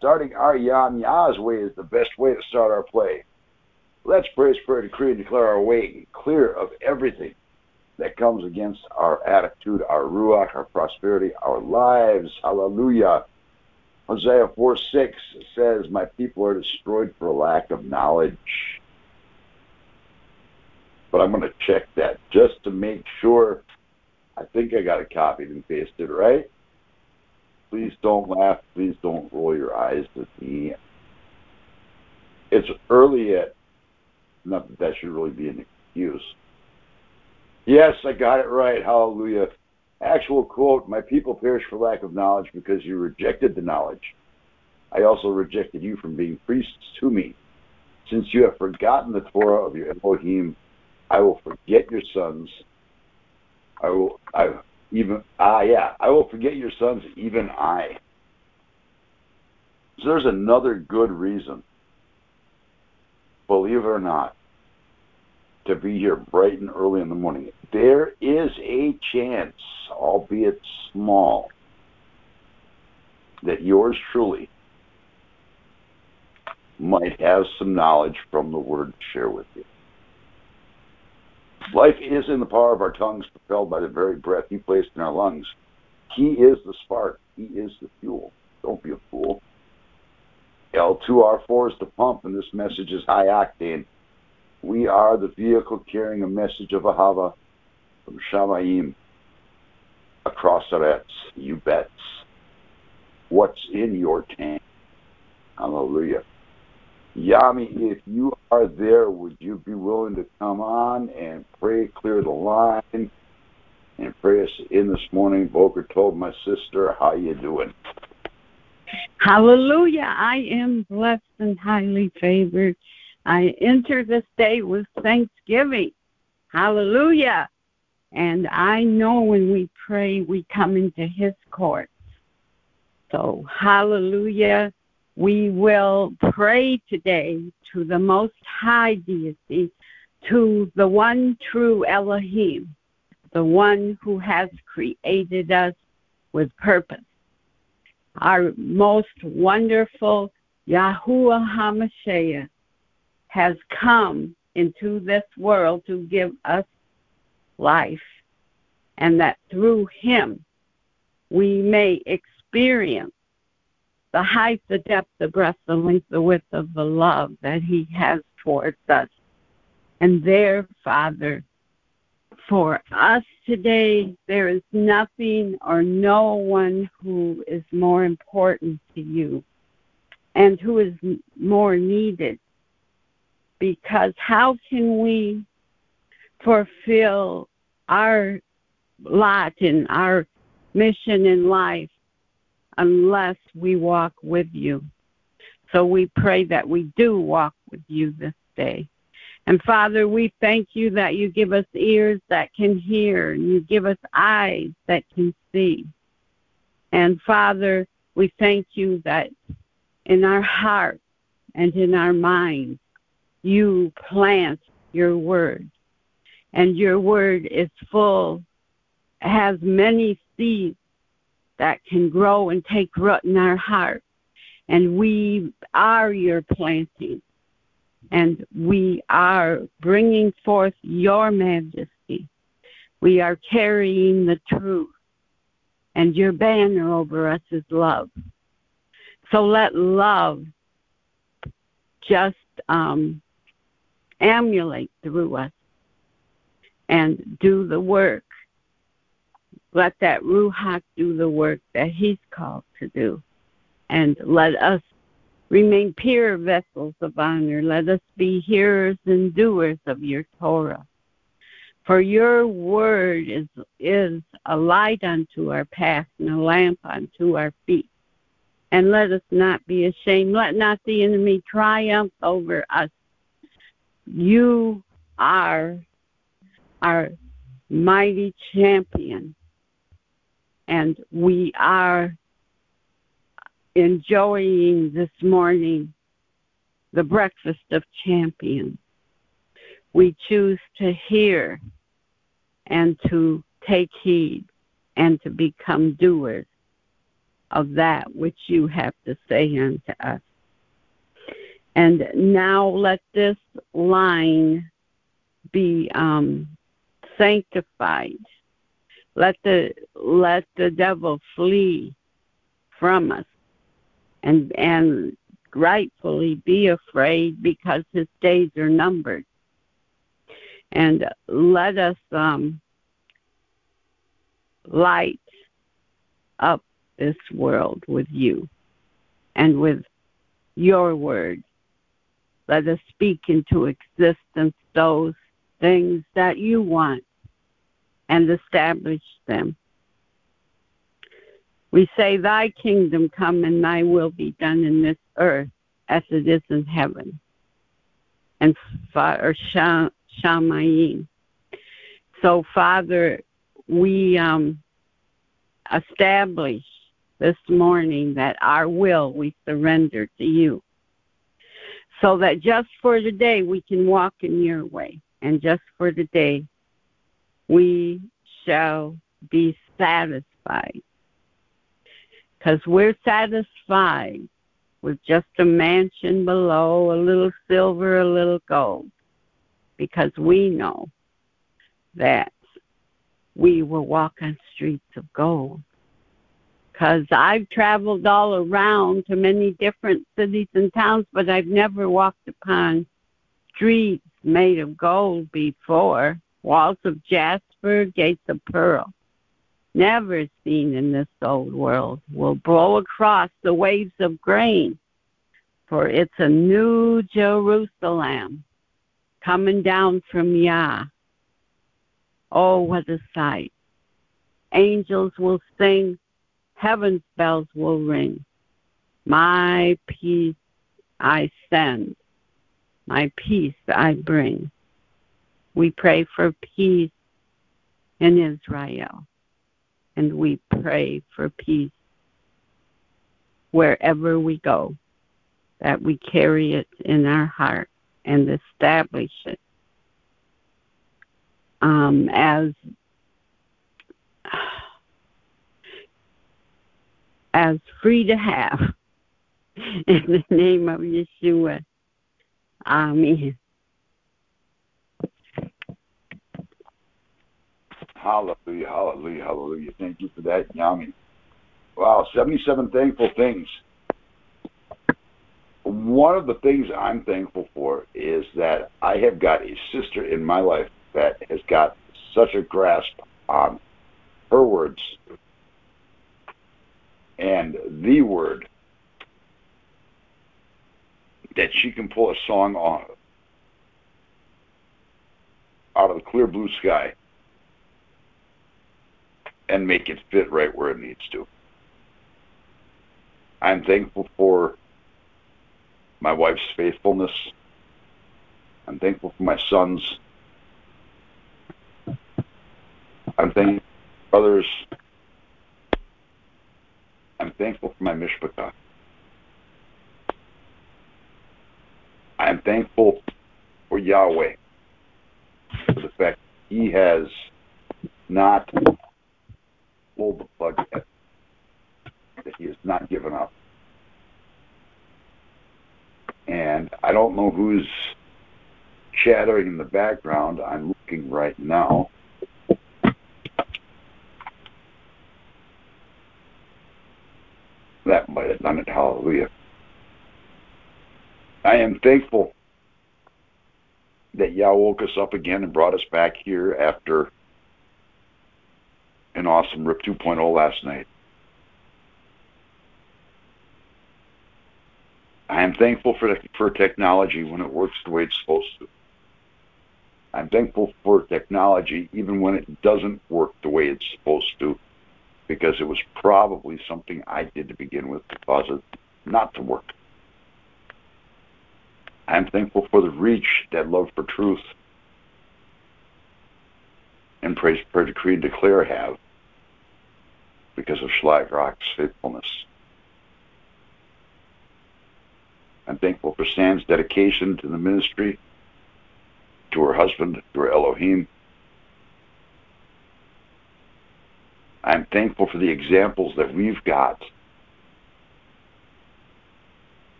Starting our Yam Yah's way is the best way to start our play. Let's praise, pray, decree, and declare our way clear of everything that comes against our attitude, our Ruach, our prosperity, our lives. Hallelujah. Hosea 4 6 says, My people are destroyed for lack of knowledge but I'm going to check that just to make sure. I think I got it copied and pasted, right? Please don't laugh. Please don't roll your eyes at me. It's early yet. Not that that should really be an excuse. Yes, I got it right. Hallelujah. Actual quote My people perish for lack of knowledge because you rejected the knowledge. I also rejected you from being priests to me. Since you have forgotten the Torah of your Elohim, I will forget your sons. I will I even ah yeah, I will forget your sons, even I. So there's another good reason, believe it or not, to be here bright and early in the morning. There is a chance, albeit small, that yours truly might have some knowledge from the word to share with you. Life is in the power of our tongues, propelled by the very breath He placed in our lungs. He is the spark. He is the fuel. Don't be a fool. L2R4 is the pump, and this message is high octane. We are the vehicle carrying a message of Ahava from Shamayim across Eretz. You bets. What's in your tank? Hallelujah. Yami, if you are there, would you be willing to come on and pray, clear the line, and pray us in this morning? Boker tov my sister, how you doing? Hallelujah. I am blessed and highly favored. I enter this day with thanksgiving. Hallelujah. And I know when we pray, we come into his courts. So, hallelujah. We will pray today to the Most High Deity, to the one true Elohim, the one who has created us with purpose. Our most wonderful Yahuwah HaMashiach has come into this world to give us life, and that through him we may experience the height, the depth, the breadth, the length, the width of the love that he has towards us. And there, Father, for us today, there is nothing or no one who is more important to you and who is more needed. Because how can we fulfill our lot and our mission in life unless we walk with you. So we pray that we do walk with you this day. And Father, we thank you that you give us ears that can hear, and you give us eyes that can see. And Father, we thank you that in our hearts and in our minds, you plant your word. And your word is full, has many seeds that can grow and take root in our heart. And we are your planting. And we are bringing forth your majesty. We are carrying the truth. And your banner over us is love. So let love just um, emulate through us and do the work let that Ruach do the work that he's called to do. And let us remain pure vessels of honor. Let us be hearers and doers of your Torah. For your word is, is a light unto our path and a lamp unto our feet. And let us not be ashamed. Let not the enemy triumph over us. You are our mighty champion and we are enjoying this morning the breakfast of champions. We choose to hear and to take heed and to become doers of that which you have to say unto us. And now let this line be um, sanctified let the let the devil flee from us and and rightfully be afraid because his days are numbered. And let us um, light up this world with you and with your word. Let us speak into existence those things that you want and establish them. We say, Thy kingdom come and thy will be done in this earth as it is in heaven. And or Shamayim. So, Father, we um, establish this morning that our will we surrender to you. So that just for today we can walk in your way. And just for today we shall be satisfied. Because we're satisfied with just a mansion below, a little silver, a little gold. Because we know that we will walk on streets of gold. Because I've traveled all around to many different cities and towns, but I've never walked upon streets made of gold before walls of jasper, gates of pearl, never seen in this old world, will blow across the waves of grain, For it's a new Jerusalem coming down from Yah. Oh, what a sight. Angels will sing, heaven's bells will ring. My peace I send, my peace I bring. We pray for peace in Israel, and we pray for peace wherever we go, that we carry it in our heart and establish it um, as as free to have in the name of Yeshua. Amen. Hallelujah, hallelujah, hallelujah. Thank you for that, Yami. Wow, 77 thankful things. One of the things I'm thankful for is that I have got a sister in my life that has got such a grasp on her words and the word that she can pull a song on out of the clear blue sky and make it fit right where it needs to. I'm thankful for my wife's faithfulness. I'm thankful for my sons. I'm thankful for others. I'm thankful for my mishpachah. I'm thankful for Yahweh for the fact He has not pulled the plug yet, that He has not given up. And I don't know who's chattering in the background. I'm looking right now. That might have done it. Hallelujah. I am thankful that Yah woke us up again and brought us back here after an awesome RIP 2.0 last night. I am thankful for, for technology when it works the way it's supposed to. I'm thankful for technology even when it doesn't work the way it's supposed to because it was probably something I did to begin with to cause it not to work. I'm thankful for the reach that Love for Truth and Praise, Prayer, Decree, and Declare have because of Schlagrock's faithfulness. I'm thankful for Sam's dedication to the ministry, to her husband, to her Elohim. I'm thankful for the examples that we've got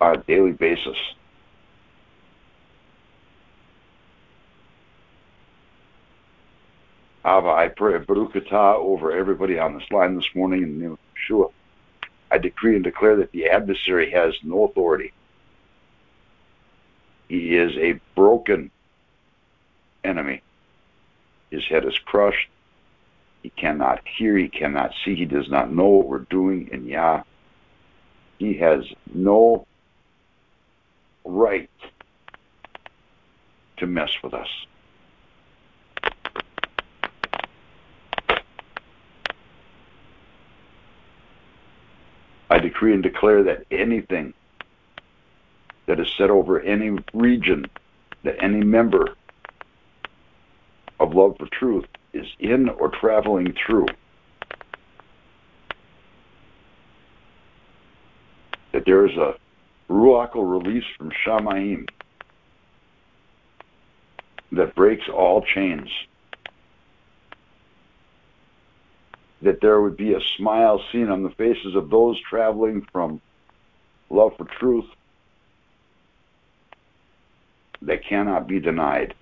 on a daily basis. Abba, I pray a Baruch over everybody on this line this morning in the name of Yeshua. I decree and declare that the adversary has no authority. He is a broken enemy. His head is crushed. He cannot hear. He cannot see. He does not know what we're doing in Yah. He has no right to mess with us. Decree and declare that anything that is set over any region that any member of Love for Truth is in or traveling through, that there is a Ruach release from Shamayim that breaks all chains. That there would be a smile seen on the faces of those traveling from love for truth that cannot be denied.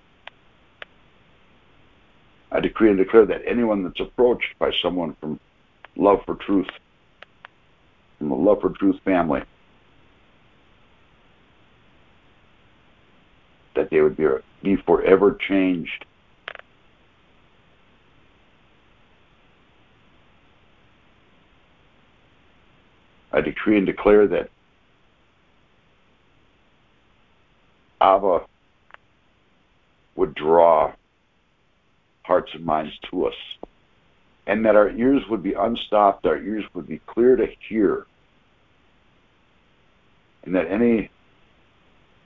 I decree and declare that anyone that's approached by someone from Love for Truth, from the Love for Truth family, that they would be, be forever changed. I decree and declare that Abba would draw hearts and minds to us, and that our ears would be unstopped, our ears would be clear to hear, and that any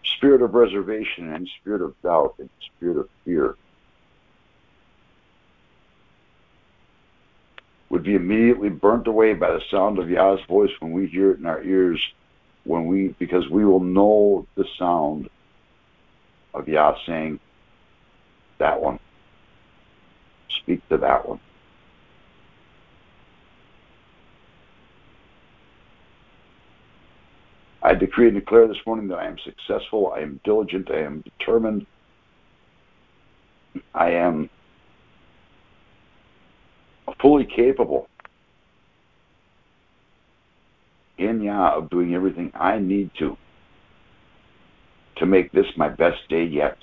spirit of reservation and spirit of doubt and spirit of fear would be immediately burnt away by the sound of Yah's voice when we hear it in our ears, when we because we will know the sound of Yah saying, That one. Speak to that one. I decree and declare this morning that I am successful, I am diligent, I am determined, I am fully capable in Yah of doing everything I need to to make this my best day yet.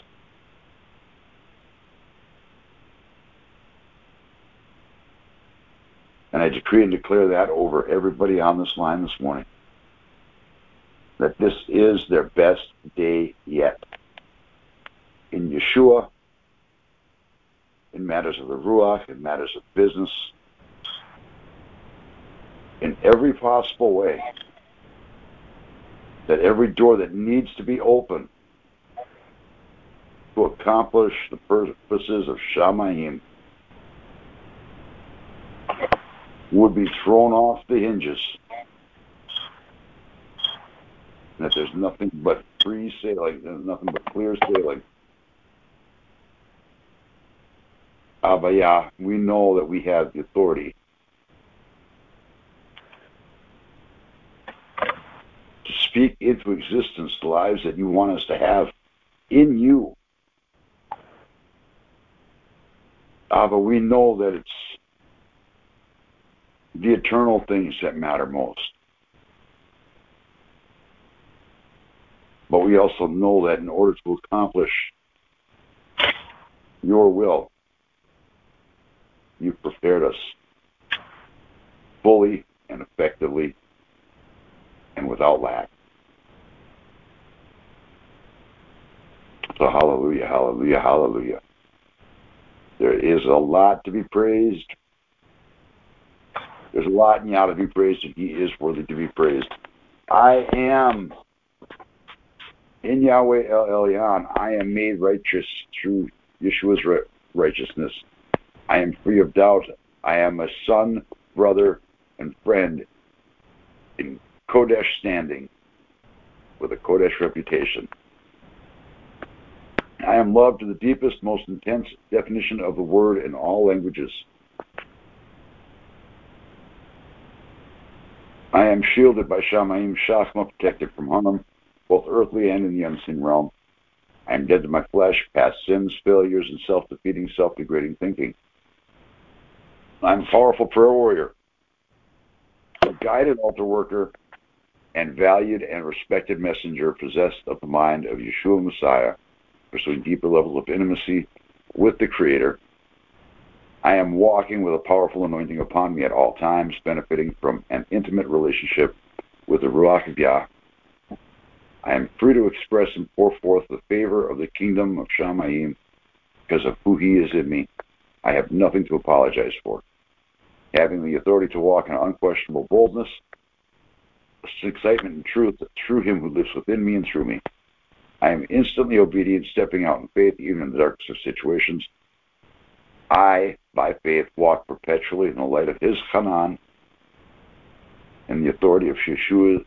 And I decree and declare that over everybody on this line this morning. That this is their best day yet. In Yeshua, in matters of the Ruach, in matters of business, in every possible way, that every door that needs to be open to accomplish the purposes of Shamayim would be thrown off the hinges. That there's nothing but free sailing, nothing but clear sailing. Abaya, we know that we have the authority to speak into existence the lives that you want us to have in you. Abba, we know that it's the eternal things that matter most. But we also know that in order to accomplish your will, you've prepared us fully and effectively and without lack. So hallelujah, hallelujah, hallelujah. There is a lot to be praised. There's a lot in Yah to be praised, and He is worthy to be praised. I am in Yahweh El Elyon. I am made righteous through Yeshua's righteousness. I am free of doubt. I am a son, brother, and friend in Kodesh standing with a Kodesh reputation. I am loved to the deepest, most intense definition of the word in all languages. I am shielded by Shamayim Shachma, protected from harm, both earthly and in the unseen realm. I am dead to my flesh, past sins, failures, and self-defeating, self-degrading thinking. I'm a powerful prayer warrior, a guided altar worker, and valued and respected messenger possessed of the mind of Yeshua Messiah, pursuing deeper levels of intimacy with the Creator. I am walking with a powerful anointing upon me at all times, benefiting from an intimate relationship with the Ruach of Yah. I am free to express and pour forth the favor of the kingdom of Shamayim because of who he is in me. I have nothing to apologize for having the authority to walk in unquestionable boldness, excitement and truth through him who lives within me and through me. I am instantly obedient, stepping out in faith even in the darkest of situations. I, by faith, walk perpetually in the light of his Hanan and the authority of Yeshua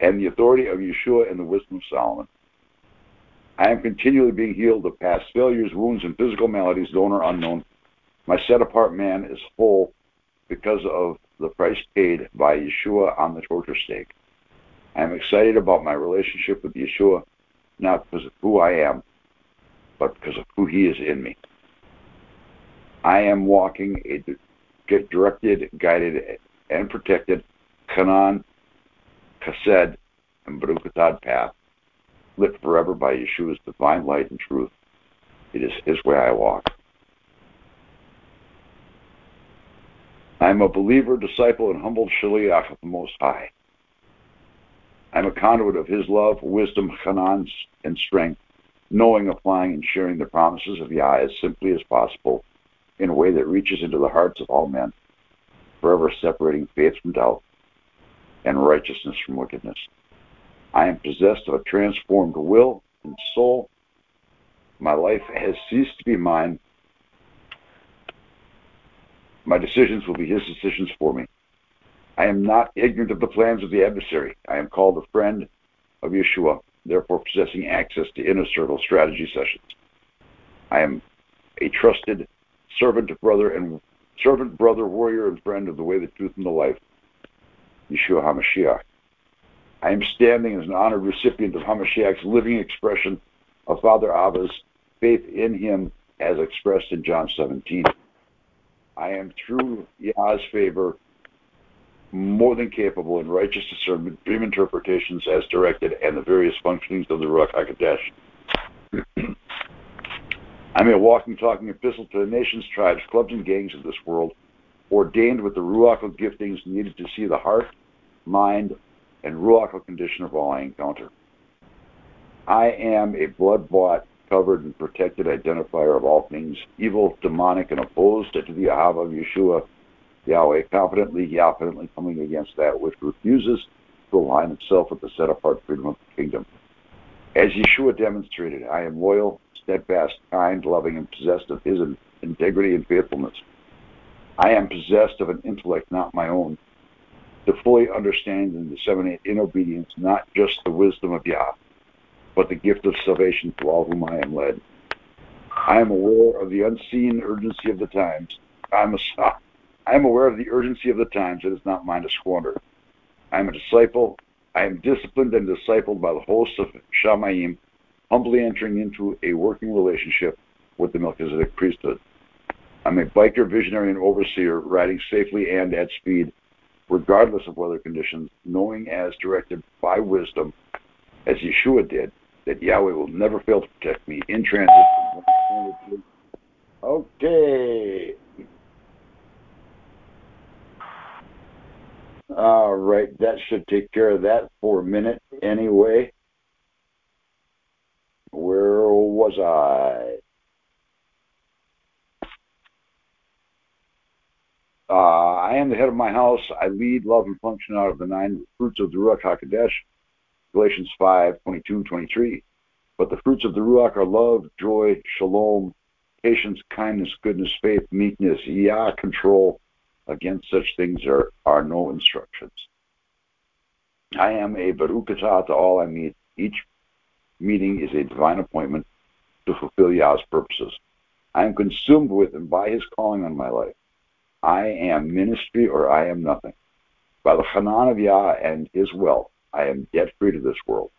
and the authority of Yeshua and the wisdom of Solomon. I am continually being healed of past failures, wounds, and physical maladies, known or unknown. My set apart man is full because of the price paid by Yeshua on the torture stake. I am excited about my relationship with Yeshua, not because of who I am, but because of who he is in me. I am walking a get directed, guided, and protected Kanan, Chesed, and Baruch path, lit forever by Yeshua's divine light and truth. It is his way I walk. I am a believer, disciple, and humbled shaliach of the Most High. I'm a conduit of His love, wisdom, Hanan, and strength, knowing, applying, and sharing the promises of Yah as simply as possible in a way that reaches into the hearts of all men, forever separating faith from doubt and righteousness from wickedness. I am possessed of a transformed will and soul. My life has ceased to be mine. My decisions will be his decisions for me. I am not ignorant of the plans of the adversary. I am called a friend of Yeshua, therefore possessing access to inner circle strategy sessions. I am a trusted servant, brother, and servant, brother, warrior, and friend of the way, the truth, and the life. Yeshua HaMashiach. I am standing as an honored recipient of HaMashiach's living expression of Father Abba's faith in him as expressed in John 17. I am through Yah's favor more than capable in righteous discernment, dream interpretations as directed, and the various functionings of the Ruach HaKodesh. I'm a walking, talking epistle to the nations, tribes, clubs, and gangs of this world, ordained with the Ruach giftings needed to see the heart, mind, and Ruach condition of all I encounter. I am a blood-bought, covered, and protected identifier of all things evil, demonic, and opposed to the Ahava of Yeshua, Yahweh, confidently, confidently coming against that which refuses to align itself with the set-apart freedom of the kingdom. As Yeshua demonstrated, I am loyal, steadfast, kind, loving, and possessed of his integrity and faithfulness. I am possessed of an intellect not my own, to fully understand and disseminate in obedience not just the wisdom of Yah, but the gift of salvation to all whom I am led. I am aware of the unseen urgency of the times. I'm a, I am aware of the urgency of the times. It is not mine to squander. I am a disciple. I am disciplined and discipled by the hosts of Shamayim, humbly entering into a working relationship with the Melchizedek priesthood. I'm a biker, visionary, and overseer, riding safely and at speed regardless of weather conditions, knowing as directed by wisdom, as Yeshua did, that Yahweh will never fail to protect me in transit. Okay. All right, that should take care of that for a minute anyway. Where was I? Uh, I am the head of my house. I lead, love, and function out of the nine fruits of the Ruach HaKodesh, Galatians 5, 22, 23. But the fruits of the Ruach are love, joy, shalom, patience, kindness, goodness, faith, meekness, yah, control. Against such things there are no instructions. I am a Barukata to all I meet. Each meeting is a divine appointment to fulfill Yah's purposes. I am consumed with and by his calling on my life. I am ministry or I am nothing. By the Hanan of Yah and his wealth, I am debt free to this world.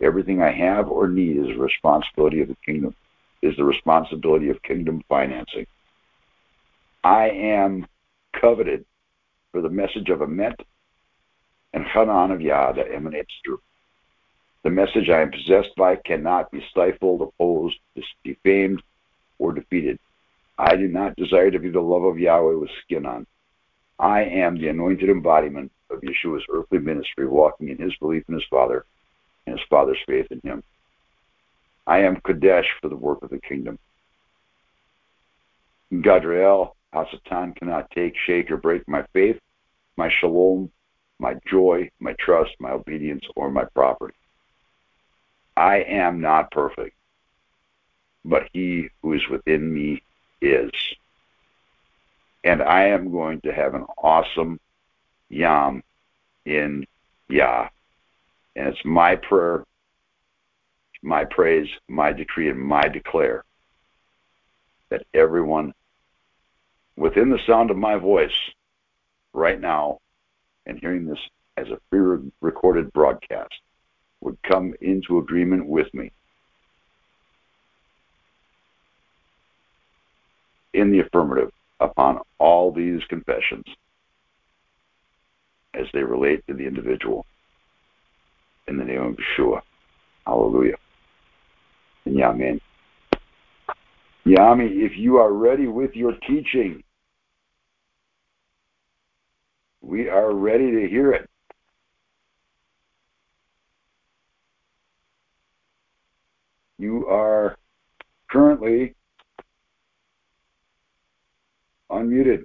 Everything I have or need is a responsibility of the kingdom, is the responsibility of kingdom financing. I am coveted for the message of Emet and Hanan of Yah that emanates through. The message I am possessed by cannot be stifled, opposed, defamed, or defeated. I do not desire to be the love of Yahweh with skin on. I am the anointed embodiment of Yeshua's earthly ministry, walking in his belief in his Father and his Father's faith in him. I am Kodesh for the work of the kingdom. Gadriel, Hasatan cannot take, shake, or break my faith, my shalom, my joy, my trust, my obedience, or my property. I am not perfect, but he who is within me is. And I am going to have an awesome Yom in Yah. And it's my prayer, my praise, my decree, and my declare that everyone within the sound of my voice right now and hearing this as a pre recorded broadcast would come into agreement with me in the affirmative upon all these confessions as they relate to the individual. In the name of Yeshua. Hallelujah. And Yamin. Yami, if you are ready with your teaching, we are ready to hear it. You are currently unmuted.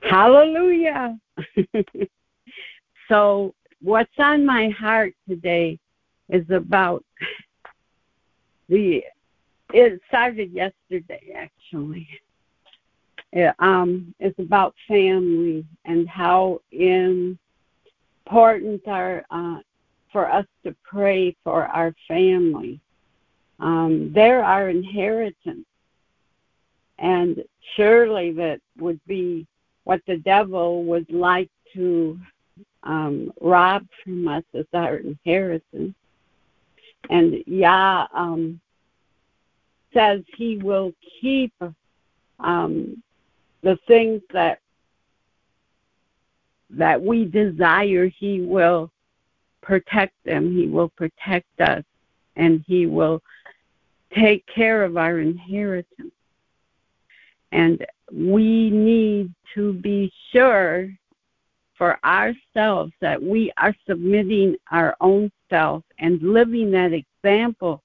Hallelujah. so, what's on my heart today is about the, it started yesterday actually. It, um, it's about family and how important are uh, for us to pray for our family. Um, they're our inheritance. And surely that would be what the devil would like to um, rob from us as our inheritance. And Yah um, says he will keep um, the things that that we desire. He will protect them. He will protect us, and He will take care of our inheritance. And we need to be sure for ourselves that we are submitting our own self and living that example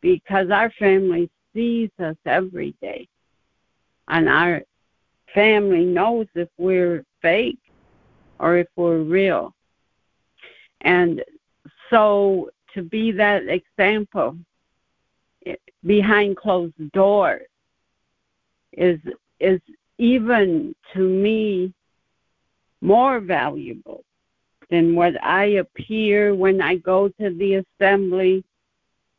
because our family sees us every day. And our family knows if we're fake or if we're real. And so to be that example eh, behind closed doors is is even to me more valuable than what I appear when I go to the assembly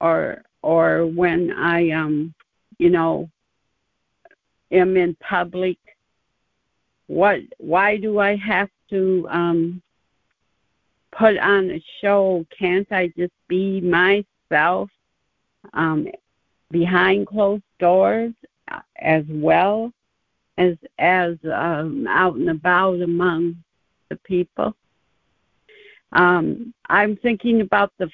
or or when I um you know am in public. What why do I have to um put on a show? Can't I just be myself um behind closed doors as well as as um, out and about among the people. Um, I'm thinking about the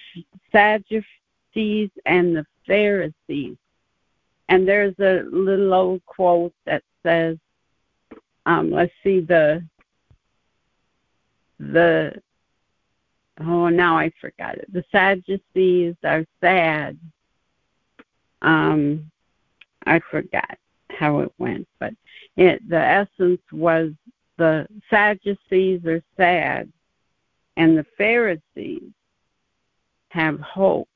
Sadducees and the Pharisees, and there's a little old quote that says, um, "Let's see the the oh now I forgot it. The Sadducees are sad, um, I forgot how it went, but it, the essence was the Sadducees are sad, and the Pharisees have hope.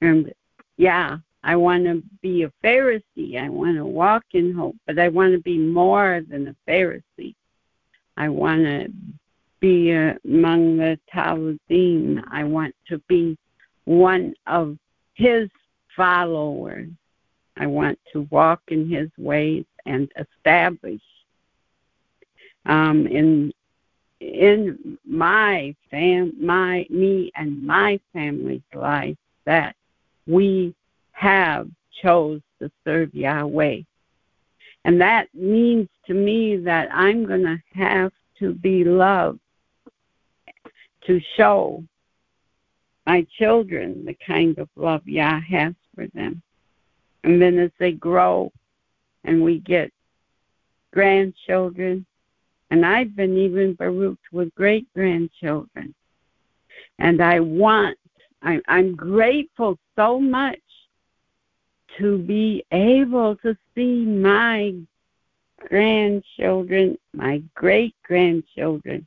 And yeah, I want to be a Pharisee. I want to walk in hope, but I want to be more than a Pharisee. I want to be among the Talmidim. I want to be one of his followers. I want to walk in his ways and establish um, in in my fam my me and my family's life that we have chose to serve Yahweh. And that means to me that I'm going to have to be loved to show my children the kind of love Yah has for them. And then as they grow and we get grandchildren, and I've been even Baruch with great grandchildren. And I want, I, I'm grateful so much to be able to see my grandchildren, my great grandchildren.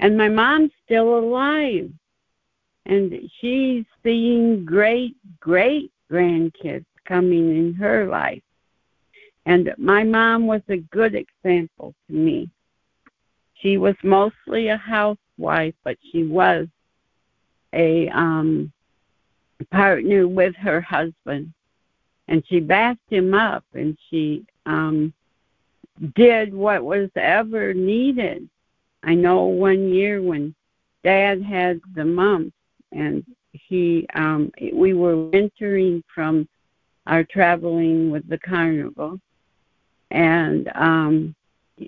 And my mom's still alive and she's seeing great great grandkids coming in her life. And my mom was a good example to me. She was mostly a housewife, but she was a um partner with her husband. And she backed him up and she um did what was ever needed. I know one year when dad had the mumps and he um we were wintering from our traveling with the carnival. And um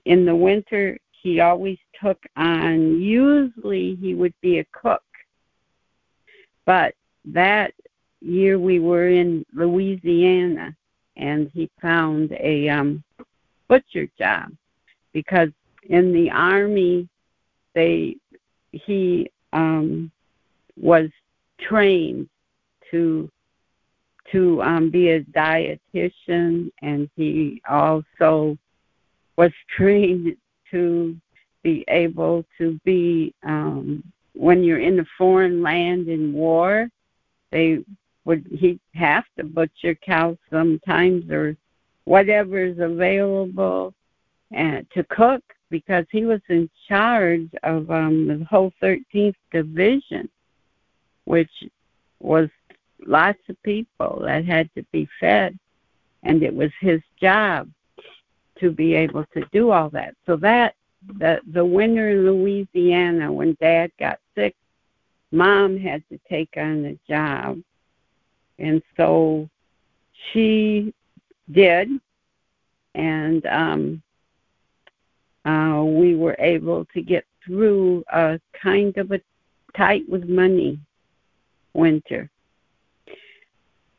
in the winter he always took on usually he would be a cook. But that year we were in Louisiana and he found a um butcher job because in the army they he um was trained to to um, be a dietitian, and he also was trained to be able to be um, when you're in a foreign land in war. They would he have to butcher cows sometimes or whatever is available and to cook because he was in charge of um the whole 13th division which was lots of people that had to be fed and it was his job to be able to do all that. So that the the winter in louisiana when dad got sick mom had to take on the job. And so she did and um uh we were able to get through a kind of a tight with money winter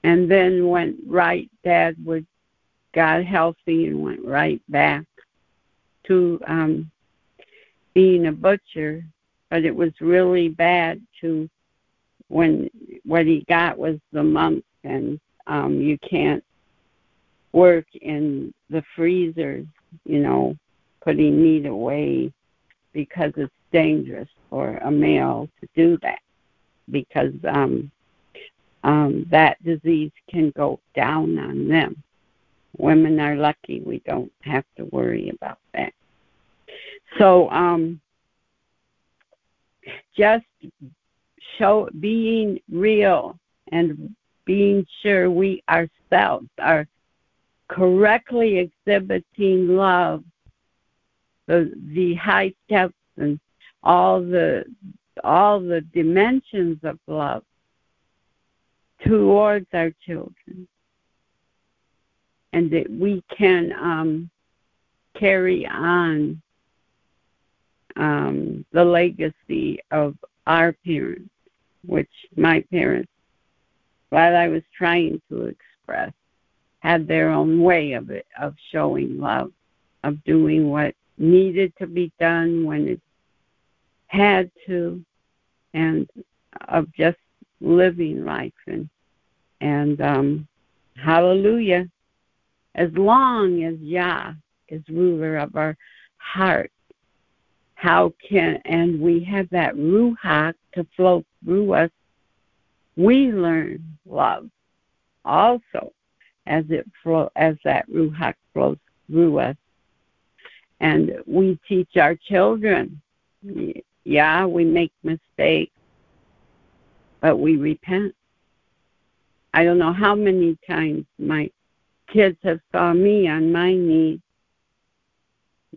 and then went right dad would got healthy and went right back to um being a butcher. But it was really bad to when what he got was the mumps and um you can't work in the freezers you know putting meat away because it's dangerous for a male to do that because um um that disease can go down on them. Women are lucky. We don't have to worry about that. So um just show being real and being sure we ourselves are correctly exhibiting love the the high steps and all the all the dimensions of love towards our children. And that we can um carry on um the legacy of our parents which my parents, while I was trying to express, had their own way of it, of showing love, of doing what needed to be done when it had to, and of just living life and and um hallelujah. As long as Yah is ruler of our heart how can and we have that ruach to flow through us we learn love also as it flow as that ruach flows through us. And we teach our children yeah we make mistakes but we repent i don't know how many times my kids have saw me on my knees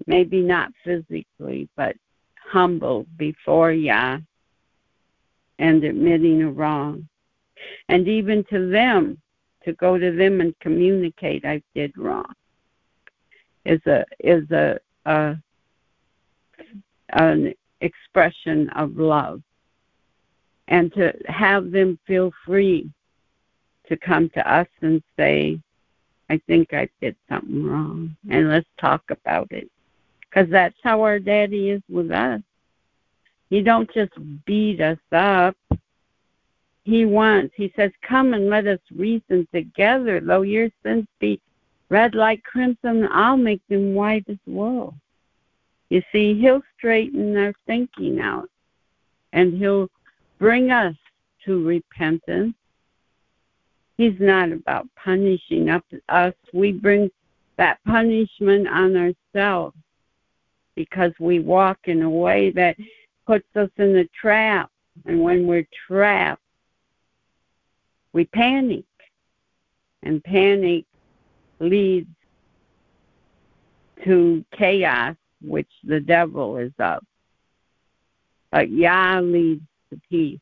maybe not physically, but humble before Yah and admitting a wrong. And even to them, to go to them and communicate I did wrong is a is a, a an expression of love. And to have them feel free to come to us and say, I think I did something wrong, and let's talk about it because that's how our daddy is with us. He don't just beat us up. He wants, he says, come and let us reason together. Though your sins be red like crimson, I'll make them white as wool. You see, he'll straighten our thinking out and he'll bring us to repentance. He's not about punishing us. We bring that punishment on ourselves because we walk in a way that puts us in a trap. And when we're trapped, we panic. And panic leads to chaos, which the devil is of. But Yah leads to peace.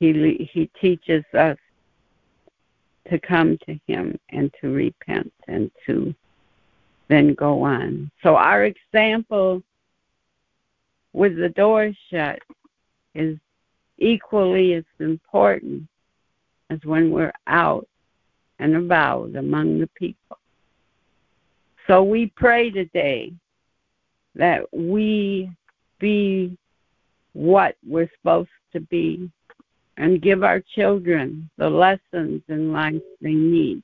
He, he teaches us to come to him and to repent and to then go on. So our example with the door shut is equally as important as when we're out and about among the people. So we pray today that we be what we're supposed to be and give our children the lessons in life they need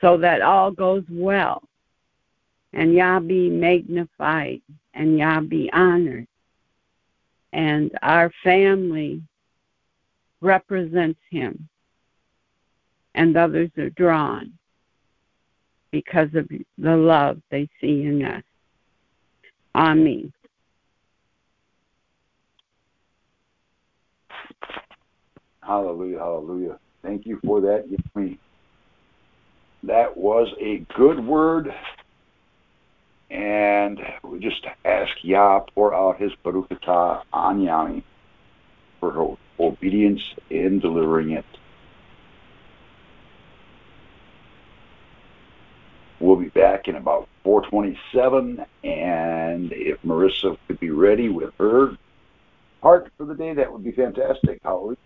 so that all goes well and Yah be magnified and Yah be honored. And our family represents him and others are drawn because of the love they see in us. Amen. Hallelujah, hallelujah. Thank you for that. That was a good word. And we just ask Yah pour out his Barukata on Yami for her obedience in delivering it. We'll be back in about 427, and if Marissa could be ready with her part for the day, that would be fantastic. Hallelujah.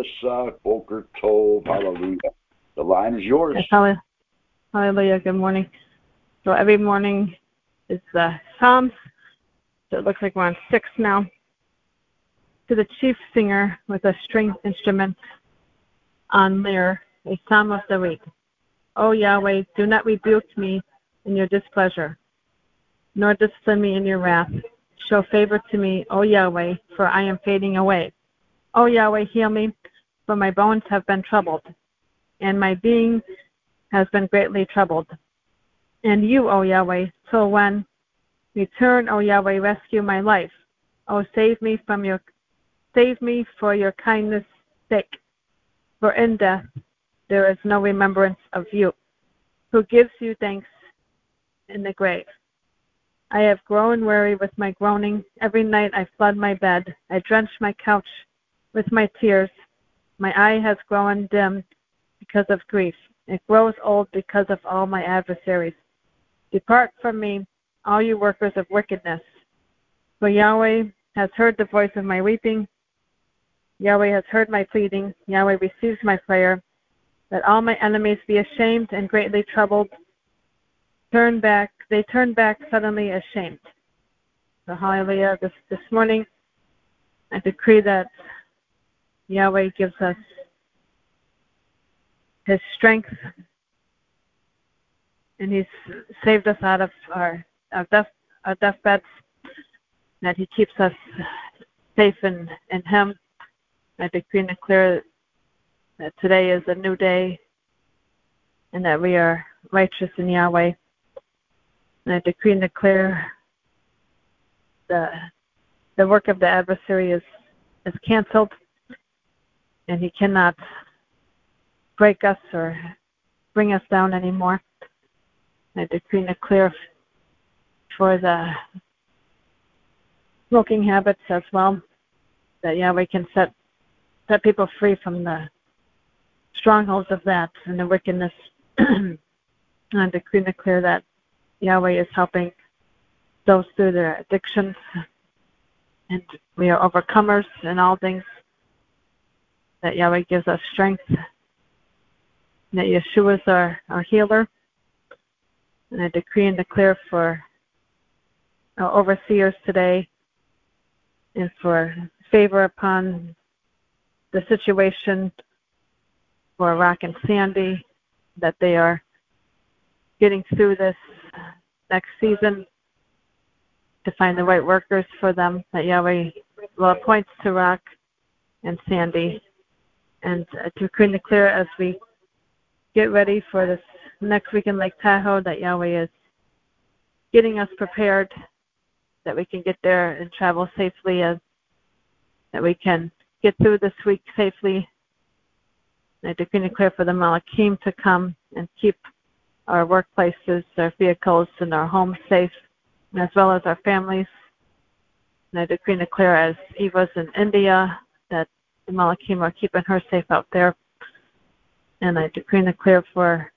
Marissa, Tov, hallelujah. The line is yours. Yes, hallelujah. Good morning. So every morning is the uh, Psalms. So it looks like we're on six now. To the chief singer with a string instrument on lyre, a psalm of the week. O Yahweh, do not rebuke me in your displeasure, nor discipline me in your wrath. Show favor to me, O Yahweh, for I am fading away. O Yahweh, heal me, for my bones have been troubled, and my being has been greatly troubled. And you, O Yahweh, till when? Return, O Yahweh, rescue my life. O save me from your save me for your kindness' sake. For in death there is no remembrance of you, who gives you thanks in the grave. I have grown weary with my groaning. Every night I flood my bed. I drench my couch with my tears. My eye has grown dim because of grief. It grows old because of all my adversaries. Depart from me, all you workers of wickedness. For Yahweh has heard the voice of my weeping. Yahweh has heard my pleading. Yahweh receives my prayer. Let all my enemies be ashamed and greatly troubled. Turn back, they turn back suddenly ashamed. So hallelujah. This this morning I decree that Yahweh gives us his strength and he's saved us out of our, our death our deathbeds, that he keeps us safe in, in him. I decree and declare that today is a new day and that we are righteous in Yahweh. And I decree and declare the the work of the adversary is is canceled and he cannot break us or bring us down anymore. I decree and declare for the smoking habits as well that yeah we can set set people free from the strongholds of that and the wickedness. and I decree and declare that Yahweh is helping those through their addictions and we are overcomers in all things. That Yahweh gives us strength. That Yeshua is our, our healer. And I decree and declare for our overseers today and for favor upon the situation for Rock and Sandy, that they are getting through this next season to find the right workers for them, that Yahweh will appoint to Rock and Sandy, and uh, to decree and declare as we get ready for this next week in Lake Tahoe that Yahweh is getting us prepared, that we can get there and travel safely, as that we can get through this week safely. I decree and declare for the Malachim to come and keep our workplaces, our vehicles, and our homes safe, as well as our families. And I decree and declare as Eva's in India Malachim are keeping her safe out there. And I decree and declare for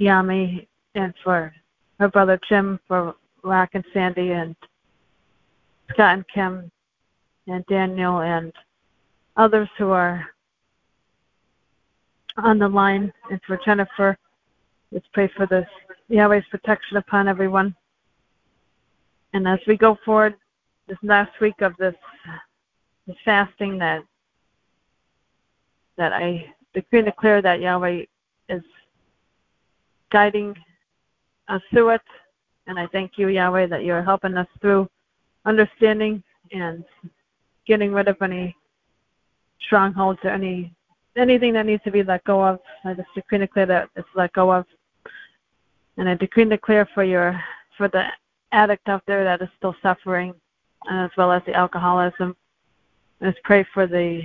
Yami and for her brother Jim, for Rock and Sandy, and Scott and Kim, and Daniel, and others who are on the line, and for Jennifer. Let's pray for this Yahweh's protection upon everyone. And as we go forward this last week of this, this fasting, that that I decree and declare that Yahweh is guiding us through it. And I thank you, Yahweh, that you're helping us through understanding and getting rid of any strongholds or any anything that needs to be let go of. I just decree and declare that it's let go of. And I decree and declare for your for the addict out there that is still suffering, as well as the alcoholism. Let's pray for the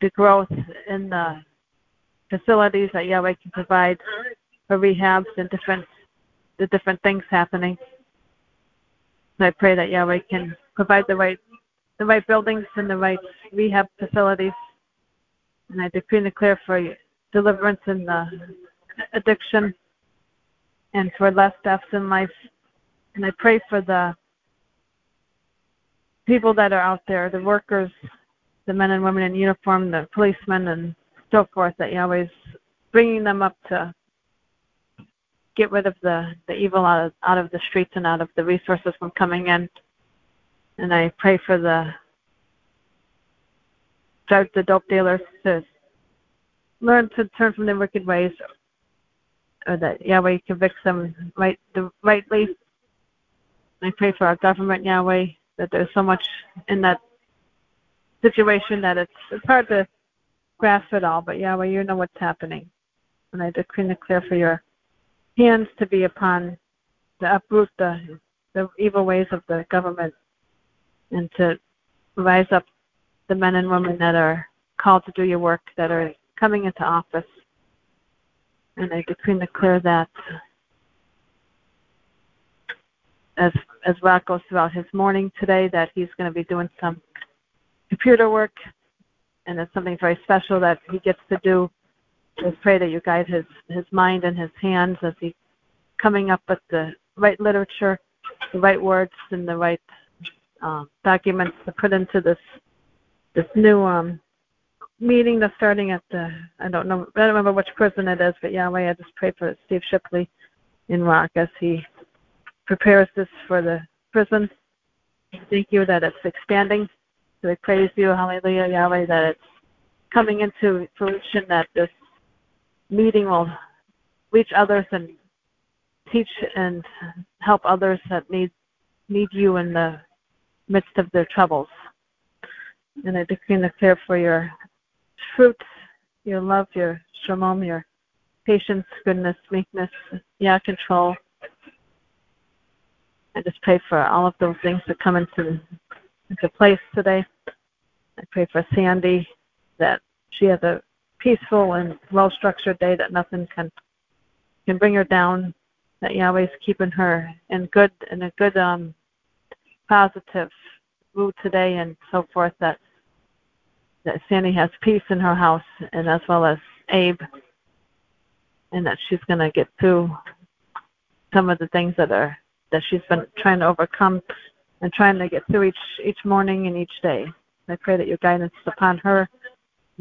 the growth in the facilities that Yahweh can provide for rehabs and different the different things happening. So I pray that Yahweh can provide the right the right buildings and the right rehab facilities. And I decree and declare for deliverance in the addiction and for less deaths in life. And I pray for the people that are out there, the workers, the men and women in uniform, the policemen, and so forth, that Yahweh's bringing them up to get rid of the, the evil out of, out of the streets and out of the resources from coming in. And I pray for the judge the dope dealers to learn to turn from their wicked ways, or that Yahweh convicts them right the rightly. I pray for our government, Yahweh, that there's so much in that situation that it's it's hard to grasp it all, but Yahweh, you know what's happening. And I decree and declare for your hands to be upon to uproot the the evil ways of the government and to rise up the men and women that are called to do your work that are coming into office. And I decree and declare that as as Rock goes throughout his morning today that he's going to be doing some computer work and it's something very special that he gets to do. Just pray that you guide his his mind and his hands as he coming up with the right literature, the right words, and the right um, documents to put into this this new um, meeting that's starting at the I don't know I don't remember which prison it is, but Yahweh, I just pray for Steve Shipley in Rock as he prepares this for the prison. Thank you that it's expanding. So we praise you, hallelujah, Yahweh, that it's coming into fruition that this meeting will reach others and teach and help others that need need you in the midst of their troubles. And I decree and declare for your fruit, your love, your shalom, your patience, goodness, meekness, yeah, control. I just pray for all of those things to come into into place today. I pray for Sandy that she has a peaceful and well structured day that nothing can can bring her down. That Yahweh's keeping her in good in a good um positive mood today and so forth that that Sandy has peace in her house and as well as Abe and that she's gonna get through some of the things that are that she's been trying to overcome and trying to get through each each morning and each day. I pray that your guidance is upon her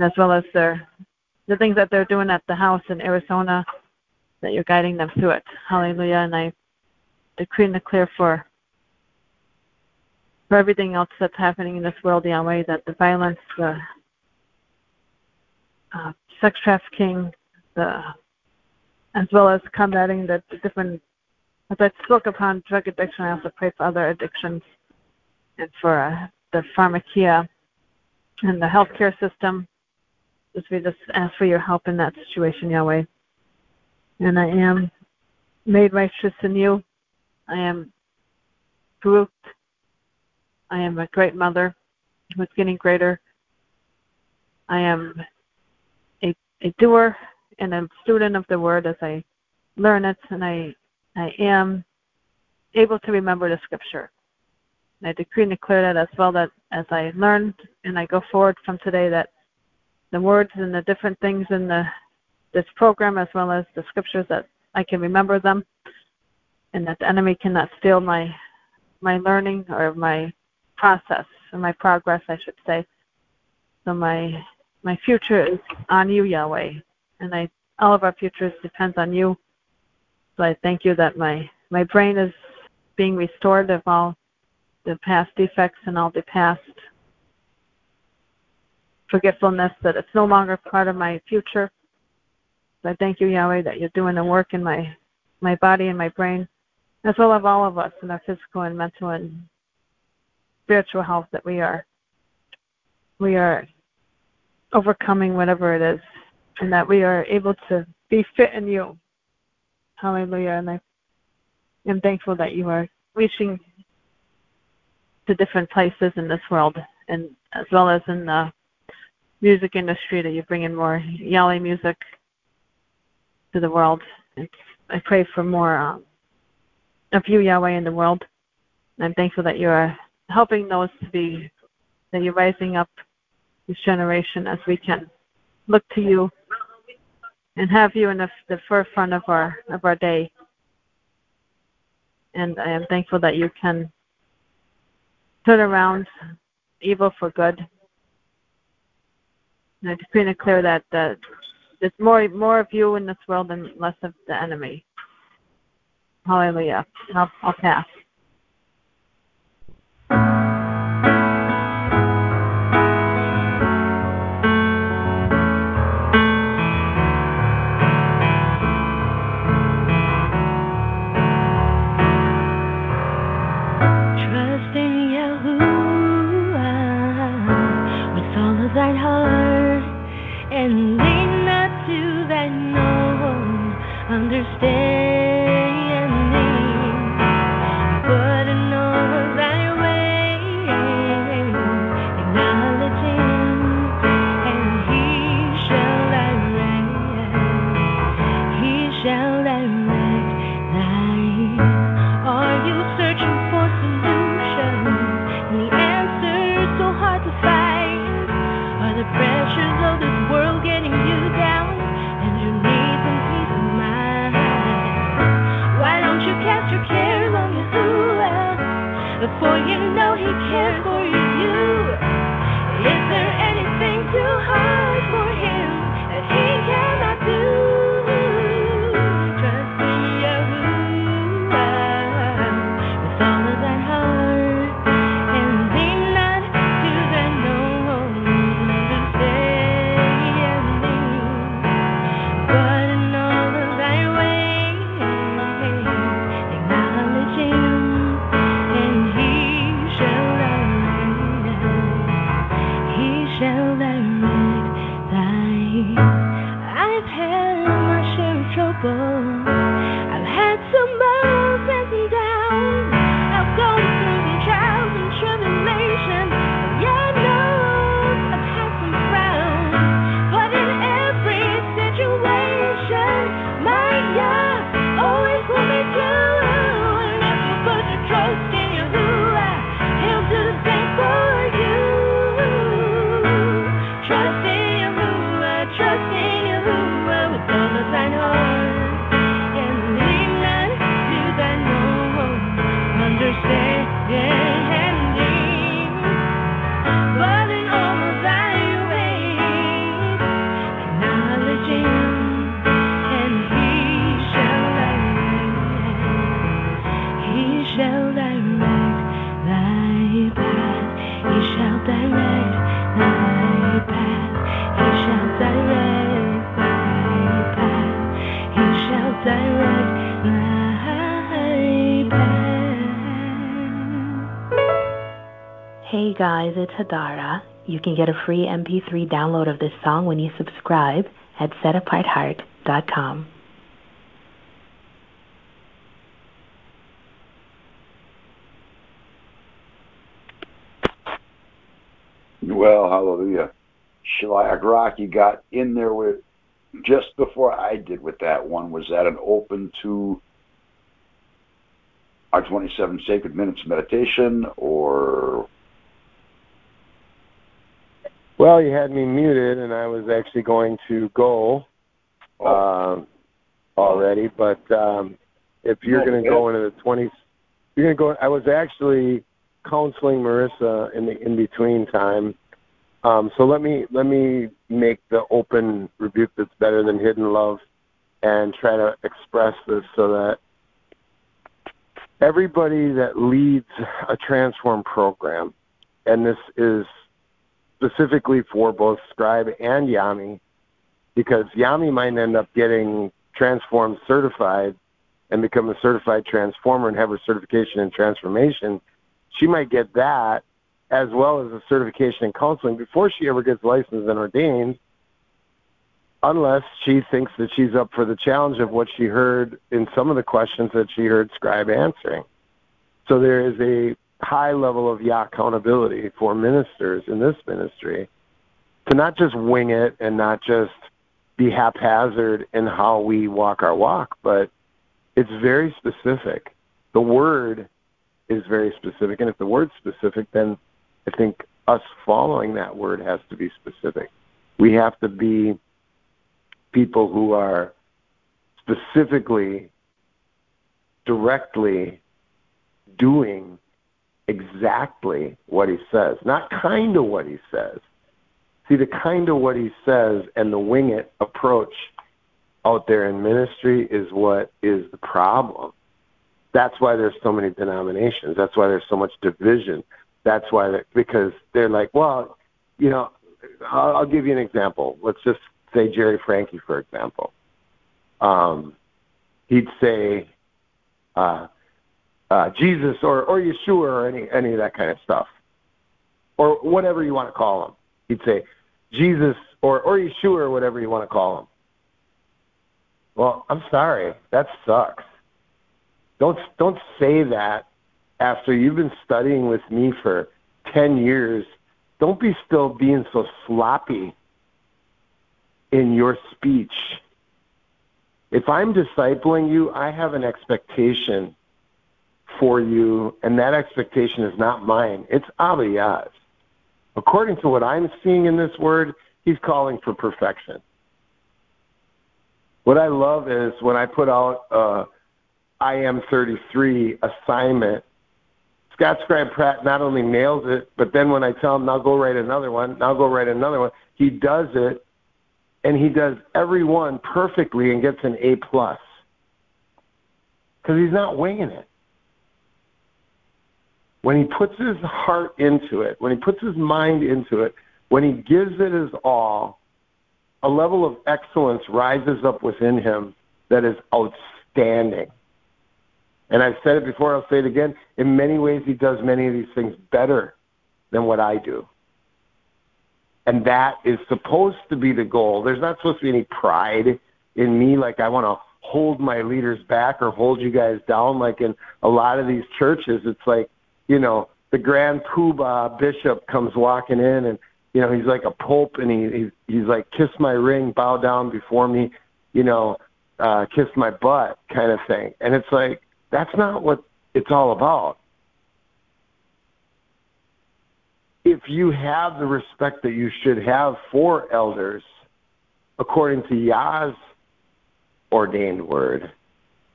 as well as their the things that they're doing at the house in Arizona, that you're guiding them through it. Hallelujah. And I decree and declare for for everything else that's happening in this world, Yahweh, that the violence, the uh, sex trafficking, the as well as combating the, the different. As I spoke upon drug addiction, I also pray for other addictions and for uh, the pharmacia and the healthcare system. Just we just ask for your help in that situation, Yahweh. And I am made righteous in you. I am grouped I am a great mother who's getting greater. I am a, a doer and a student of the word as I learn it, and I, I am able to remember the scripture. And I decree and declare that as well that as I learn and I go forward from today that the words and the different things in the this program as well as the scriptures that I can remember them and that the enemy cannot steal my my learning or my process and my progress, I should say. So my my future is on you, Yahweh, and I all of our futures depends on you. So I thank you that my my brain is being restored of all the past defects and all the past forgetfulness that it's no longer part of my future. So I thank you, Yahweh, that you're doing the work in my my body and my brain, as well as all of us in our physical and mental and spiritual health that we are we are overcoming whatever it is and that we are able to be fit in you. Hallelujah. And I am thankful that you are reaching to different places in this world and as well as in the music industry that you bring in more Yahweh music to the world. And I pray for more um, of you, Yahweh, in the world. And I'm thankful that you are helping those to be that you're rising up this generation as we can look to you and have you in the, the forefront of our of our day. And I am thankful that you can turn around evil for good. And I decree and declare that there's more more of you in this world and less of the enemy. Hallelujah. I'll, I'll pass. It's Hadara. You can get a free MP3 download of this song when you subscribe at setapartheart.com. Well, hallelujah. Shaliach Rocky got in there with just before I did with that one. Was that an open to our 27 sacred minutes meditation or Well, you had me muted, and I was actually going to go um, already. But um, if you're going to go into the 20s, you're going to go. I was actually counseling Marissa in the in between time. Um, so let me let me make the open rebuke that's better than hidden love, and try to express this so that everybody that leads a transform program, and this is specifically for both Scribe and Yami, because Yami might end up getting transformed certified and become a certified transformer and have her certification in transformation. She might get that as well as a certification in counseling before she ever gets licensed and ordained, unless she thinks that she's up for the challenge of what she heard in some of the questions that she heard Scribe answering. So there is a high level of Yah accountability for ministers in this ministry to not just wing it and not just be haphazard in how we walk our walk, but it's very specific. The word is very specific, and if the word's specific, then I think us following that word has to be specific. We have to be people who are specifically, directly doing exactly what he says, not kind of what he says. See, the kind of what he says and the wing it approach out there in ministry is what is the problem. That's why there's so many denominations. That's why there's so much division. That's why, they're, because they're like, well, you know, I'll, I'll give you an example. Let's just say Jerry Frankie, for example. Um, he'd say, uh, uh, Jesus or, or Yeshua or any, any of that kind of stuff. Or whatever you want to call him. He'd say, Jesus or, or Yeshua or whatever you want to call him. Well, I'm sorry. That sucks. Don't don't say that after you've been studying with me for 10 years. Don't be still being so sloppy in your speech. If I'm discipling you, I have an expectation for you, and that expectation is not mine. It's Abba According to what I'm seeing in this word, he's calling for perfection. What I love is when I put out uh, I am 33 assignment, Scott Scribe Pratt not only nails it, but then when I tell him, now go write another one, now go write another one, he does it, and he does every one perfectly and gets an A plus because he's not winging it when he puts his heart into it, when he puts his mind into it, when he gives it his all, a level of excellence rises up within him that is outstanding. And I've said it before, I'll say it again. In many ways, he does many of these things better than what I do. And that is supposed to be the goal. There's not supposed to be any pride in me, like I want to hold my leaders back or hold you guys down, like in a lot of these churches. It's like, you know, the grand poobah bishop comes walking in and, you know, he's like a pope and he, he's, he's like, kiss my ring, bow down before me, you know, uh, kiss my butt kind of thing. And it's like, that's not what it's all about. If you have the respect that you should have for elders, according to Yah's ordained word,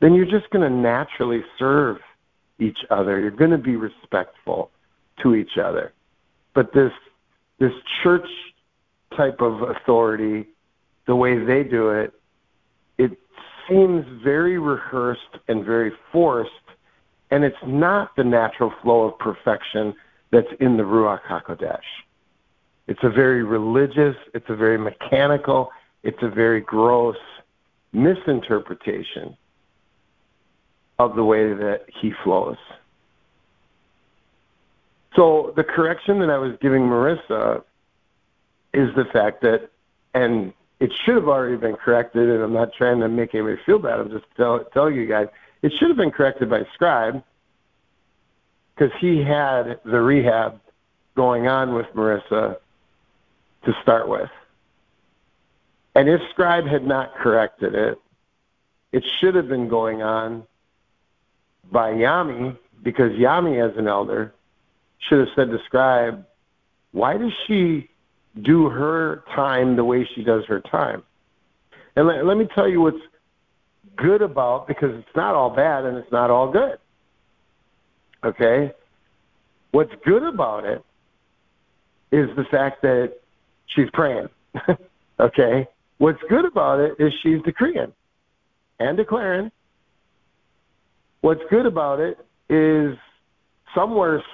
then you're just going to naturally serve each other. You're going to be respectful to each other. But this this church type of authority, the way they do it, it seems very rehearsed and very forced, and it's not the natural flow of perfection that's in the Ruach HaKodesh. It's a very religious, it's a very mechanical, it's a very gross misinterpretation of the way that he flows. So the correction that I was giving Marissa is the fact that, and it should have already been corrected, and I'm not trying to make anybody feel bad. I'm just tell, telling you guys, it should have been corrected by Scribe because he had the rehab going on with Marissa to start with. And if Scribe had not corrected it, it should have been going on by Yami because Yami, as an elder, should have said to Scribe, why does she do her time the way she does her time? And let, let me tell you what's good about because it's not all bad and it's not all good. Okay? What's good about it is the fact that she's praying. okay? What's good about it is she's decreeing and declaring what's good about it is somewhere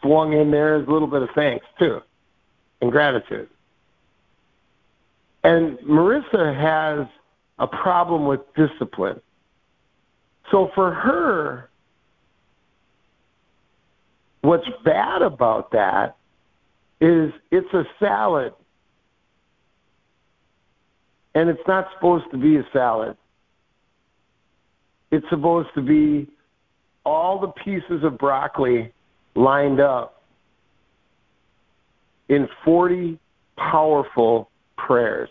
swung in there is a little bit of thanks too and gratitude. And Marissa has a problem with discipline. So for her, what's bad about that is it's a salad. And it's not supposed to be a salad. It's supposed to be all the pieces of broccoli lined up in 40 powerful prayers.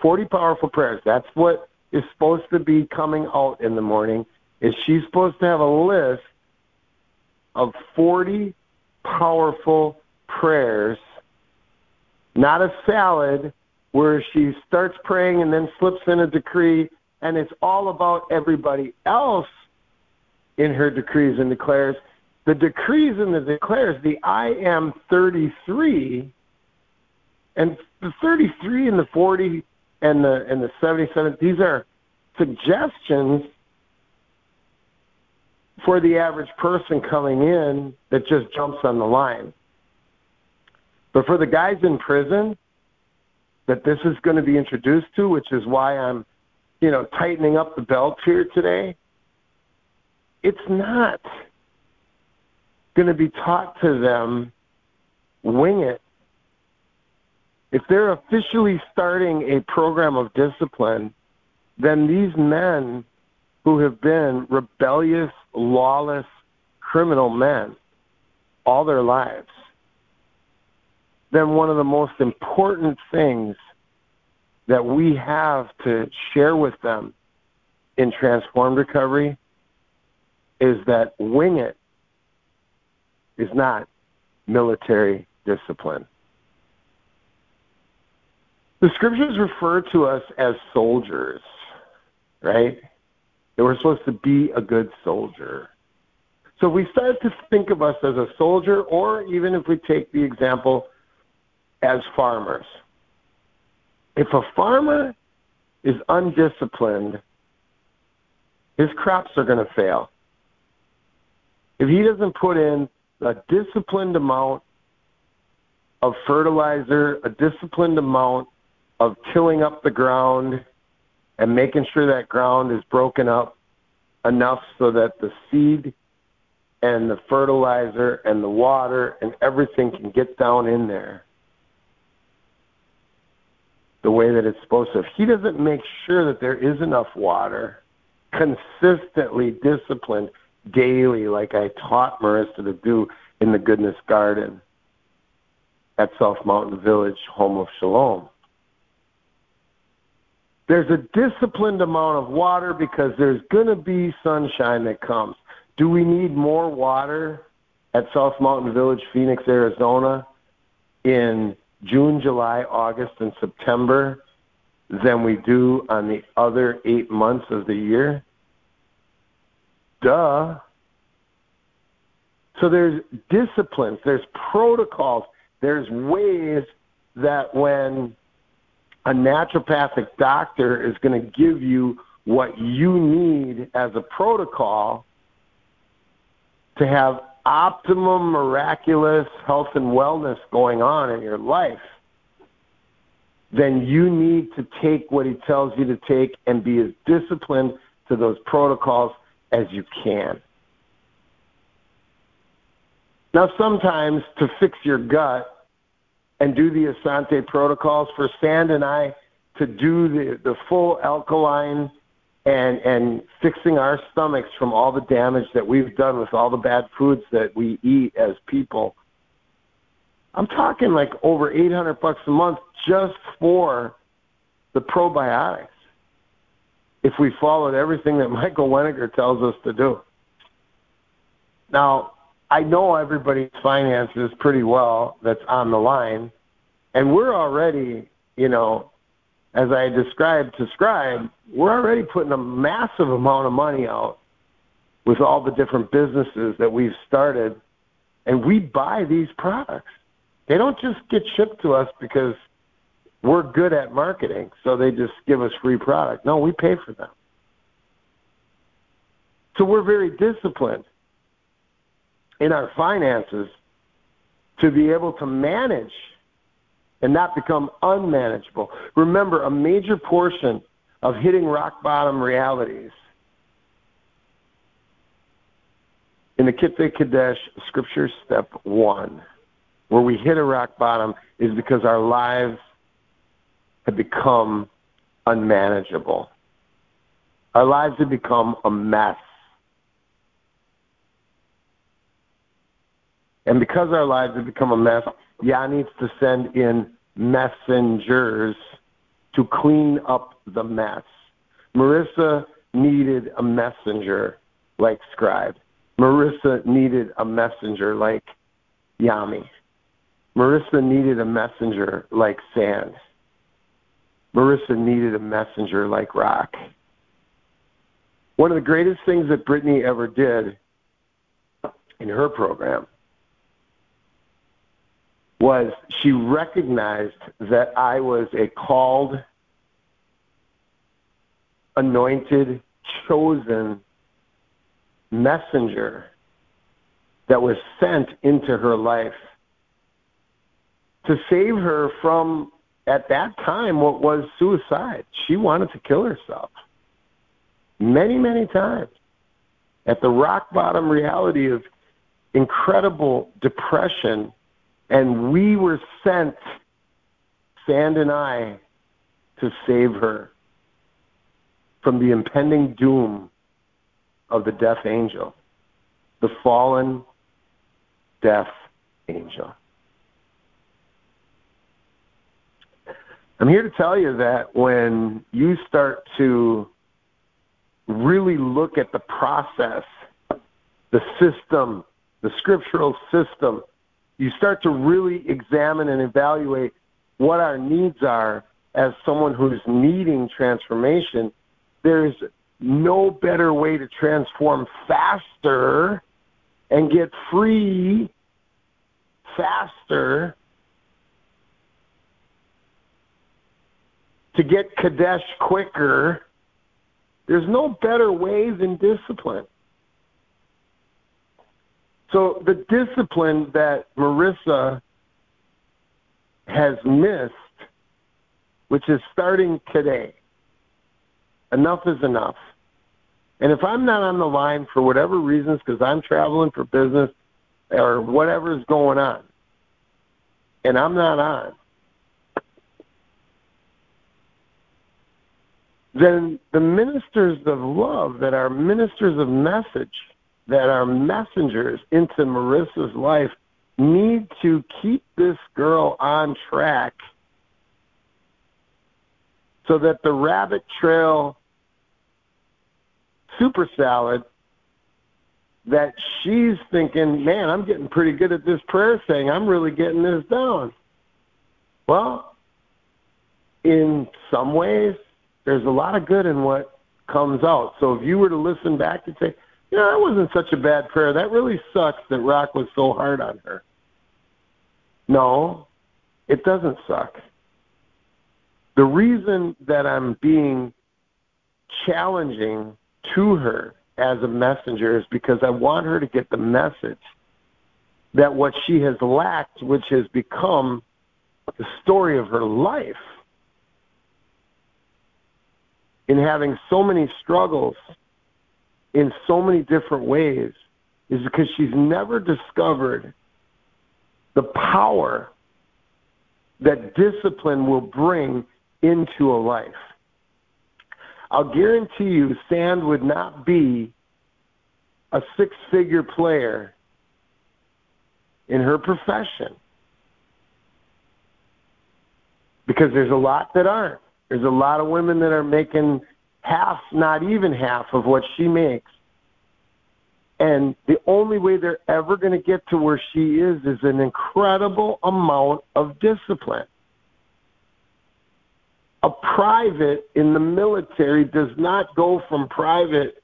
40 powerful prayers. That's what is supposed to be coming out in the morning. Is she's supposed to have a list of 40 powerful prayers, not a salad where she starts praying and then slips in a decree and it's all about everybody else in her decrees and declares, the decrees and the declares, the I am 33, and the 33 and the 40 and the and the 77, these are suggestions for the average person coming in that just jumps on the line. But for the guys in prison that this is going to be introduced to, which is why I'm, you know, tightening up the belt here today, it's not going to be taught to them wing it. If they're officially starting a program of discipline, then these men who have been rebellious, lawless, criminal men all their lives, then one of the most important things that we have to share with them in transformed recovery is that wing it is not military discipline. The scriptures refer to us as soldiers, right? That we're supposed to be a good soldier. So if we start to think of us as a soldier, or even if we take the example as farmers. If a farmer is undisciplined, his crops are going to fail. If he doesn't put in a disciplined amount of fertilizer, a disciplined amount of tilling up the ground and making sure that ground is broken up enough so that the seed and the fertilizer and the water and everything can get down in there the way that it's supposed to. If he doesn't make sure that there is enough water, consistently disciplined daily, like I taught Marissa to do in the Goodness Garden at South Mountain Village, home of Shalom. There's a disciplined amount of water because there's going to be sunshine that comes. Do we need more water at South Mountain Village, Phoenix, Arizona in June, July, August, and September than we do on the other eight months of the year? Duh. So there's disciplines, there's protocols, there's ways that when a naturopathic doctor is going to give you what you need as a protocol to have optimum miraculous health and wellness going on in your life, then you need to take what he tells you to take and be as disciplined to those protocols as you can. Now, sometimes to fix your gut and do the Asante protocols, for Sand and I to do the, the full alkaline and, and fixing our stomachs from all the damage that we've done with all the bad foods that we eat as people. I'm talking like over 800 bucks a month just for the probiotics if we followed everything that Michael Weniger tells us to do. Now, I know everybody's finances pretty well that's on the line, and we're already, you know, as I described to Scribe, we're already putting a massive amount of money out with all the different businesses that we've started, and we buy these products. They don't just get shipped to us because we're good at marketing, so they just give us free product. No, we pay for them. So we're very disciplined in our finances to be able to manage and not become unmanageable. Remember, a major portion of hitting rock bottom realities in the Kitvei Kodesh scripture step one, where we hit a rock bottom, is because our lives have become unmanageable. Our lives have become a mess. And because our lives have become a mess, Yah needs to send in messengers to clean up the mess. Marissa needed a messenger like Scribe. Marissa needed a messenger like Yami. Marissa needed a messenger like Sand. Marissa needed a messenger like Rock. One of the greatest things that Brittany ever did in her program was she recognized that I was a called, anointed, chosen messenger that was sent into her life to save her from, at that time, what was suicide. She wanted to kill herself many, many times. At the rock bottom reality of incredible depression, and we were sent, Sand and I, to save her from the impending doom of the death angel, the fallen death angel. I'm here to tell you that when you start to really look at the process, the system, the scriptural system, you start to really examine and evaluate what our needs are as someone who's needing transformation, there's no better way to transform faster and get free faster to get Kodesh quicker. There's no better way than discipline. So the discipline that Marissa has missed, which is starting today, enough is enough. And if I'm not on the line for whatever reasons, because I'm traveling for business or whatever is going on, and I'm not on, then the ministers of love that are ministers of message, that are messengers into Marissa's life, need to keep this girl on track so that the rabbit trail super salad that she's thinking, man, I'm getting pretty good at this prayer thing. I'm really getting this down. Well, in some ways, there's a lot of good in what comes out. So if you were to listen back and say, you know, that wasn't such a bad prayer. That really sucks that Rock was so hard on her. No, it doesn't suck. The reason that I'm being challenging to her as a messenger is because I want her to get the message that what she has lacked, which has become the story of her life, in having so many struggles in so many different ways, is because she's never discovered the power that discipline will bring into a life. I'll guarantee you, Sand would not be a six figure player in her profession. Because there's a lot that aren't. There's a lot of women that are making half, not even half, of what she makes. And the only way they're ever going to get to where she is is an incredible amount of discipline a private in the military does not go from private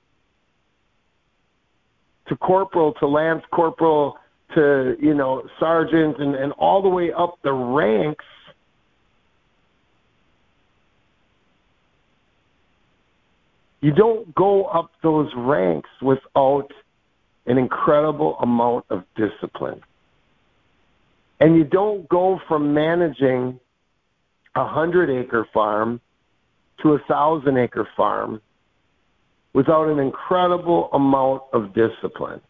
to corporal to lance corporal to you know sergeant and, and all the way up the ranks you don't go up those ranks without an incredible amount of discipline and you don't go from managing a hundred acre farm to a thousand acre farm without an incredible amount of discipline.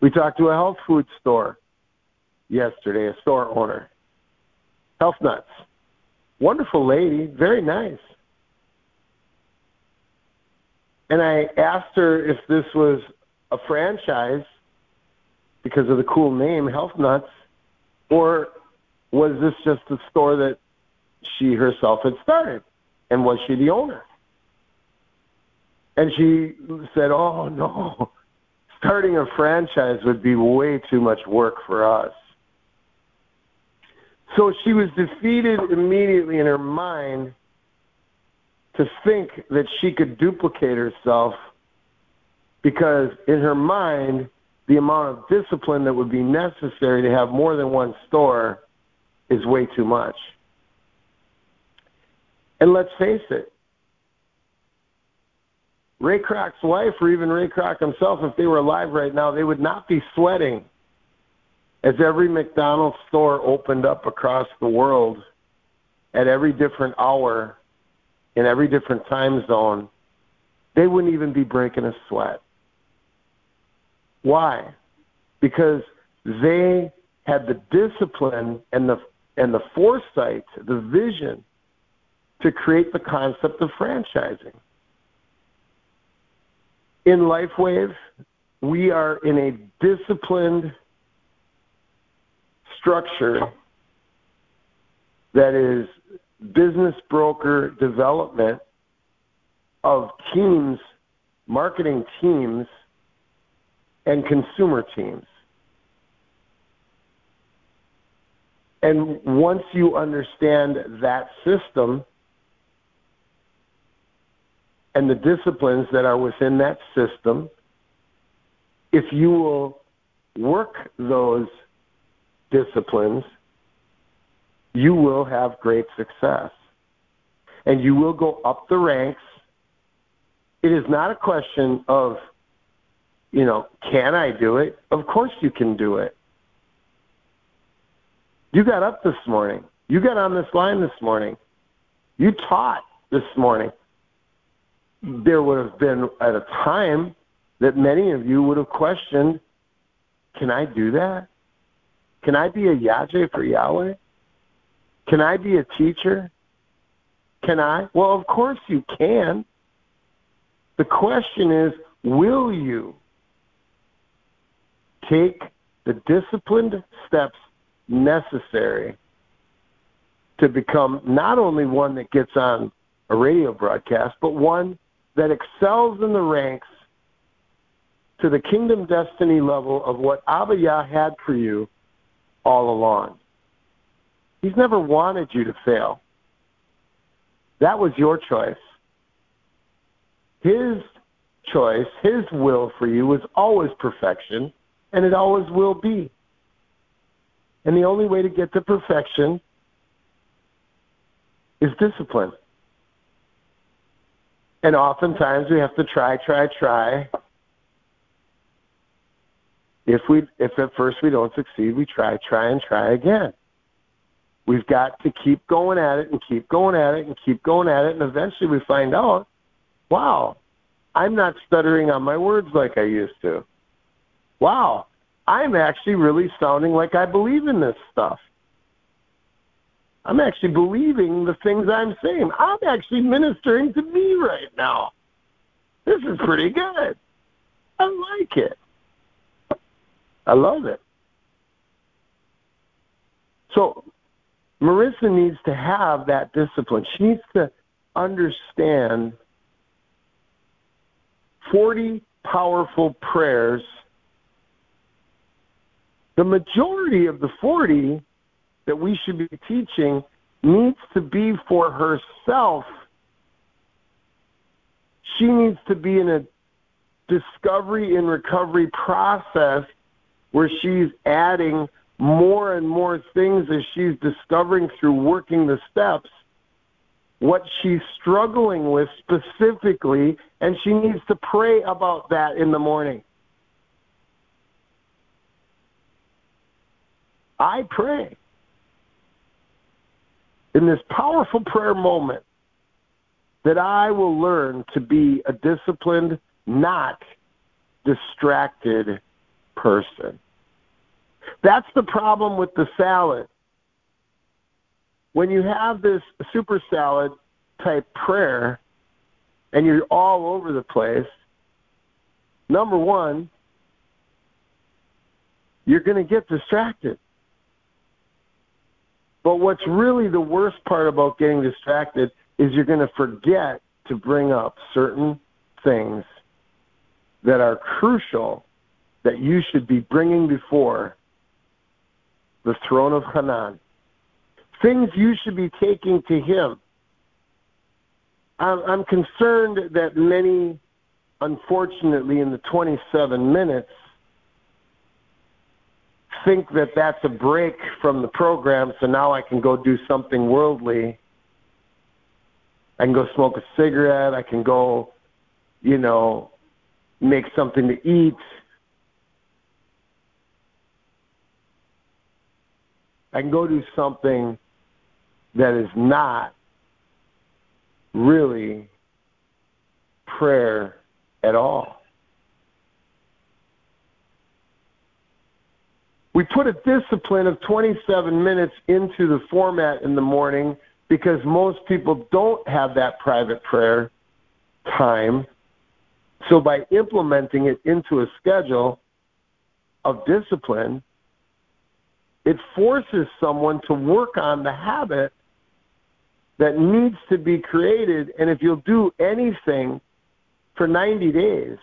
We talked to a health food store yesterday, a store owner. Health Nuts. Wonderful lady, very nice. And I asked her if this was a franchise because of the cool name, Health Nuts, or was this just a store that she herself had started. And was she the owner? And she said, Oh, no, starting a franchise would be way too much work for us. So she was defeated immediately in her mind to think that she could duplicate herself because in her mind, the amount of discipline that would be necessary to have more than one store is way too much. And let's face it, Ray Kroc's wife, or even Ray Kroc himself, if they were alive right now, they would not be sweating as every McDonald's store opened up across the world at every different hour in every different time zone. They wouldn't even be breaking a sweat. Why? Because they had the discipline and the and the foresight, the vision to create the concept of franchising. In LifeWave, we are in a disciplined structure that is business broker development of teams, marketing teams, and consumer teams. And once you understand that system and the disciplines that are within that system, if you will work those disciplines, you will have great success. And you will go up the ranks. It is not a question of, you know, can I do it? Of course you can do it. You got up this morning. You got on this line this morning. You taught this morning. Mm. There would have been at a time that many of you would have questioned, can I do that? Can I be a Yaje for Yahweh? Can I be a teacher? Can I? Well, of course you can. The question is, will you take the disciplined steps necessary to become not only one that gets on a radio broadcast, but one that excels in the ranks to the kingdom destiny level of what Abba Yah had for you all along. He's never wanted you to fail. That was your choice. His choice, his will for you was always perfection, and it always will be. And the only way to get to perfection is discipline. And oftentimes we have to try, try, try. If we if at first we don't succeed, we try, try and try again. We've got to keep going at it and keep going at it and keep going at it and eventually we find out, wow, I'm not stuttering on my words like I used to. Wow, I'm actually really sounding like I believe in this stuff. I'm actually believing the things I'm saying. I'm actually ministering to me right now. This is pretty good. I like it. I love it. So Marissa needs to have that discipline. She needs to understand 40 powerful prayers the majority of the 40 that we should be teaching needs to be for herself. She needs to be in a discovery and recovery process where she's adding more and more things as she's discovering through working the steps what she's struggling with specifically, and she needs to pray about that in the morning. I pray in this powerful prayer moment that I will learn to be a disciplined, not distracted person. That's the problem with the salad. When you have this super salad type prayer and you're all over the place, number one, you're going to get distracted. But what's really the worst part about getting distracted is you're going to forget to bring up certain things that are crucial that you should be bringing before the throne of Hanan. Things you should be taking to Him. I'm concerned that many, unfortunately, in the 27 minutes, think that that's a break from the program, so now I can go do something worldly. I can go smoke a cigarette. I can go, you know, make something to eat. I can go do something that is not really prayer at all. We put a discipline of 27 minutes into the format in the morning because most people don't have that private prayer time. So by implementing it into a schedule of discipline, it forces someone to work on the habit that needs to be created. And if you'll do anything for 90 days,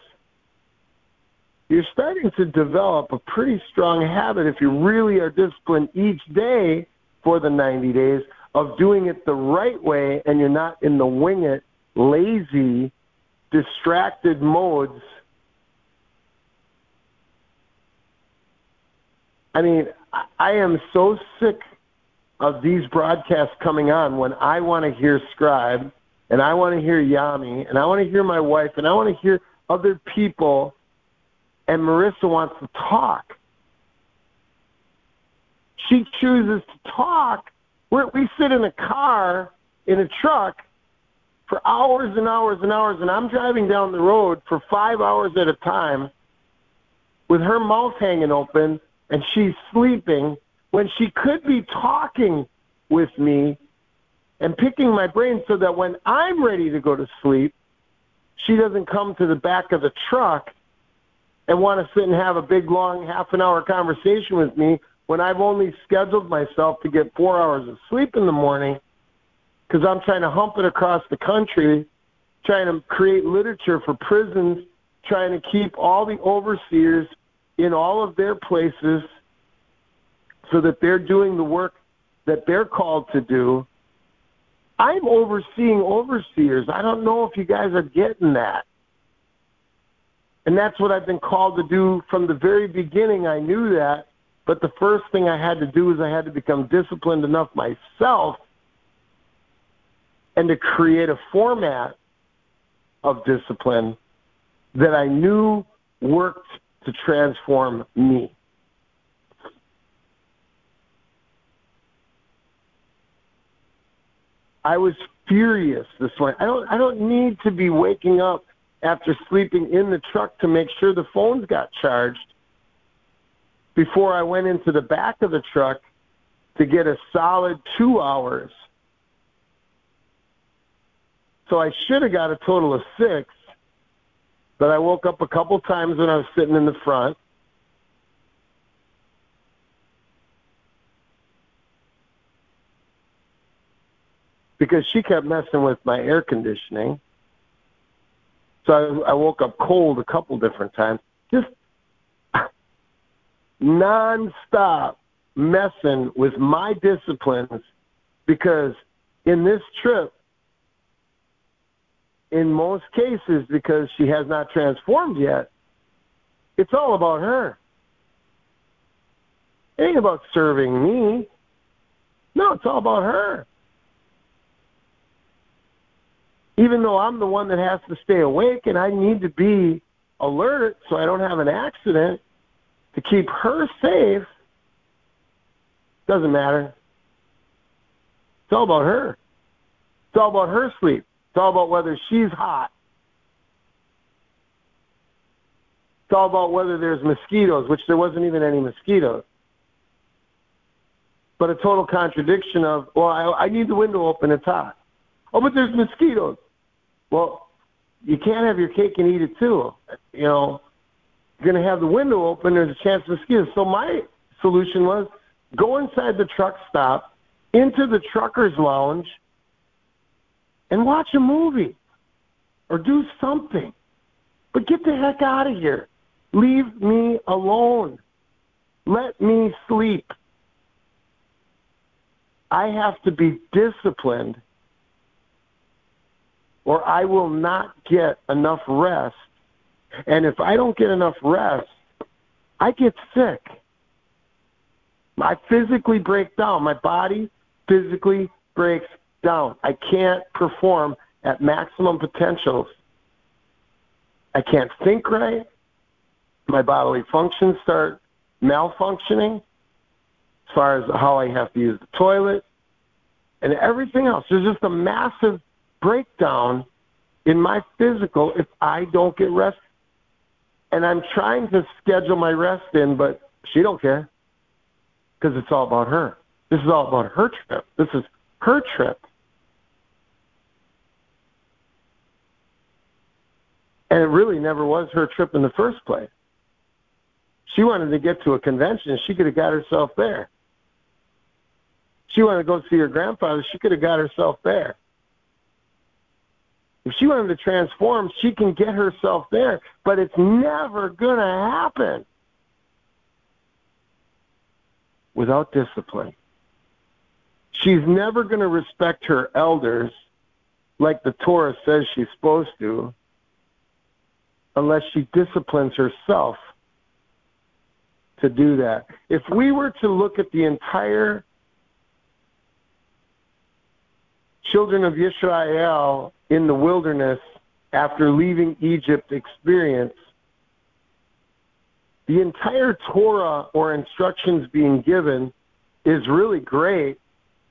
you're starting to develop a pretty strong habit if you really are disciplined each day for the 90 days of doing it the right way and you're not in the wing it, lazy, distracted modes. I mean, I am so sick of these broadcasts coming on when I want to hear Scribe and I want to hear Yami and I want to hear my wife and I want to hear other people and Marissa wants to talk. She chooses to talk. We're, we sit in a car, in a truck, for hours and hours and hours, and I'm driving down the road for five hours at a time with her mouth hanging open and she's sleeping when she could be talking with me and picking my brain so that when I'm ready to go to sleep, she doesn't come to the back of the truck and want to sit and have a big long half an hour conversation with me when I've only scheduled myself to get four hours of sleep in the morning because I'm trying to hump it across the country, trying to create literature for prisons, trying to keep all the overseers in all of their places so that they're doing the work that they're called to do. I'm overseeing overseers. I don't know if you guys are getting that. And that's what I've been called to do from the very beginning. I knew that. But the first thing I had to do is I had to become disciplined enough myself and to create a format of discipline that I knew worked to transform me. I was furious this morning. I don't I don't need to be waking up after sleeping in the truck to make sure the phones got charged before I went into the back of the truck to get a solid 2 hours. So I should have got a total of 6 but I woke up a couple times when I was sitting in the front. Because she kept messing with my air conditioning. So I, I woke up cold a couple different times. Just nonstop messing with my disciplines because in this trip in most cases, because she has not transformed yet, it's all about her. It ain't about serving me. No, it's all about her. Even though I'm the one that has to stay awake and I need to be alert so I don't have an accident to keep her safe, doesn't matter. It's all about her. It's all about her sleep. It's all about whether she's hot. It's all about whether there's mosquitoes, which there wasn't even any mosquitoes. But a total contradiction of, well, I, I need the window open, it's hot. Oh, but there's mosquitoes. Well, you can't have your cake and eat it too. You know, you're going to have the window open, there's a chance of mosquitoes. So my solution was go inside the truck stop, into the trucker's lounge, and watch a movie or do something. But get the heck out of here. Leave me alone. Let me sleep. I have to be disciplined or I will not get enough rest. And if I don't get enough rest, I get sick. I physically break down. My body physically breaks down. I can't perform at maximum potentials. I can't think right. My bodily functions start malfunctioning as far as how I have to use the toilet and everything else. There's just a massive breakdown in my physical if I don't get rest. And I'm trying to schedule my rest in, but she don't care because it's all about her. This is all about her trip. This is her trip. And it really never was her trip in the first place. She wanted to get to a convention. She could have got herself there. She wanted to go see her grandfather. She could have got herself there. If she wanted to transform, she can get herself there, but it's never going to happen without discipline. She's never going to respect her elders like the Torah says she's supposed to unless she disciplines herself to do that. If we were to look at the entire children of Israel in the wilderness after leaving Egypt experience, the entire Torah or instructions being given is really great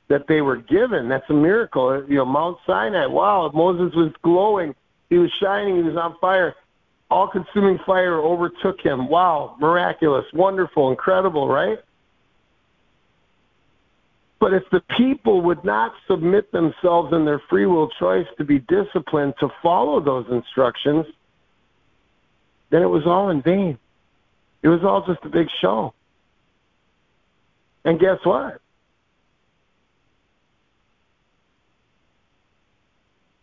that they were given. That's a miracle. You know, Mount Sinai, wow, Moses was glowing. He was shining. He was on fire. All consuming fire overtook him. Wow, miraculous, wonderful, incredible, right? But if the people would not submit themselves in their free will choice to be disciplined to follow those instructions, then it was all in vain. It was all just a big show. And guess what?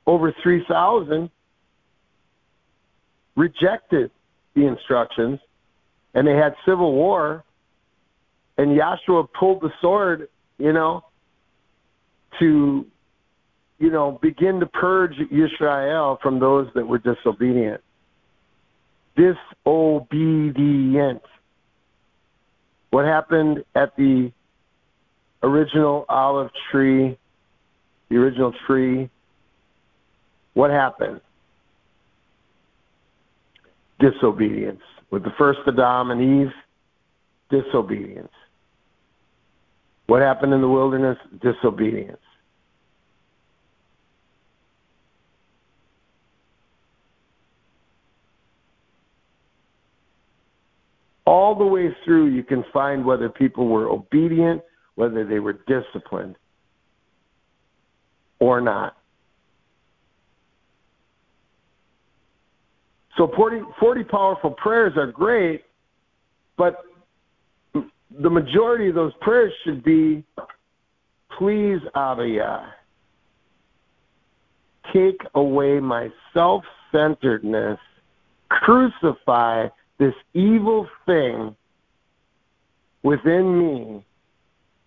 Over 3,000 rejected the instructions and they had civil war and Joshua pulled the sword you know, to, you know, begin to purge Israel from those that were disobedient. Disobedient. What happened at the original olive tree, the original tree? What happened? Disobedience. With the first Adam and Eve, disobedience. What happened in the wilderness? Disobedience. All the way through, you can find whether people were obedient, whether they were disciplined, or not. So 40, 40 powerful prayers are great, but the majority of those prayers should be, please, Abba take away my self centeredness, crucify this evil thing within me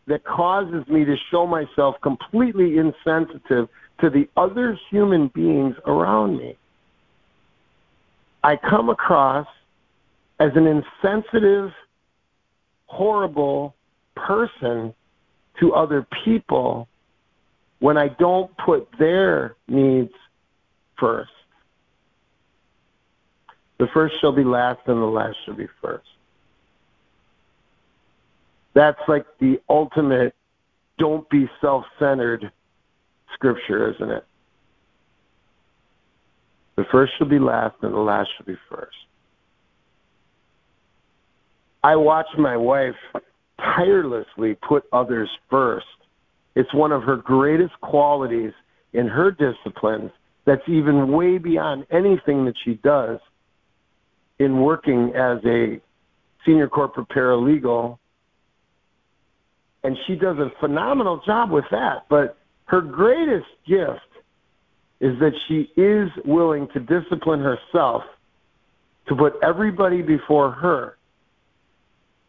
that causes me to show myself completely insensitive to the other human beings around me. I come across as an insensitive horrible person to other people when I don't put their needs first. The first shall be last, and the last shall be first. That's like the ultimate don't be self centered scripture, isn't it? The first shall be last, and the last shall be first. I watch my wife tirelessly put others first. It's one of her greatest qualities in her disciplines that's even way beyond anything that she does in working as a senior corporate paralegal. And she does a phenomenal job with that. But her greatest gift is that she is willing to discipline herself to put everybody before her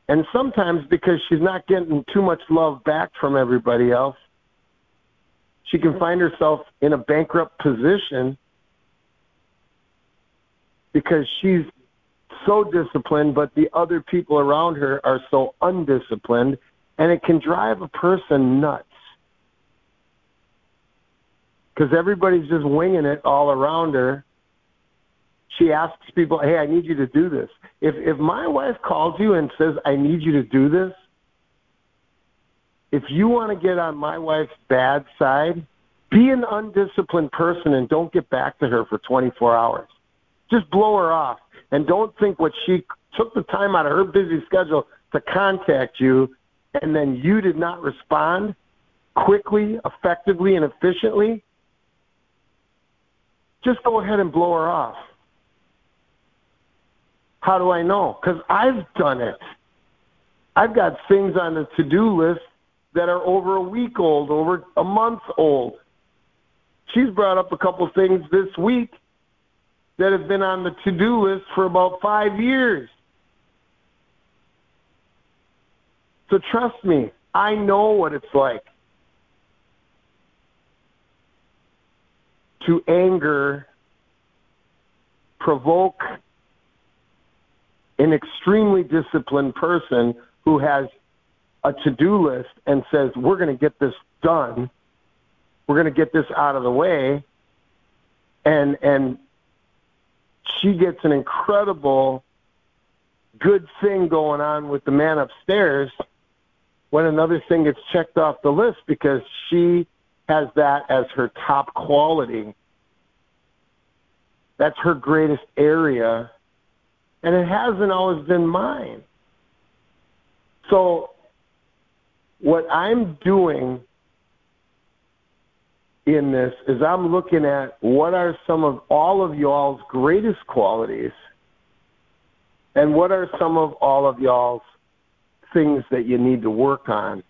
and sometimes because she's not getting too much love back from everybody else, she can mm-hmm. find herself in a bankrupt position because she's so disciplined, but the other people around her are so undisciplined, And it can drive a person nuts. Because everybody's just winging it all around her. She asks people, hey, I need you to do this. If, if my wife calls you and says, I need you to do this, if you want to get on my wife's bad side, be an undisciplined person and don't get back to her for 24 hours. Just blow her off. And don't think what she took the time out of her busy schedule to contact you and then you did not respond quickly, effectively, and efficiently. Just go ahead and blow her off. How do I know? Because I've done it. I've got things on the to do list that are over a week old, over a month old. She's brought up a couple things this week that have been on the to do list for about five years. So trust me, I know what it's like to anger, provoke an extremely disciplined person who has a to do list and says, We're going to get this done. We're going to get this out of the way. And, and she gets an incredible good thing going on with the man upstairs when another thing gets checked off the list because she has that as her top quality. That's her greatest area. And it hasn't always been mine. So, what I'm doing in this is I'm looking at what are some of all of y'all's greatest qualities and what are some of all of y'all's things that you need to work on.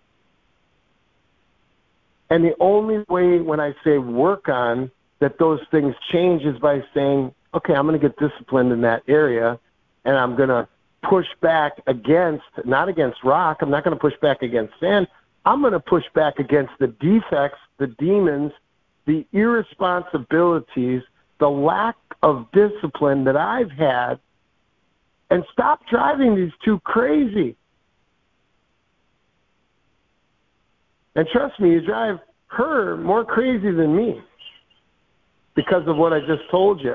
And the only way when I say work on that those things change is by saying, okay, I'm going to get disciplined in that area and I'm going to push back against, not against rock, I'm not going to push back against sand. I'm going to push back against the defects, the demons, the irresponsibilities, the lack of discipline that I've had, and stop driving these two crazy. And trust me, you drive her more crazy than me because of what I just told you.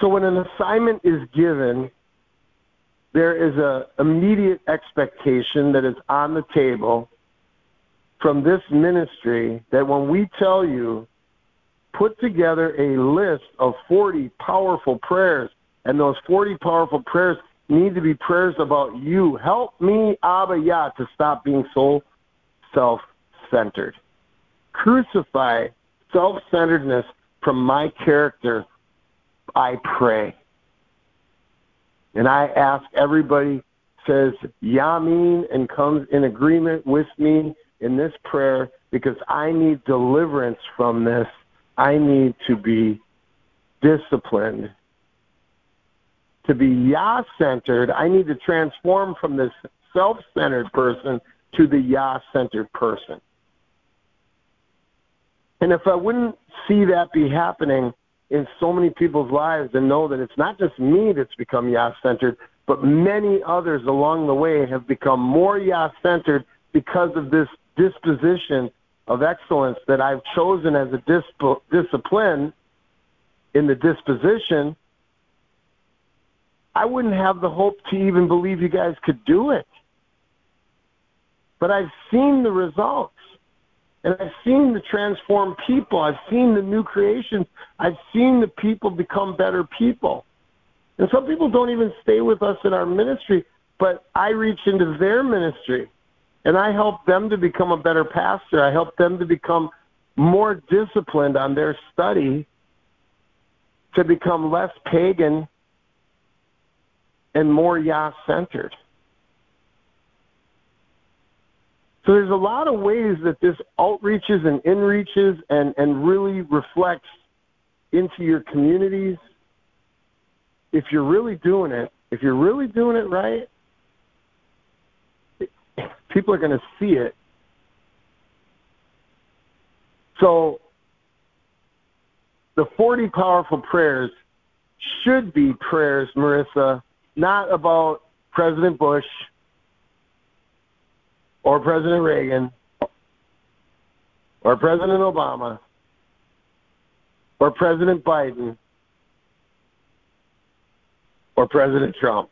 So when an assignment is given, there is an immediate expectation that is on the table from this ministry that when we tell you put together a list of 40 powerful prayers and those 40 powerful prayers need to be prayers about you. Help me, Abba Yah, to stop being so self-centered. Crucify self-centeredness from my character I pray. And I ask everybody says Yamin and comes in agreement with me in this prayer because I need deliverance from this. I need to be disciplined. To be Yah centered, I need to transform from this self centered person to the Yah centered person. And if I wouldn't see that be happening, in so many people's lives and know that it's not just me that's become Yah centered, but many others along the way have become more Yah centered because of this disposition of excellence that I've chosen as a discipline in the disposition. I wouldn't have the hope to even believe you guys could do it. But I've seen the results. And I've seen the transformed people. I've seen the new creations. I've seen the people become better people. And some people don't even stay with us in our ministry, but I reach into their ministry and I help them to become a better pastor. I help them to become more disciplined on their study, to become less pagan and more Yah centered. So there's a lot of ways that this outreaches and inreaches and, and really reflects into your communities. If you're really doing it, if you're really doing it right, people are going to see it. So the 40 powerful prayers should be prayers, Marissa, not about President Bush or President Reagan or President Obama or President Biden or President Trump.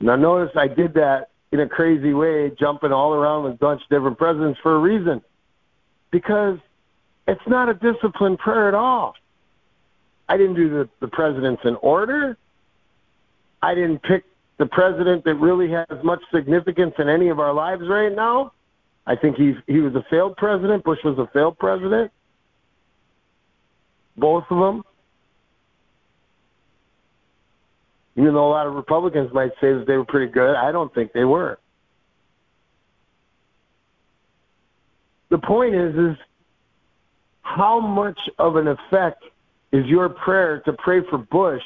Now, notice I did that in a crazy way, jumping all around with a bunch of different presidents for a reason. Because it's not a disciplined prayer at all. I didn't do the, the presidents in order. I didn't pick the president that really has much significance in any of our lives right now. I think he's he was a failed president. Bush was a failed president. Both of them. Even though a lot of Republicans might say that they were pretty good, I don't think they were. The point is, is how much of an effect is your prayer to pray for Bush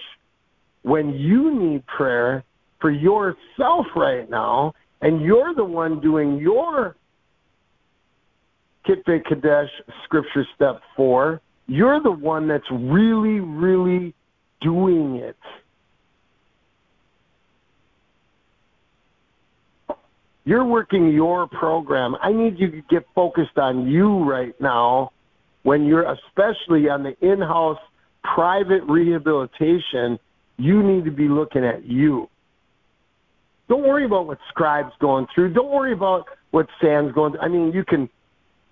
when you need prayer for yourself right now, and you're the one doing your Kitvei Kodesh scripture step four. You're the one that's really, really doing it. You're working your program. I need you to get focused on you right now when you're especially on the in-house private rehabilitation, you need to be looking at you. Don't worry about what Scribe's going through. Don't worry about what Sam's going through. I mean, you can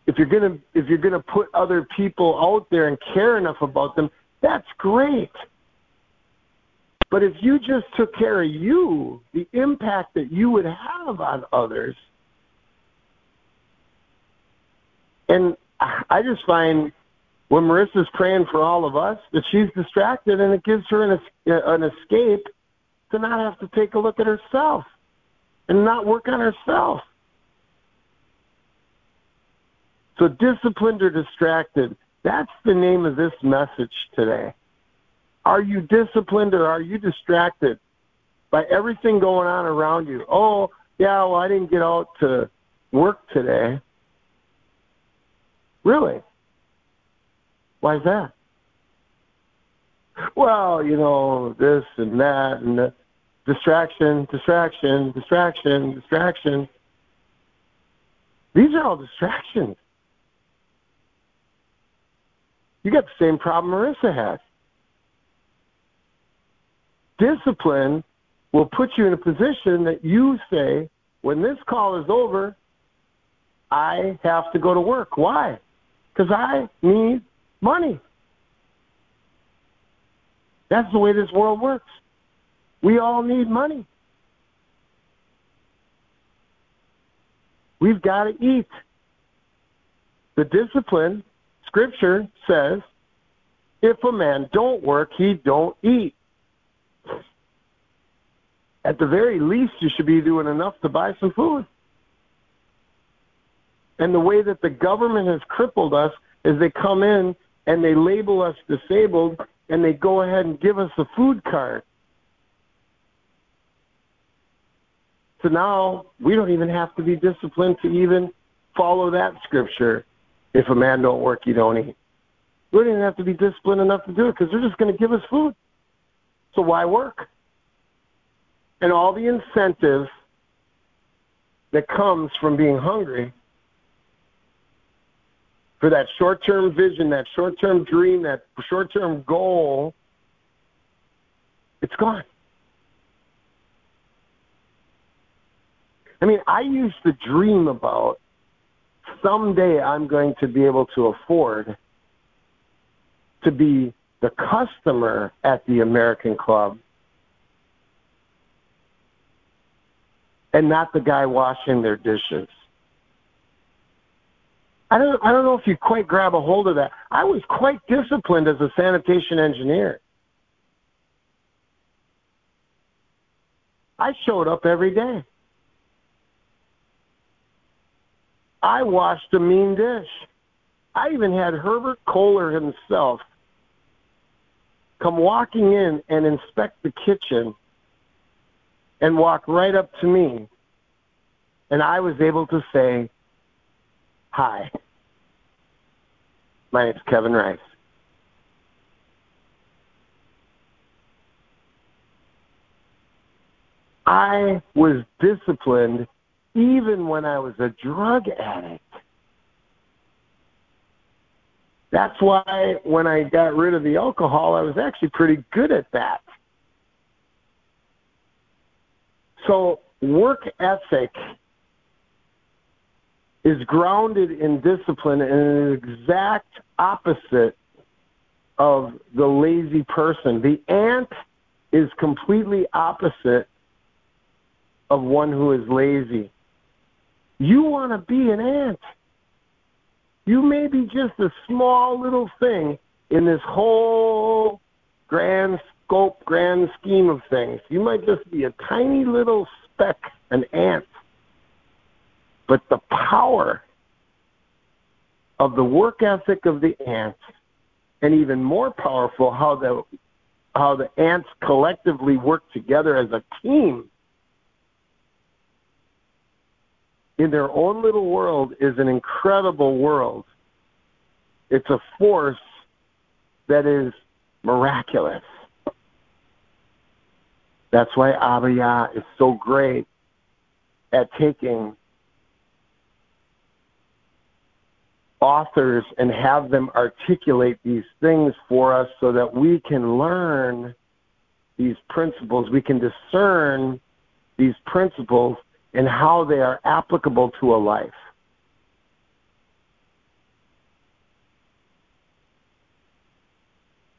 if you're gonna if you're gonna put other people out there and care enough about them, that's great. But if you just took care of you, the impact that you would have on others, and I just find when Marissa's praying for all of us that she's distracted and it gives her an, an escape to not have to take a look at herself and not work on herself. So disciplined or distracted, that's the name of this message today. Are you disciplined or are you distracted by everything going on around you? Oh, yeah, well, I didn't get out to work today. Really? Why is that? Well, you know, this and that and that. distraction, distraction, distraction, distraction. These are all distractions. You got the same problem Marissa has. Discipline will put you in a position that you say, when this call is over, I have to go to work. Why? Because I need money. That's the way this world works. We all need money. We've got to eat. The discipline, Scripture says, if a man don't work, he don't eat. At the very least, you should be doing enough to buy some food. And the way that the government has crippled us is they come in and they label us disabled and they go ahead and give us a food card. So now we don't even have to be disciplined to even follow that scripture. If a man don't work, you don't eat. We don't even have to be disciplined enough to do it because they're just going to give us food. So why work? And all the incentive that comes from being hungry for that short term vision, that short term dream, that short term goal, it's gone. I mean, I used to dream about someday I'm going to be able to afford to be the customer at the American Club and not the guy washing their dishes. I don't I don't know if you quite grab a hold of that. I was quite disciplined as a sanitation engineer. I showed up every day. I washed a mean dish. I even had Herbert Kohler himself come walking in and inspect the kitchen and walk right up to me. And I was able to say, Hi. My name's Kevin Rice. I was disciplined even when I was a drug addict. That's why when I got rid of the alcohol, I was actually pretty good at that. So, work ethic is grounded in discipline and an exact opposite of the lazy person. The ant is completely opposite of one who is lazy. You want to be an ant. You may be just a small little thing in this whole grand scope, grand scheme of things. You might just be a tiny little speck, an ant. But the power of the work ethic of the ants, and even more powerful, how the how the ants collectively work together as a team in their own little world is an incredible world. It's a force that is miraculous. That's why Abba is so great at taking authors and have them articulate these things for us so that we can learn these principles. We can discern these principles and how they are applicable to a life.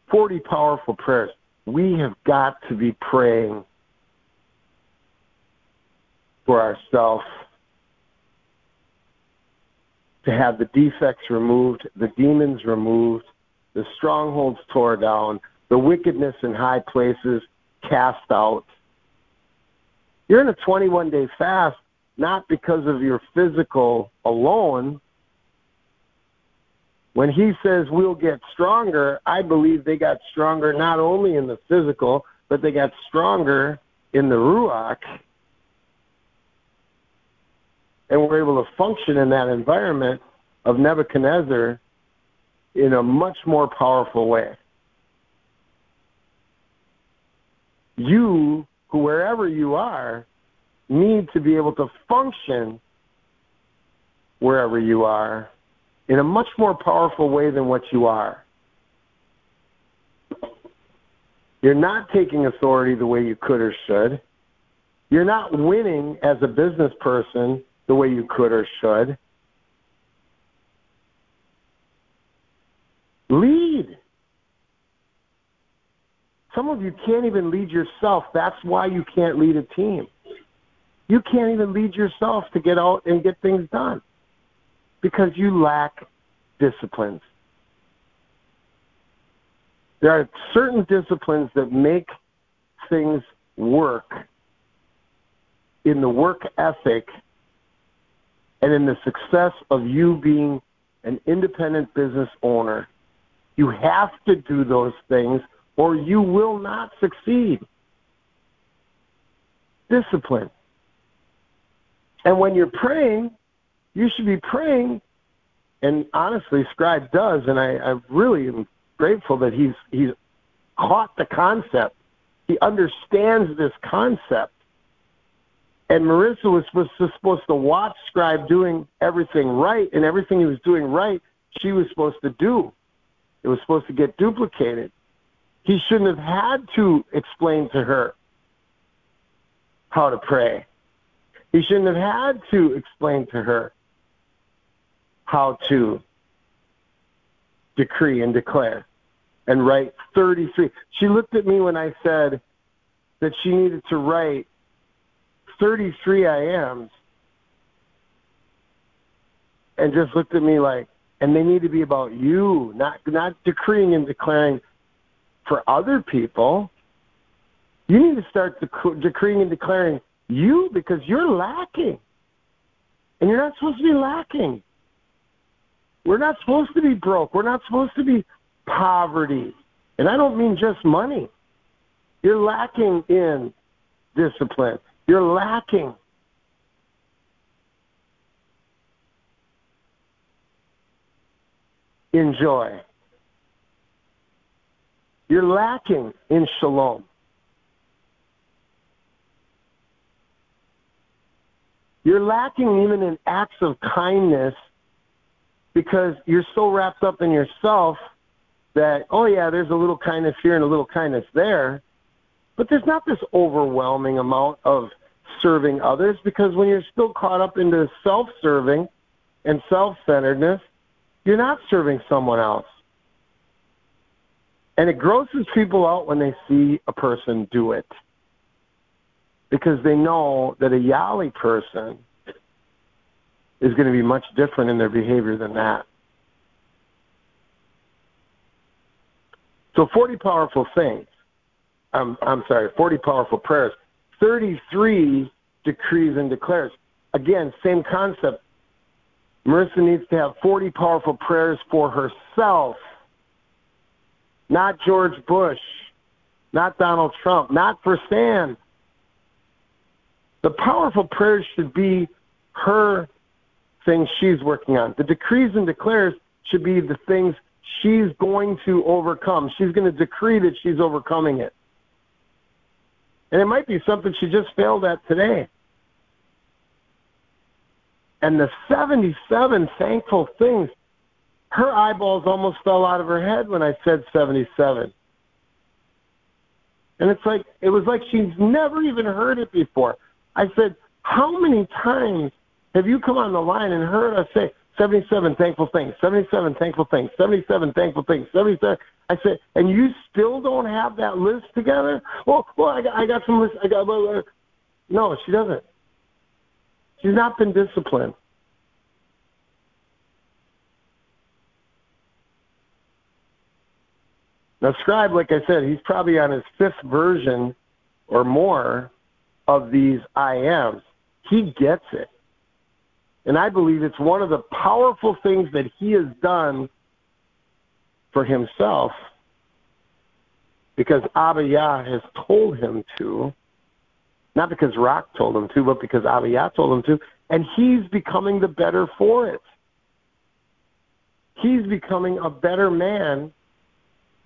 Forty powerful prayers. We have got to be praying for ourselves to have the defects removed, the demons removed, the strongholds tore down, the wickedness in high places cast out, you're in a 21 day fast not because of your physical alone. When he says we'll get stronger, I believe they got stronger not only in the physical, but they got stronger in the Ruach. And we're able to function in that environment of Nebuchadnezzar in a much more powerful way. You wherever you are need to be able to function wherever you are in a much more powerful way than what you are. You're not taking authority the way you could or should. You're not winning as a business person the way you could or should. Lead. Some of you can't even lead yourself. That's why you can't lead a team. You can't even lead yourself to get out and get things done because you lack disciplines. There are certain disciplines that make things work in the work ethic and in the success of you being an independent business owner. You have to do those things or you will not succeed. Discipline. And when you're praying, you should be praying. And honestly, Scribe does, and I, I really am grateful that he's he's caught the concept. He understands this concept. And Marissa was supposed to watch Scribe doing everything right, and everything he was doing right, she was supposed to do. It was supposed to get duplicated. He shouldn't have had to explain to her how to pray. He shouldn't have had to explain to her how to decree and declare and write 33. She looked at me when I said that she needed to write 33 I ams and just looked at me like, and they need to be about you, not not decreeing and declaring for other people. You need to start dec- decreeing and declaring you because you're lacking. And you're not supposed to be lacking. We're not supposed to be broke. We're not supposed to be poverty. And I don't mean just money. You're lacking in discipline. You're lacking in joy. You're lacking in shalom. You're lacking even in acts of kindness because you're so wrapped up in yourself that, oh, yeah, there's a little kindness here and a little kindness there. But there's not this overwhelming amount of serving others because when you're still caught up into self serving and self centeredness, you're not serving someone else. And it grosses people out when they see a person do it because they know that a Yali person is going to be much different in their behavior than that. So 40 powerful things. I'm, I'm sorry, 40 powerful prayers. 33 decrees and declares. Again, same concept. Marissa needs to have 40 powerful prayers for herself, not George Bush, not Donald Trump, not for Stan. The powerful prayers should be her things she's working on. The decrees and declares should be the things she's going to overcome. She's going to decree that she's overcoming it. And it might be something she just failed at today. And the 77 thankful things, her eyeballs almost fell out of her head when I said 77. And it's like, it was like she's never even heard it before. I said, How many times have you come on the line and heard us say 77 thankful things, 77 thankful things, 77 thankful things, 77? I said, and you still don't have that list together? Well, well, I got, I got some list. I got. Well, uh, no, she doesn't. She's not been disciplined. Now, Scribe, like I said, he's probably on his fifth version or more of these I ams. He gets it. And I believe it's one of the powerful things that he has done for himself because Abba Yah has told him to, not because Rock told him to, but because Abba Yah told him to, and he's becoming the better for it. He's becoming a better man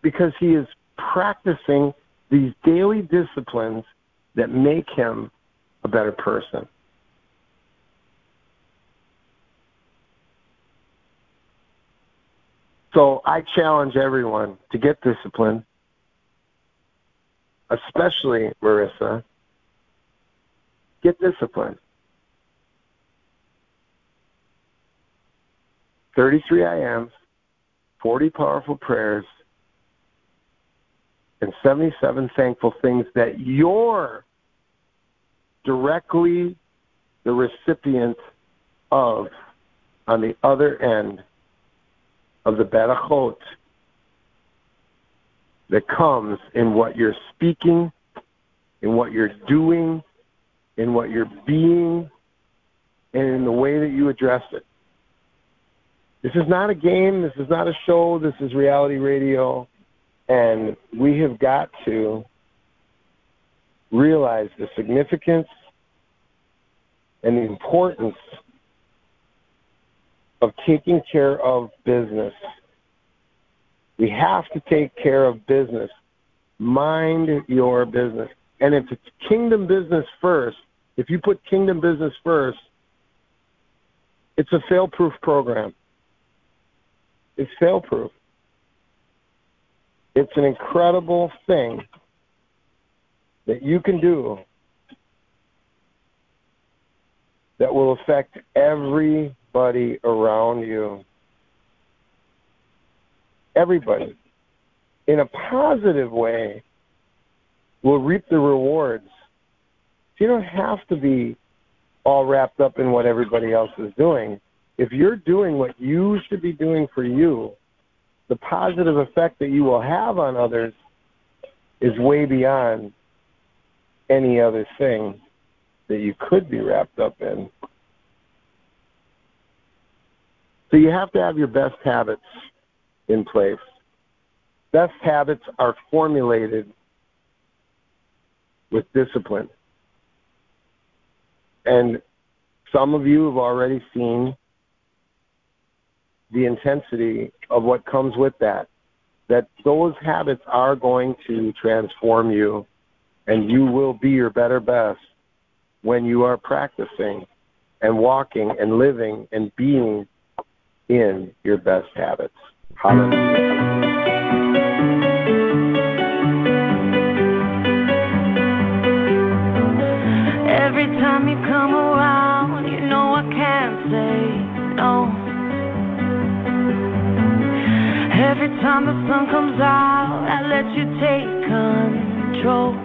because he is practicing these daily disciplines that make him a better person. So I challenge everyone to get disciplined, especially Marissa. Get disciplined. 33 IMs, 40 powerful prayers, and 77 thankful things that you're directly the recipient of on the other end of the berachot that comes in what you're speaking, in what you're doing, in what you're being, and in the way that you address it. This is not a game. This is not a show. This is reality radio. And we have got to realize the significance and the importance of taking care of business. We have to take care of business. Mind your business. And if it's kingdom business first, if you put kingdom business first, it's a fail proof program. It's fail proof. It's an incredible thing that you can do that will affect everybody around you. Everybody. In a positive way, will reap the rewards. You don't have to be all wrapped up in what everybody else is doing. If you're doing what you should be doing for you, the positive effect that you will have on others is way beyond any other thing that you could be wrapped up in. So you have to have your best habits in place. Best habits are formulated with discipline. And some of you have already seen the intensity of what comes with that. That those habits are going to transform you, and you will be your better best when you are practicing and walking and living and being in your best habits. Hallelujah. Every time you come around, you know I can't say no. Every time the sun comes out, I let you take control.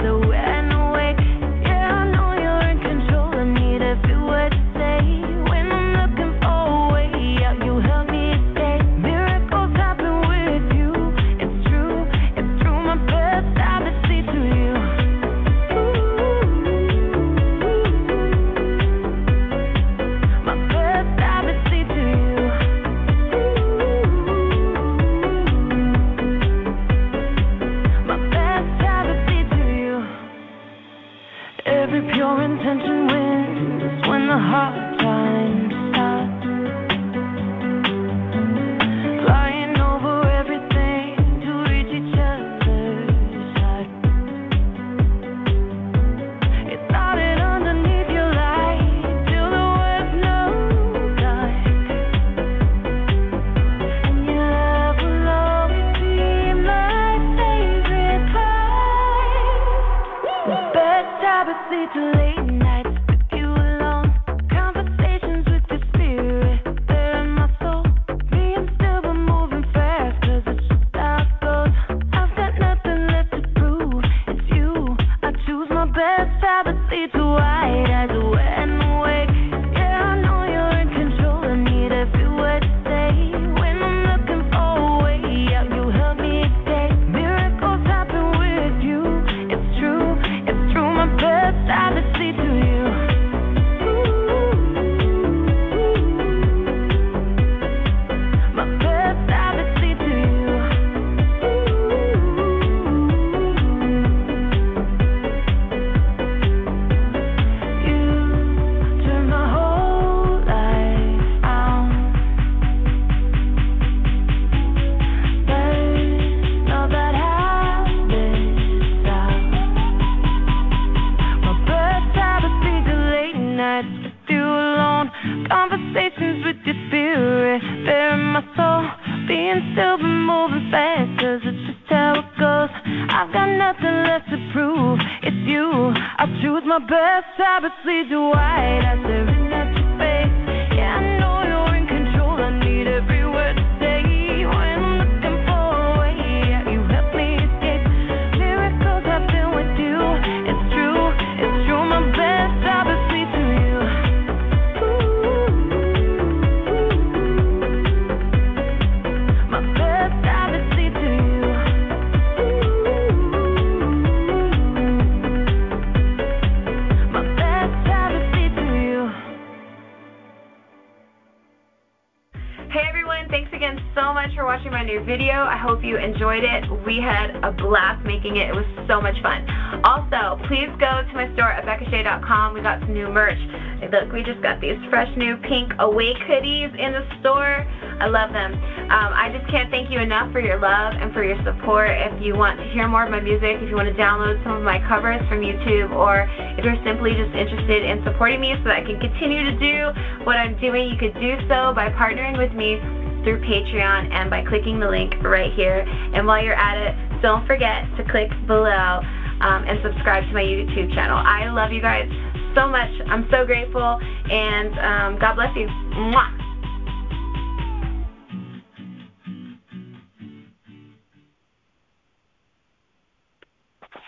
We just got these fresh new pink Awake hoodies in the store. I love them. Um, I just can't thank you enough for your love and for your support. If you want to hear more of my music, if you want to download some of my covers from YouTube, or if you're simply just interested in supporting me so that I can continue to do what I'm doing, you could do so by partnering with me through Patreon and by clicking the link right here. And while you're at it, don't forget to click below um, and subscribe to my YouTube channel. I love you guys so much. I'm so grateful, and um, God bless you. Mwah.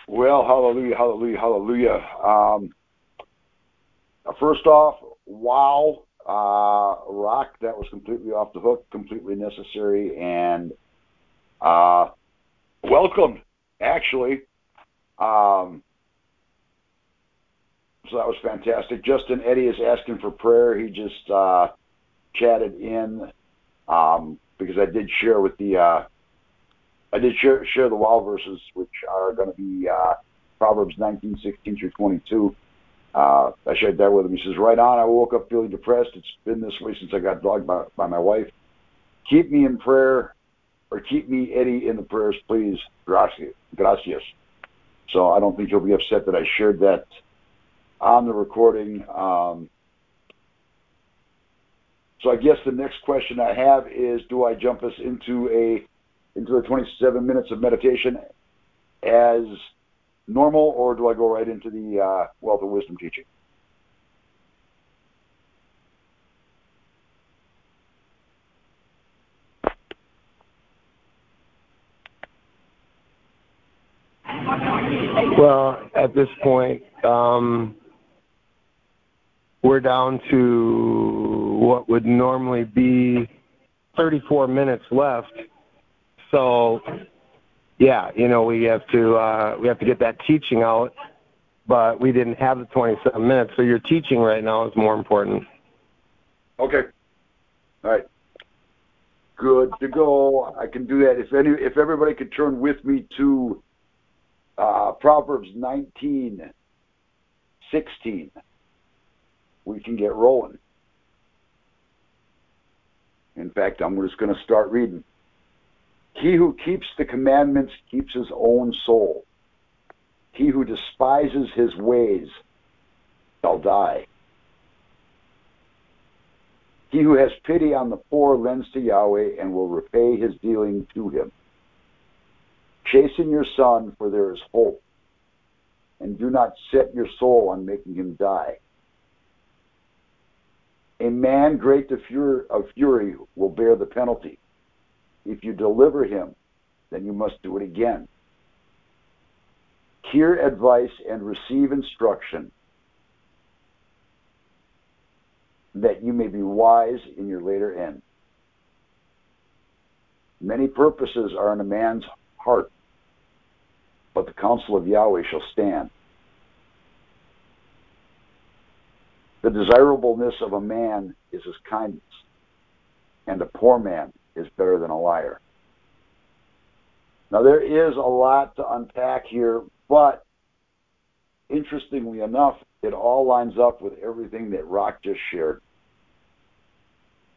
Well, hallelujah, hallelujah, hallelujah. Um, first off, wow, uh, rock that was completely off the hook, completely necessary, and uh, welcomed actually. Um, so that was fantastic. Justin Eddie is asking for prayer. He just uh, chatted in um, because I did share with the uh, I did share share the wow verses, which are going to be uh, Proverbs 19, 16 through 22. Uh, I shared that with him. He says, "Right on. I woke up feeling depressed. It's been this way since I got dogged by, by my wife. Keep me in prayer, or keep me Eddie in the prayers, please. Gracias. Gracias." So I don't think you'll be upset that I shared that on the recording. Um, so I guess the next question I have is, do I jump us into a into the 27 minutes of meditation as normal, or do I go right into the uh, wealth of wisdom teaching? Well, at this point, um, we're down to what would normally be 34 minutes left. So, yeah, you know, we have to uh, we have to get that teaching out, but we didn't have the 27 minutes. So your teaching right now is more important. Okay. All right. Good to go. I can do that. If any, if everybody could turn with me to uh, Proverbs 19, 16, we can get rolling. In fact, I'm just going to start reading. He who keeps the commandments keeps his own soul. He who despises his ways shall die. He who has pity on the poor lends to Yahweh and will repay his dealing to him. Chasten your son, for there is hope, and do not set your soul on making him die. A man great of fury will bear the penalty. If you deliver him, then you must do it again. Hear advice and receive instruction, that you may be wise in your later end. Many purposes are in a man's heart, but the counsel of Yahweh shall stand. The desirableness of a man is his kindness, and a poor man is better than a liar. Now, there is a lot to unpack here, but interestingly enough, it all lines up with everything that Rock just shared.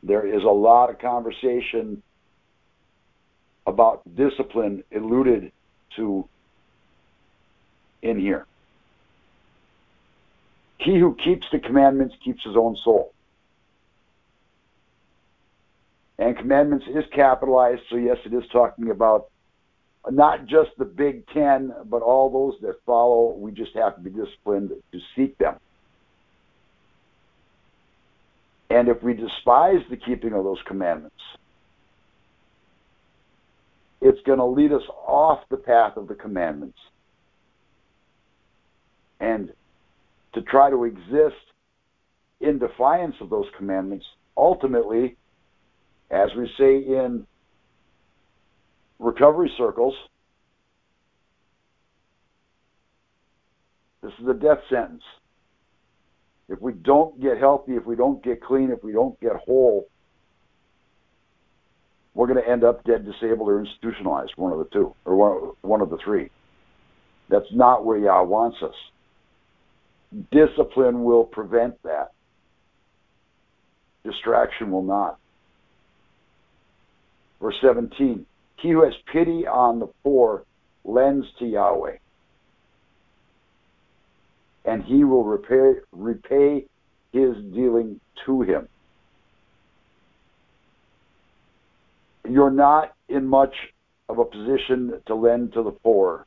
There is a lot of conversation about discipline alluded to in here. He who keeps the commandments keeps his own soul. And commandments is capitalized, so yes, it is talking about not just the big ten, but all those that follow. We just have to be disciplined to seek them. And if we despise the keeping of those commandments, it's going to lead us off the path of the commandments and to try to exist in defiance of those commandments, ultimately, as we say in recovery circles, this is a death sentence. If we don't get healthy, if we don't get clean, if we don't get whole, we're going to end up dead, disabled, or institutionalized, one of the two, or one, of the three. That's not where Yah wants us. Discipline will prevent that. Distraction will not. Verse 17 He who has pity on the poor lends to Yahweh, and he will repay, repay his dealing to him. You're not in much of a position to lend to the poor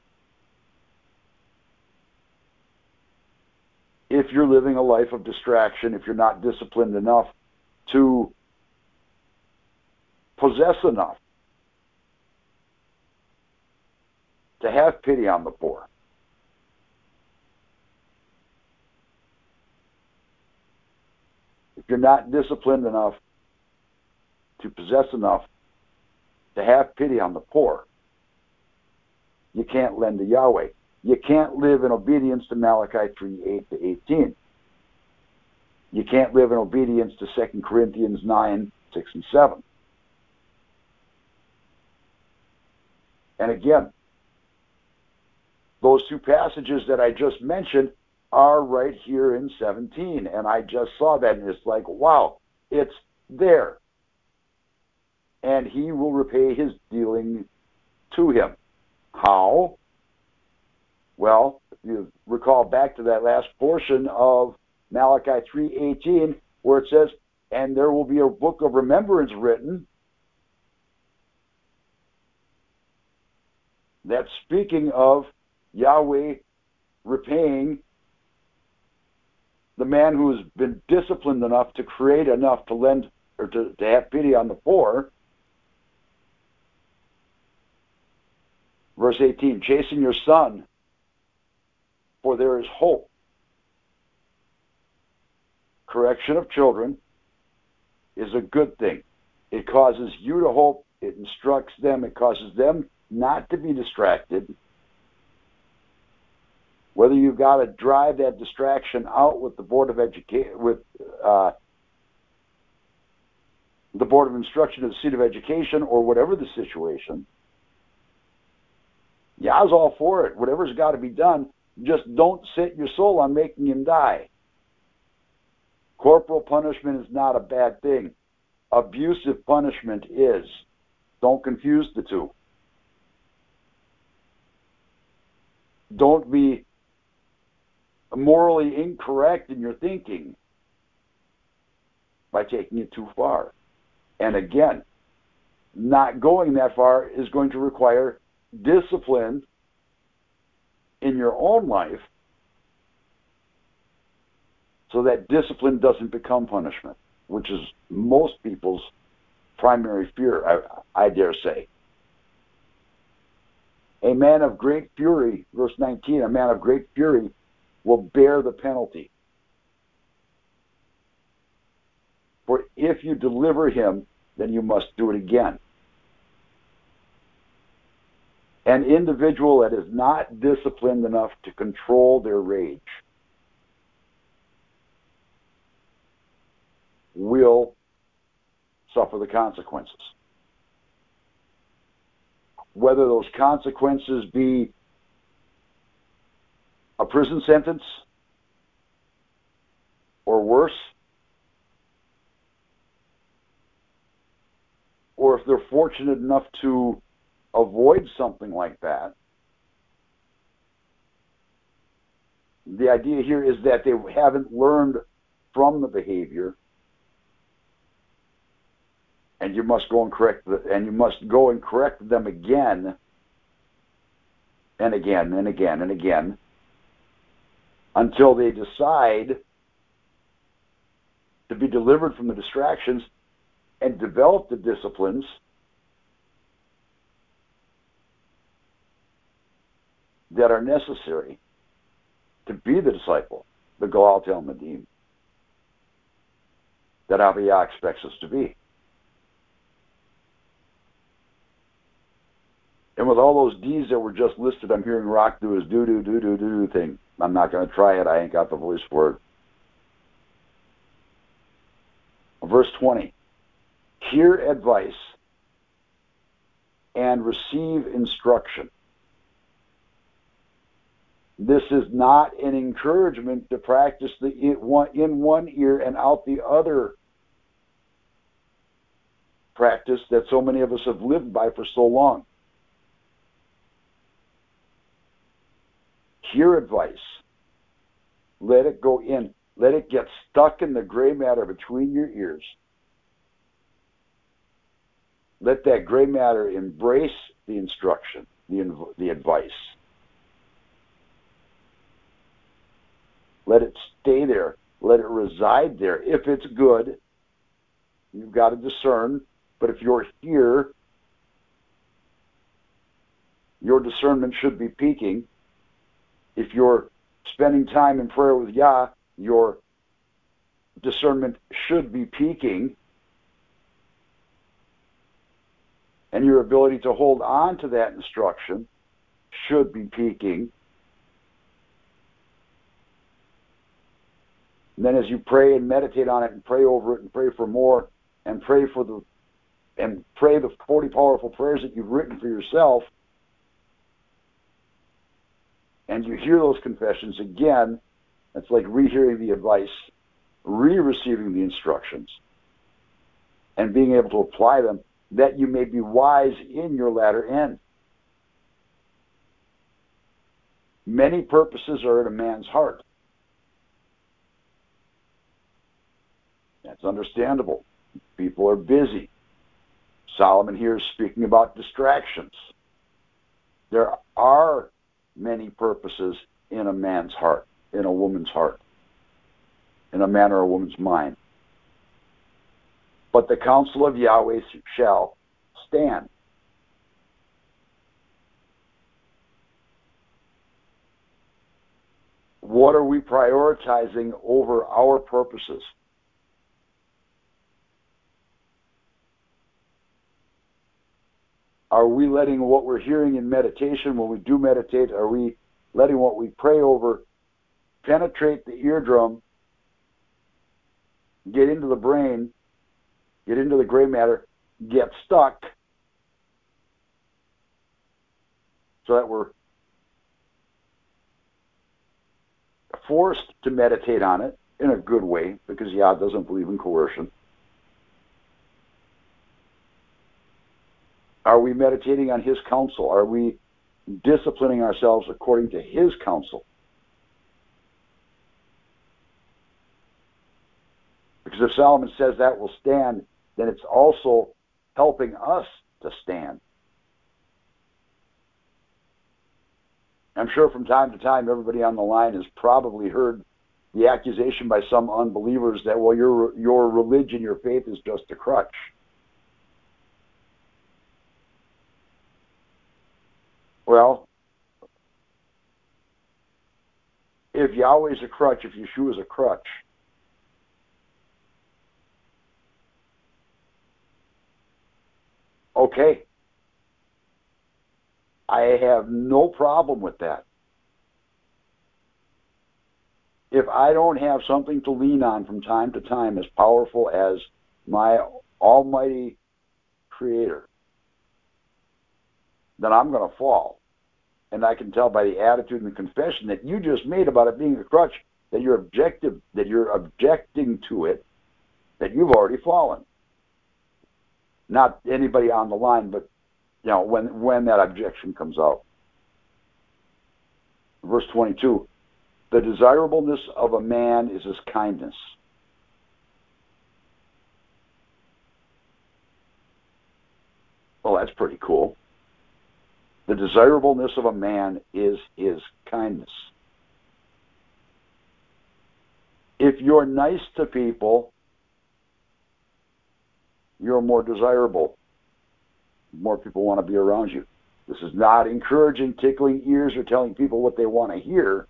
if you're living a life of distraction, if you're not disciplined enough to possess enough to have pity on the poor. If you're not disciplined enough to possess enough to have pity on the poor, you can't lend to Yahweh. You can't live in obedience to Malachi 3 8 to 18. You can't live in obedience to 2 Corinthians 9 6 and 7. And again, those two passages that I just mentioned are right here in 17. And I just saw that and it's like, wow, it's there. And he will repay his dealing to him. How? Well, you recall back to that last portion of Malachi 3:18 where it says, "And there will be a book of remembrance written that's speaking of Yahweh repaying the man who's been disciplined enough to create enough to lend or to, to have pity on the poor. Verse 18, chasing your son, for there is hope. Correction of children is a good thing. It causes you to hope, it instructs them, it causes them not to be distracted whether you've got to drive that distraction out with the board of education with uh, the board of instruction of the seat of education or whatever the situation Yah's all for it whatever's got to be done just don't set your soul on making him die. Corporal punishment is not a bad thing. Abusive punishment is. Don't confuse the two. Don't be morally incorrect in your thinking by taking it too far. And again, not going that far is going to require discipline in your own life so that discipline doesn't become punishment, which is most people's primary fear, I, I dare say. A man of great fury, verse 19, a man of great fury will bear the penalty. For if you deliver him, then you must do it again. An individual that is not disciplined enough to control their rage will suffer the consequences. Whether those consequences be a prison sentence or worse, or if they're fortunate enough to avoid something like that, the idea here is that they haven't learned from the behavior and you must go and correct the, and you must go and correct them again and again and again and again until they decide to be delivered from the distractions and develop the disciplines that are necessary to be the disciple, the Goal Talmidim, that Abba Yah expects us to be. And with all those D's that were just listed, I'm hearing Rock do his do do do do do thing. I'm not going to try it. I ain't got the voice for it. Verse 20 Hear advice and receive instruction. This is not an encouragement to practice the in one ear and out the other practice that so many of us have lived by for so long. hear advice, let it go in, let it get stuck in the gray matter between your ears. Let that gray matter embrace the instruction, the, the advice. Let it stay there. Let it reside there. If it's good, you've got to discern. But if you're here, your discernment should be peaking if you're spending time in prayer with Yah, your discernment should be peaking, and your ability to hold on to that instruction should be peaking And then as you pray and meditate on it and pray over it and pray for more and pray for the and pray the 40 powerful prayers that you've written for yourself and you hear those confessions again, it's like rehearing the advice, re-receiving the instructions, and being able to apply them that you may be wise in your latter end. Many purposes are in a man's heart. That's understandable. People are busy. Solomon here is speaking about distractions. There are many purposes in a man's heart, in a woman's heart, in a man or a woman's mind. But the counsel of Yahweh shall stand. What are we prioritizing over our purposes? Are we letting what we're hearing in meditation when we do meditate, are we letting what we pray over penetrate the eardrum, get into the brain, get into the gray matter, get stuck, so that we're forced to meditate on it in a good way because Yah doesn't believe in coercion. Are we meditating on His counsel? Are we disciplining ourselves according to His counsel? Because if Solomon says that will stand, then it's also helping us to stand. I'm sure from time to time, everybody on the line has probably heard the accusation by some unbelievers that, well, your, your religion, your faith is just a crutch. Well, if Yahweh's a crutch, if Yeshua is a crutch, okay. I have no problem with that. If I don't have something to lean on from time to time as powerful as my almighty creator, then I'm going to fall and I can tell by the attitude and the confession that you just made about it being a crutch that you're objective that you're objecting to it that you've already fallen. Not anybody on the line, but you know when when that objection comes out. Verse 22, the desirableness of a man is his kindness. Well, that's pretty cool. The desirableness of a man is his kindness. If you're nice to people, you're more desirable. More people want to be around you. This is not encouraging, tickling ears, or telling people what they want to hear.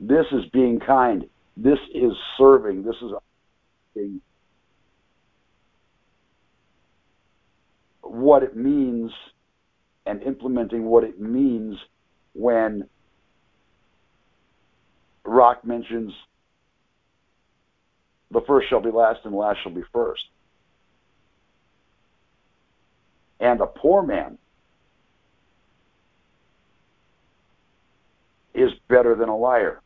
This is being kind. This is serving. This is being what it means and implementing what it means when Rock mentions the first shall be last and the last shall be first. And a poor man is better than a liar.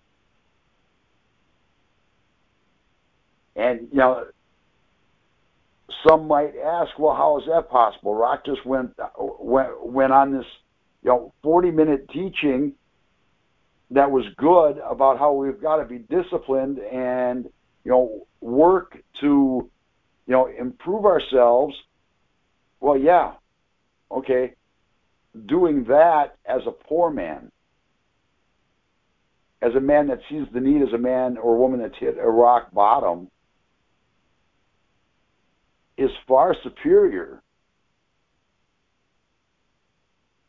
And, you know, some might ask, well, how is that possible? Rock just went went, went on this, you know, 40 minute teaching that was good about how we've got to be disciplined and you know work to you know improve ourselves. Well, yeah, okay, doing that as a poor man, as a man that sees the need as a man or woman that's hit a rock bottom is far superior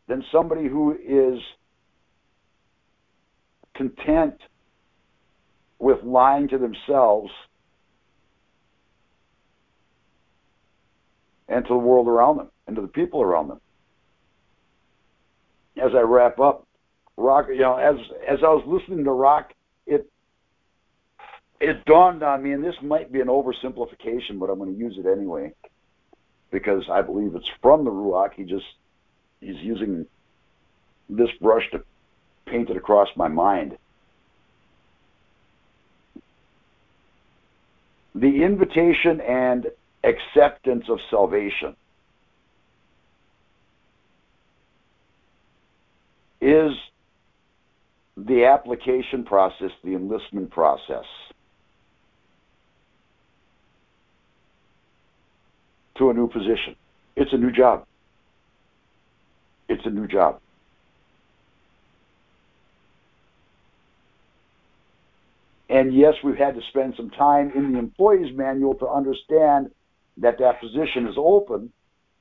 than somebody who is content with lying to themselves and to the world around them and to the people around them. As I wrap up, Rock, you know, as as I was listening to Rock, it dawned on me, and this might be an oversimplification, but I'm going to use it anyway because I believe it's from the Ruach. He just he's using this brush to paint it across my mind. The invitation and acceptance of salvation is the application process, the enlistment process. To a new position. It's a new job. It's a new job. And yes, we've had to spend some time in the employee's manual to understand that that position is open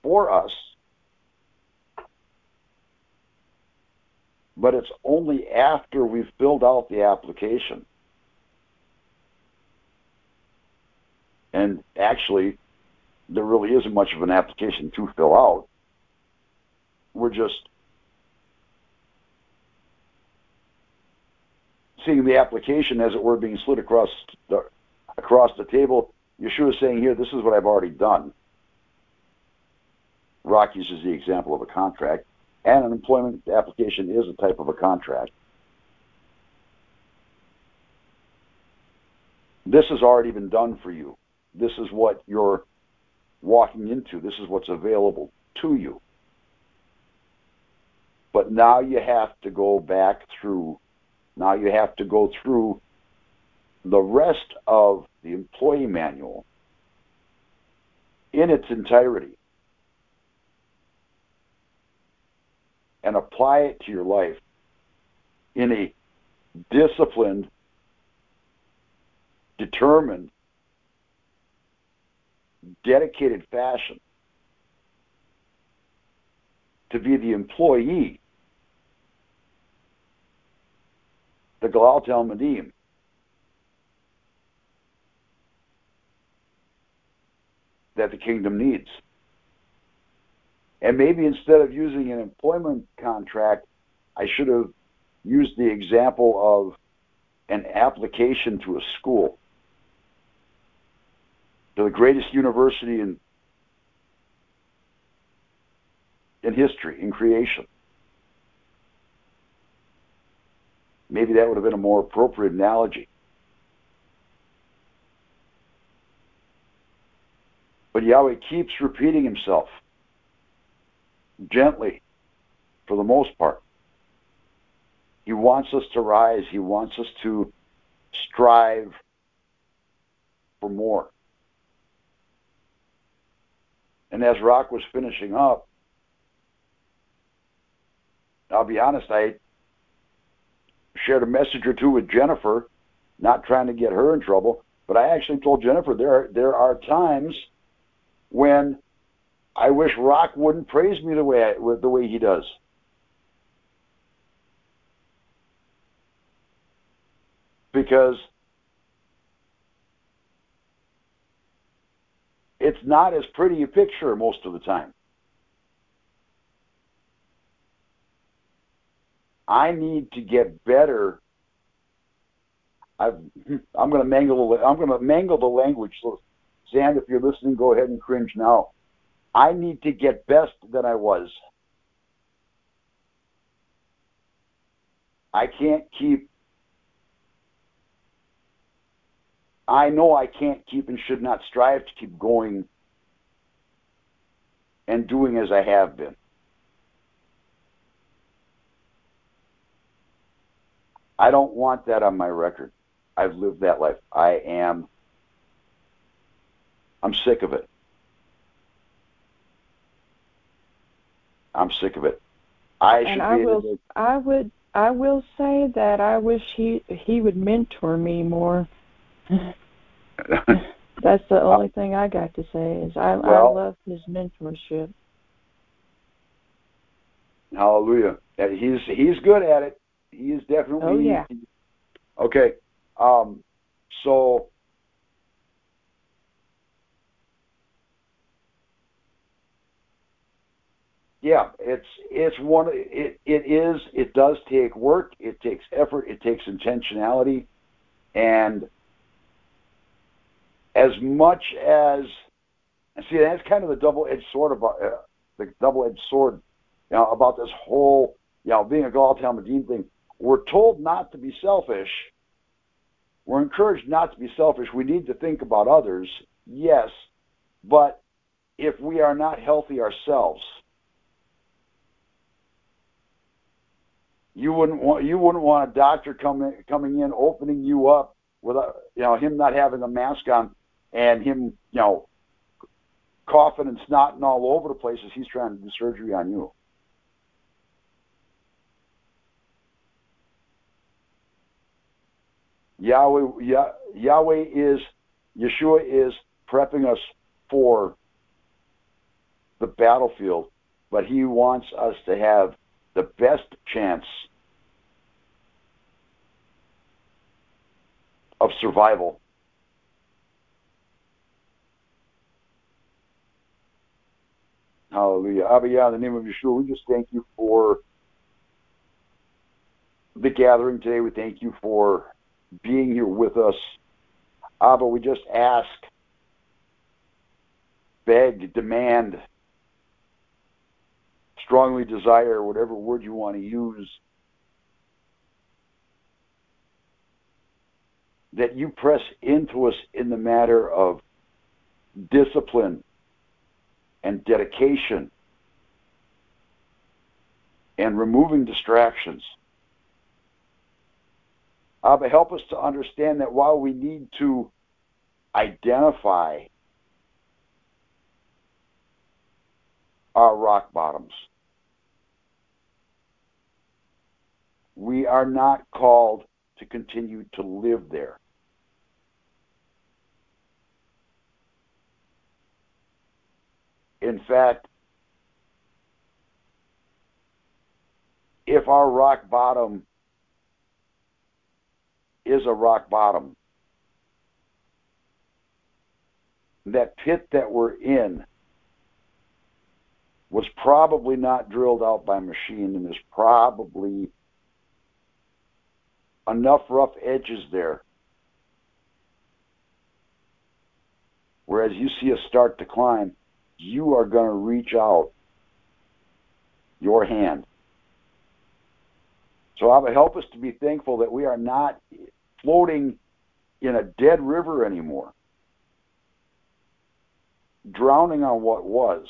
for us. But it's only after we've filled out the application. And actually, there really isn't much of an application to fill out. We're just seeing the application, as it were, being slid across the across the table. Yeshua is saying here, "This is what I've already done." Rock uses the example of a contract, and an employment application is a type of a contract. This has already been done for you. This is what your walking into. This is what's available to you. But now you have to go back through, now you have to go through the rest of the employee manual in its entirety and apply it to your life in a disciplined, determined, dedicated fashion to be the employee, the Galal Talmidim, that the kingdom needs. And maybe instead of using an employment contract, I should have used the example of an application to a school to the greatest university in in history, in creation. Maybe that would have been a more appropriate analogy. But Yahweh keeps repeating himself gently for the most part. He wants us to rise. He wants us to strive for more. And as Rock was finishing up, I'll be honest, I shared a message or two with Jennifer, not trying to get her in trouble, but I actually told Jennifer there are, there are times when I wish Rock wouldn't praise me the way I, the way he does. Because it's not as pretty a picture most of the time. I need to get better. i am going to mangle. I'm going to mangle the language. So, if you're listening, go ahead and cringe now. I need to get best than I was. I can't keep I know I can't keep and should not strive to keep going and doing as I have been. I don't want that on my record. I've lived that life. I am I'm sick of it. I'm sick of it. I should and I will to... I would I will say that I wish he he would mentor me more. That's the only thing I got to say is I, well, I love his mentorship. Hallelujah. He's he's good at it. He is definitely. Oh yeah. Okay. Um. So. Yeah, it's it's one. It it is. It does take work. It takes effort. It takes intentionality, and as much as see that's kind of the double-edged sword about uh, the double-edged sword, you know, about this whole you know being a Gal Talmidim thing. We're told not to be selfish. We're encouraged not to be selfish. We need to think about others, yes, but if we are not healthy ourselves, you wouldn't want you wouldn't want a doctor coming coming in opening you up without you know him not having a mask on and him you know coughing and snotting all over the place as he's trying to do surgery on you. Yahweh Yahweh is Yeshua is prepping us for the battlefield, but he wants us to have the best chance of survival. Hallelujah. Abba, Yah, in the name of Yeshua, we just thank you for the gathering today. We thank you for being here with us. Abba, we just ask, beg, demand, strongly desire, whatever word you want to use, that you press into us in the matter of discipline and dedication and removing distractions. Abba, help us to understand that while we need to identify our rock bottoms, we are not called to continue to live there. In fact, if our rock bottom is a rock bottom, that pit that we're in was probably not drilled out by machine and there's probably enough rough edges there. Whereas you see us start to climb, you are going to reach out your hand. So Abba, help us to be thankful that we are not floating in a dead river anymore, drowning on what was.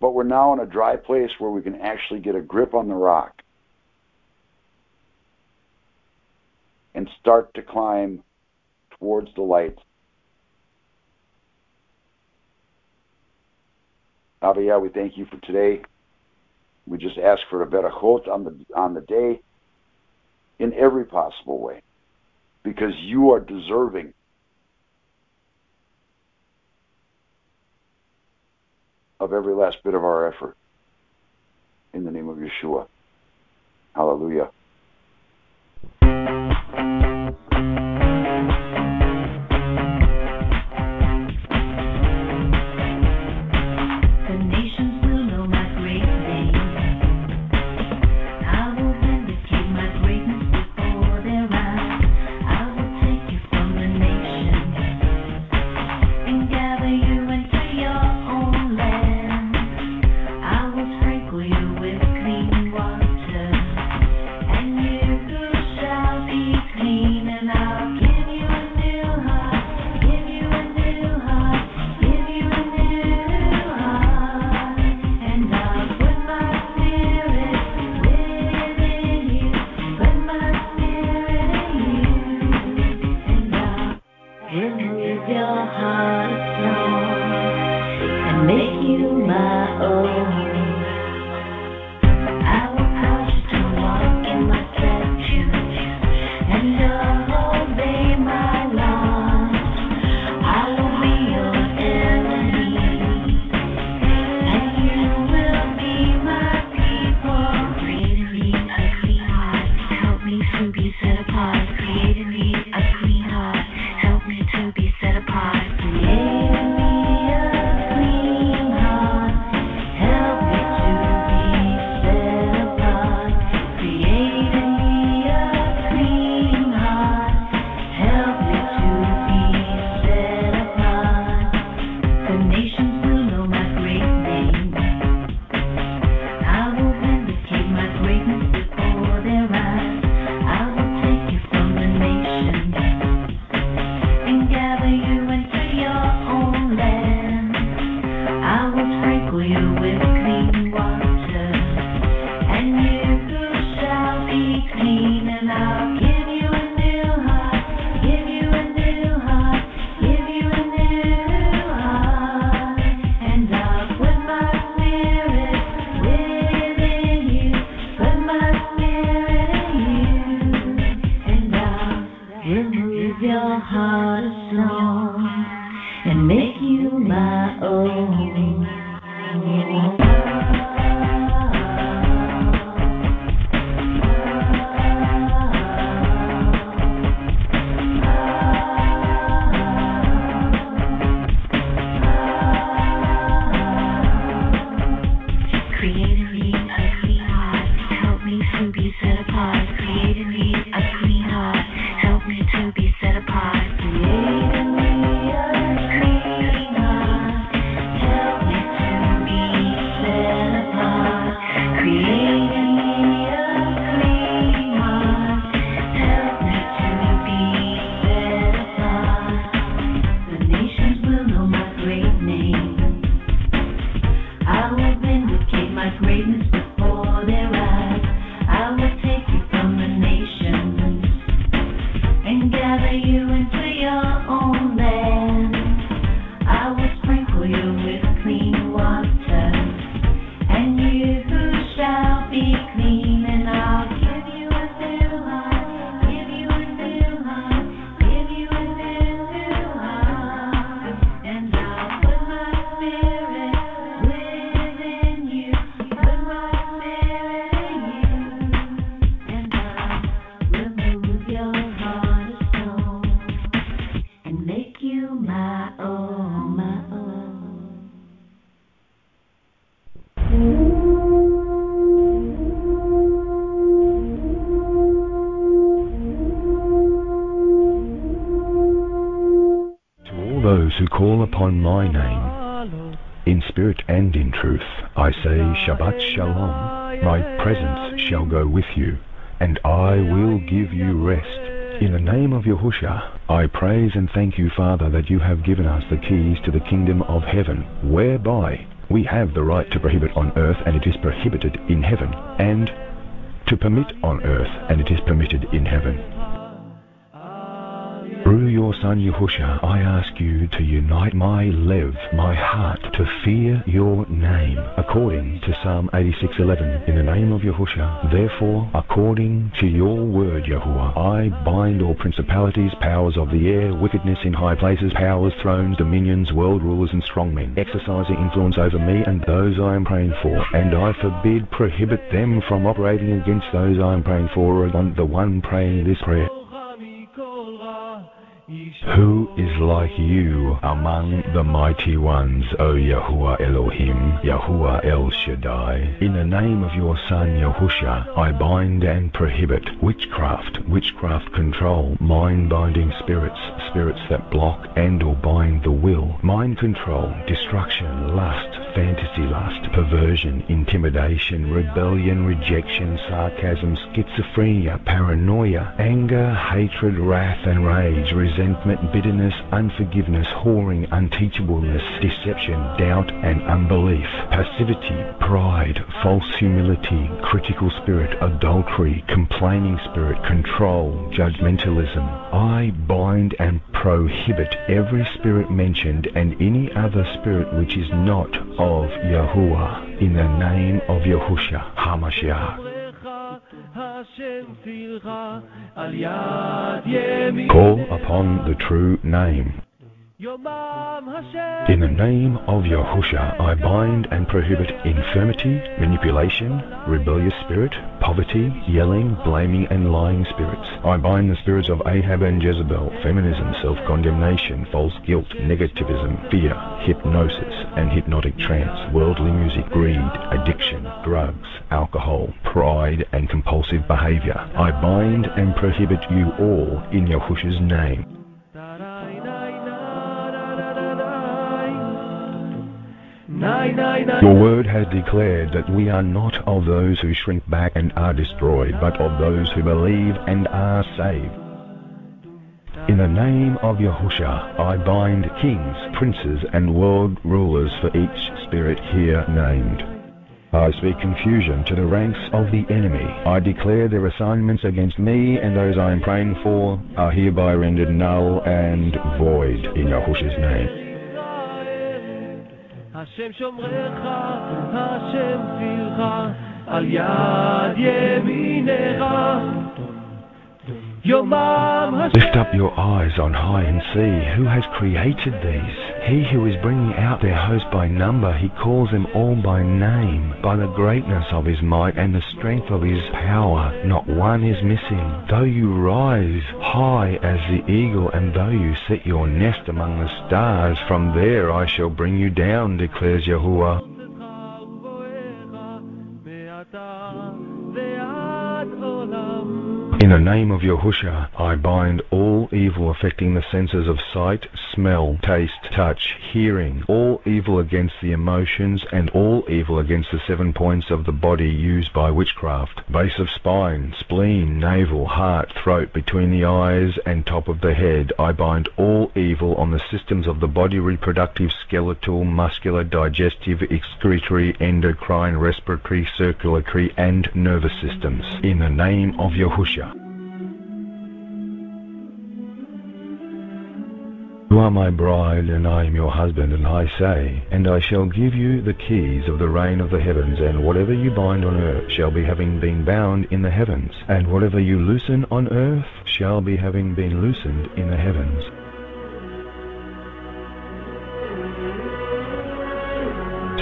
But we're now in a dry place where we can actually get a grip on the rock and start to climb towards the light. Abba, we thank you for today. We just ask for a berachot on the on the day in every possible way, because you are deserving of every last bit of our effort. In the name of Yeshua. Hallelujah. Shabbat Shalom. My presence shall go with you, and I will give you rest. In the name of Yahusha, I praise and thank you, Father, that you have given us the keys to the kingdom of heaven, whereby we have the right to prohibit on earth, and it is prohibited in heaven, and to permit on earth, and it is permitted in heaven. Through your Son Yahusha, I ask you to unite my lev, my heart, to fear your name, according to Psalm 86:11. In the name of Yahusha, therefore, according to your word, Yahuwah, I bind all principalities, powers of the air, wickedness in high places, powers, thrones, dominions, world rulers, and strongmen, exercising influence over me and those I am praying for, and I forbid, prohibit them from operating against those I am praying for, or the one praying this prayer. Who is like you among the mighty ones, O Yahuwah Elohim, Yahuwah El Shaddai? In the name of your Son Yahusha, I bind and prohibit witchcraft, witchcraft control, mind-binding spirits, spirits that block and or bind the will, mind control, destruction, lust, fantasy lust, perversion, intimidation, rebellion, rejection, sarcasm, schizophrenia, paranoia, anger, hatred, wrath and rage, resentment, bitterness, unforgiveness, whoring, unteachableness, deception, doubt and unbelief, passivity, pride, false humility, critical spirit, adultery, complaining spirit, control, judgmentalism. I bind and prohibit every spirit mentioned and any other spirit which is not of Yahuwah in the name of Yahusha HaMashiach. Call upon the true name. In the name of Yahusha, I bind and prohibit infirmity, manipulation, rebellious spirit, poverty, yelling, blaming, and lying spirits. I bind the spirits of Ahab and Jezebel, feminism, self-condemnation, false guilt, negativism, fear, hypnosis, and hypnotic trance, worldly music, greed, addiction, drugs, alcohol, pride, and compulsive behavior. I bind and prohibit you all in Yahusha's name. Your word has declared that we are not of those who shrink back and are destroyed, but of those who believe and are saved. In the name of Yahusha, I bind kings, princes, and world rulers for each spirit here named. I speak confusion to the ranks of the enemy. I declare their assignments against me and those I am praying for are hereby rendered null and void in Yahusha's name. השם שומרך, השם צילך, על יד ימינך. Your mom has Lift up your eyes on high and see who has created these. He who is bringing out their host by number, he calls them all by name, by the greatness of his might and the strength of his power. Not one is missing. Though you rise high as the eagle, and though you set your nest among the stars, from there I shall bring you down, declares Yahuwah. In the name of Yahusha, I bind all evil affecting the senses of sight, smell, taste, touch, hearing, all evil against the emotions, and all evil against the seven points of the body used by witchcraft, base of spine, spleen, navel, heart, throat, between the eyes and top of the head. I bind all evil on the systems of the body, reproductive, skeletal, muscular, digestive, excretory, endocrine, respiratory, circulatory, and nervous systems. In the name of Yahusha. You are my bride, and I am your husband, and I say, and I shall give you the keys of the reign of the heavens, and whatever you bind on earth shall be having been bound in the heavens, and whatever you loosen on earth shall be having been loosened in the heavens.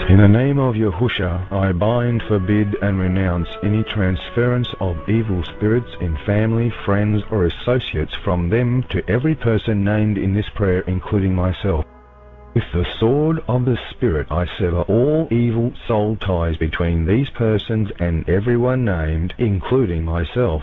In the name of Yahusha, I bind, forbid, and renounce any transference of evil spirits in family, friends, or associates from them to every person named in this prayer, including myself. With the sword of the Spirit, I sever all evil soul ties between these persons and everyone named, including myself.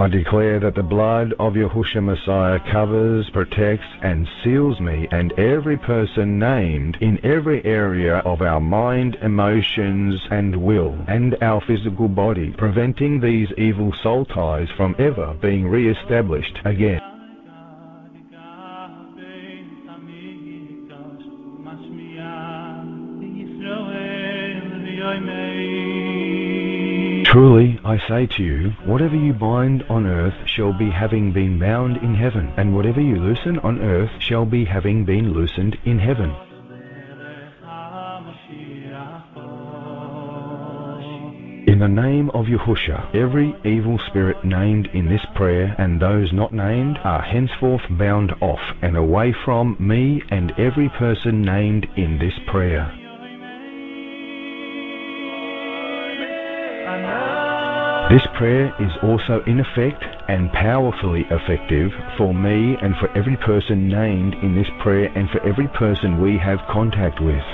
I declare that the blood of Yahushua Messiah covers, protects, and seals me and every person named in every area of our mind, emotions, and will, and our physical body, preventing these evil soul ties from ever being re-established again. Truly, I say to you, whatever you bind on earth shall be having been bound in heaven, and whatever you loosen on earth shall be having been loosened in heaven. In the name of Yahusha, every evil spirit named in this prayer and those not named are henceforth bound off and away from me and every person named in this prayer. This prayer is also in effect and powerfully effective for me and for every person named in this prayer and for every person we have contact with.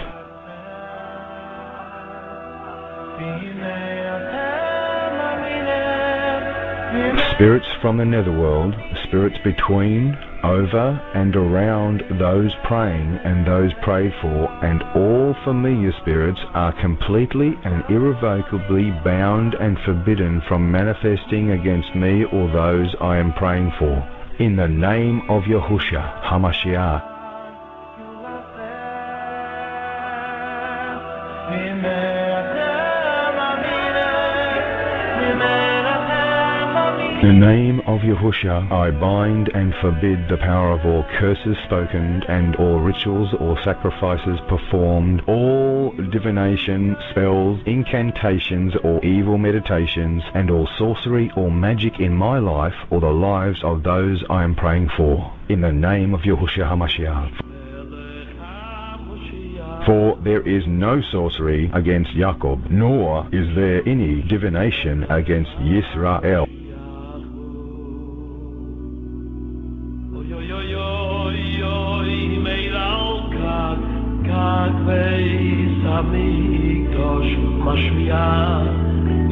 Spirits from the netherworld, spirits between, over, and around those praying and those prayed for, and all familiar spirits are completely and irrevocably bound and forbidden from manifesting against me or those I am praying for. In the name of Yahusha HaMashiach. In the name of Yahusha, I bind and forbid the power of all curses spoken and all rituals or sacrifices performed, all divination, spells, incantations, or evil meditations, and all sorcery or magic in my life or the lives of those I am praying for. In the name of Yahushua HaMashiach. For there is no sorcery against Jacob, nor is there any divination against Yisrael. tag weis am ich gosh mach mir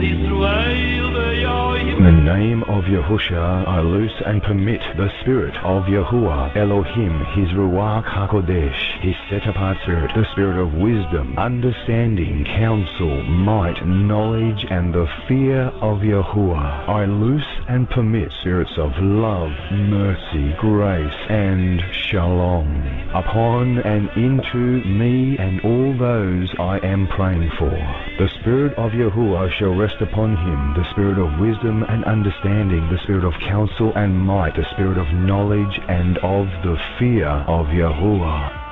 dis ruel de yoy name of Yahusha, I loose and permit the spirit of Yahuwah, Elohim, his Ruach HaKodesh, his set-apart spirit, the spirit of wisdom, understanding, counsel, might, knowledge, and the fear of Yahuwah. I loose and permit spirits of love, mercy, grace, and shalom upon and into me and all those I am praying for. The spirit of Yahuwah shall rest upon him, the spirit of wisdom and understanding, the spirit of counsel and might, the spirit of knowledge and of the fear of Yahuwah.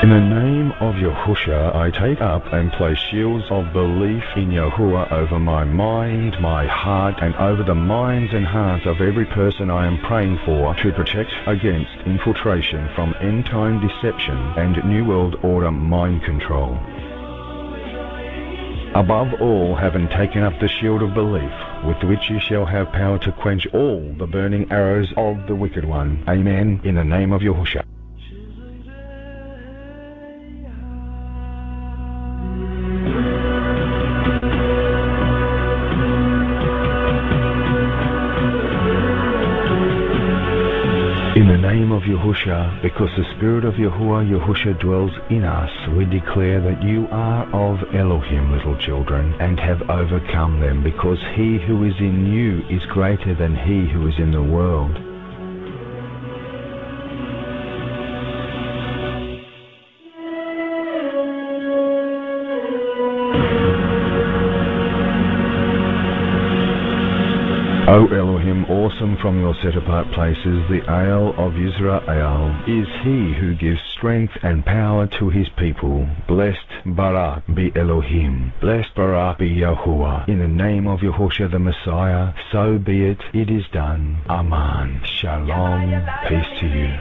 In the name of Yahusha, I take up and place shields of belief in Yahuwah over my mind, my heart, and over the minds and hearts of every person I am praying for to protect against infiltration from end time deception and New World Order mind control. Above all, having taken up the shield of belief, with which ye shall have power to quench all the burning arrows of the wicked one. Amen. In the name of Yahushua. Yahusha, because the Spirit of Yahuwah Yahusha dwells in us, we declare that you are of Elohim, little children, and have overcome them, because he who is in you is greater than he who is in the world. O Elohim, awesome from your set apart places, the Ale of Israel is he who gives strength and power to his people. Blessed Barak be Elohim. Blessed Barak be Yahuwah. In the name of Yahushua the Messiah, so be it. It is done. Amen. Shalom. Peace to you.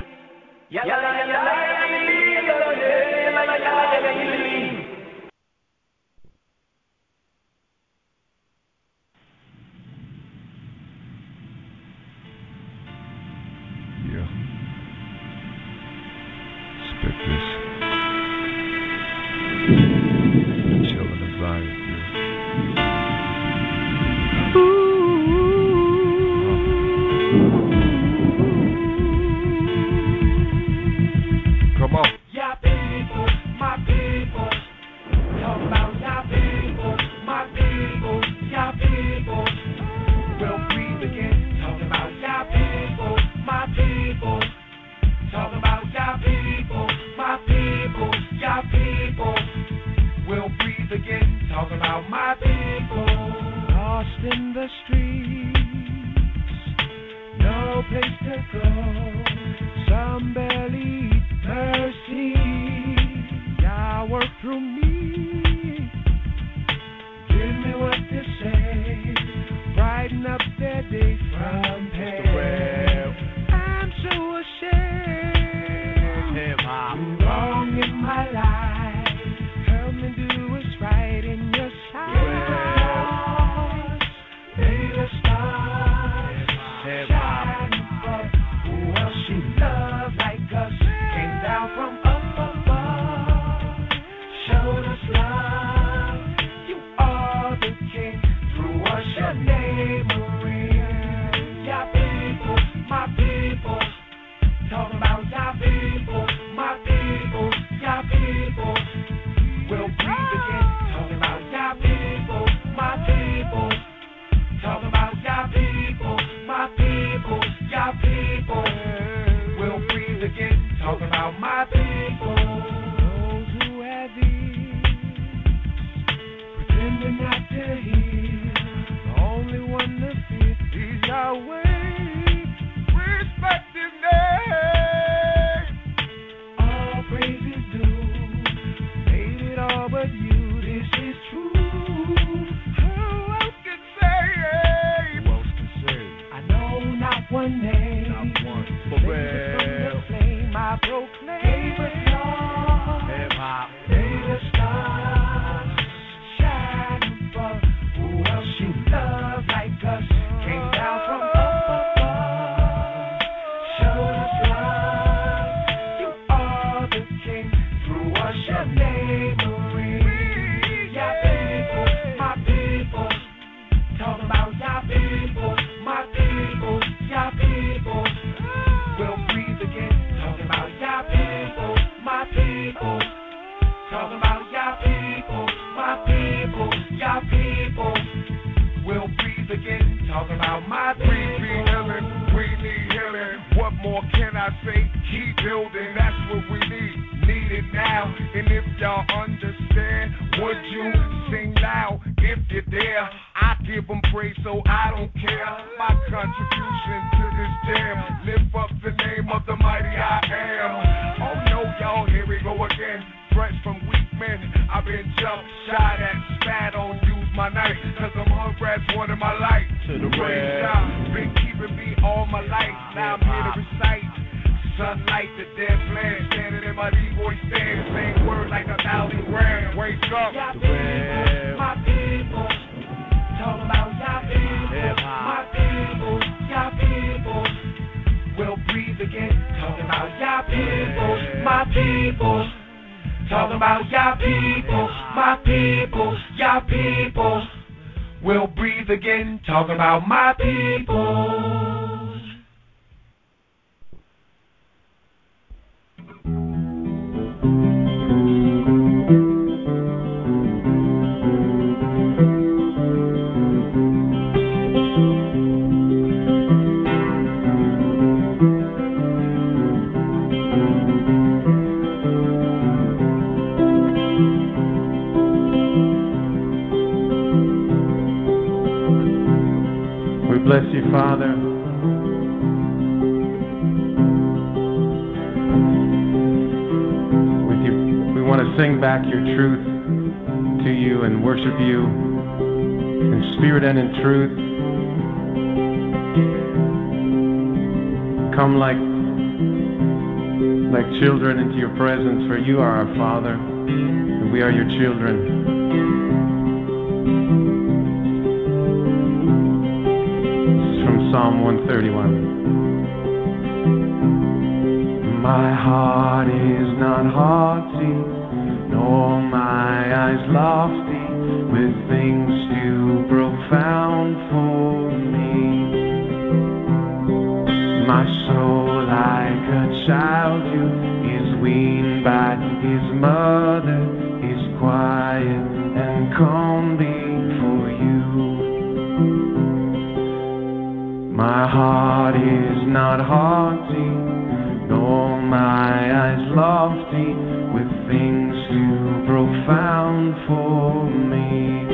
lofty with things too profound for me.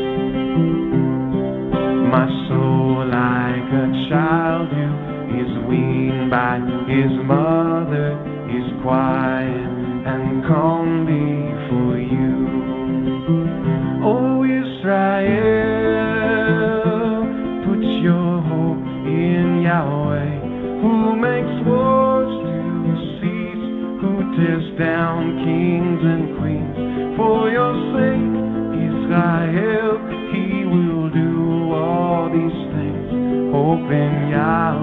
My soul, like a child who is weaned by his mother, is quiet and calm. out.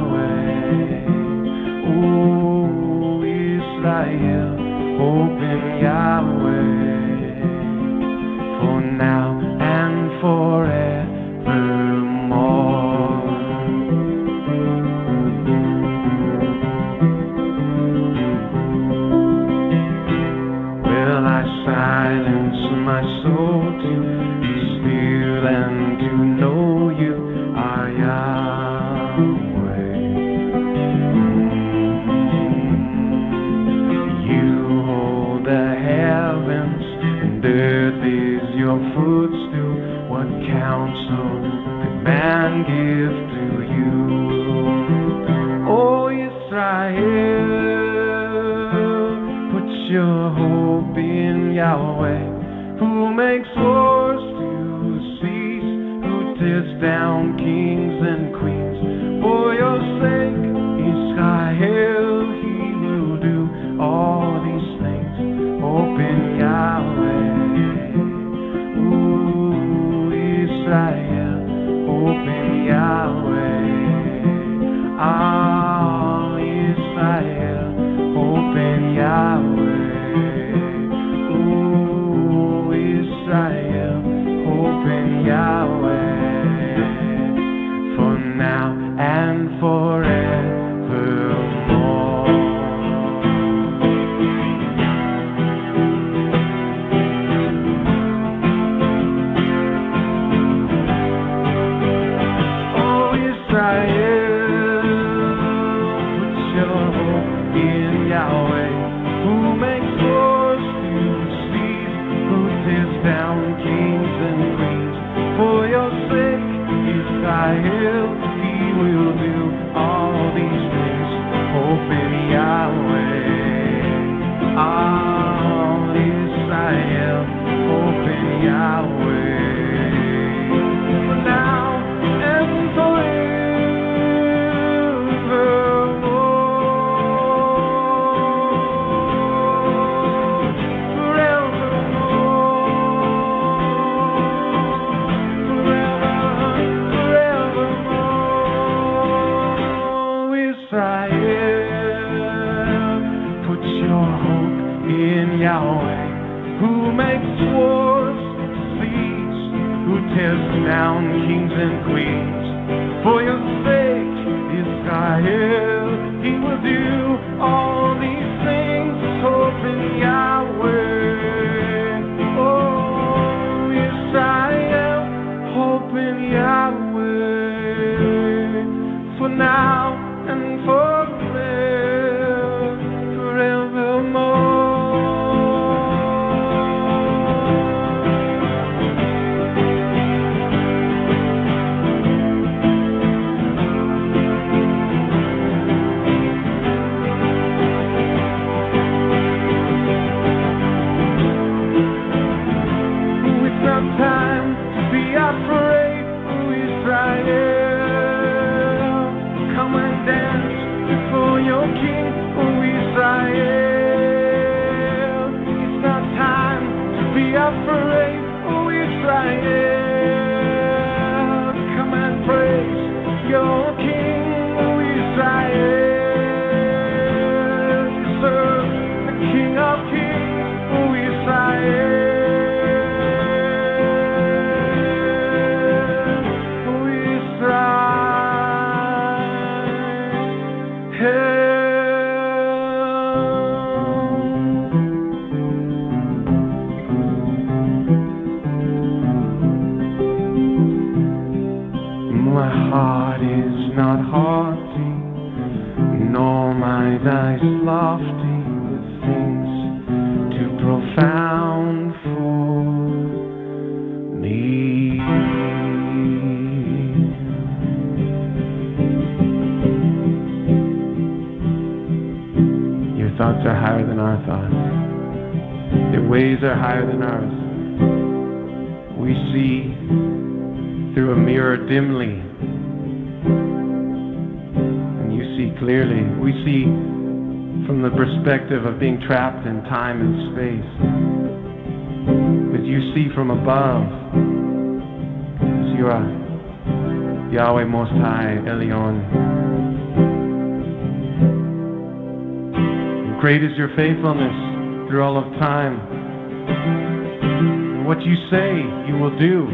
you will do.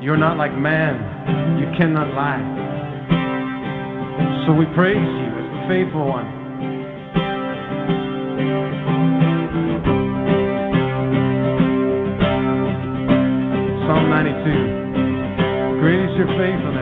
You're not like man. You cannot lie. So we praise you as the faithful one. Psalm 92. Great is your faithfulness.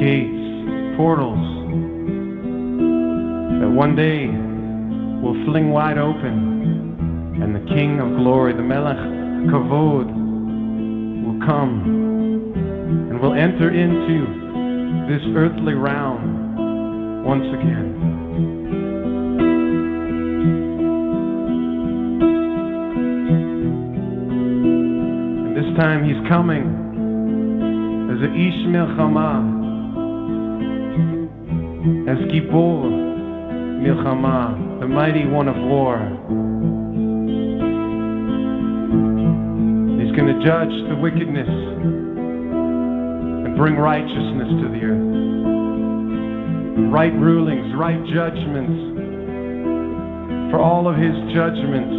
Gates, portals, that one day will fling wide open, and the King of glory, the Melech Kavod, will come and will enter into this earthly realm once again. And this time he's coming as a Ish Milchama, as Gibor Milchama, the mighty one of war. He's going to judge the wickedness and bring righteousness to the earth. Right rulings, right judgments. For all of his judgments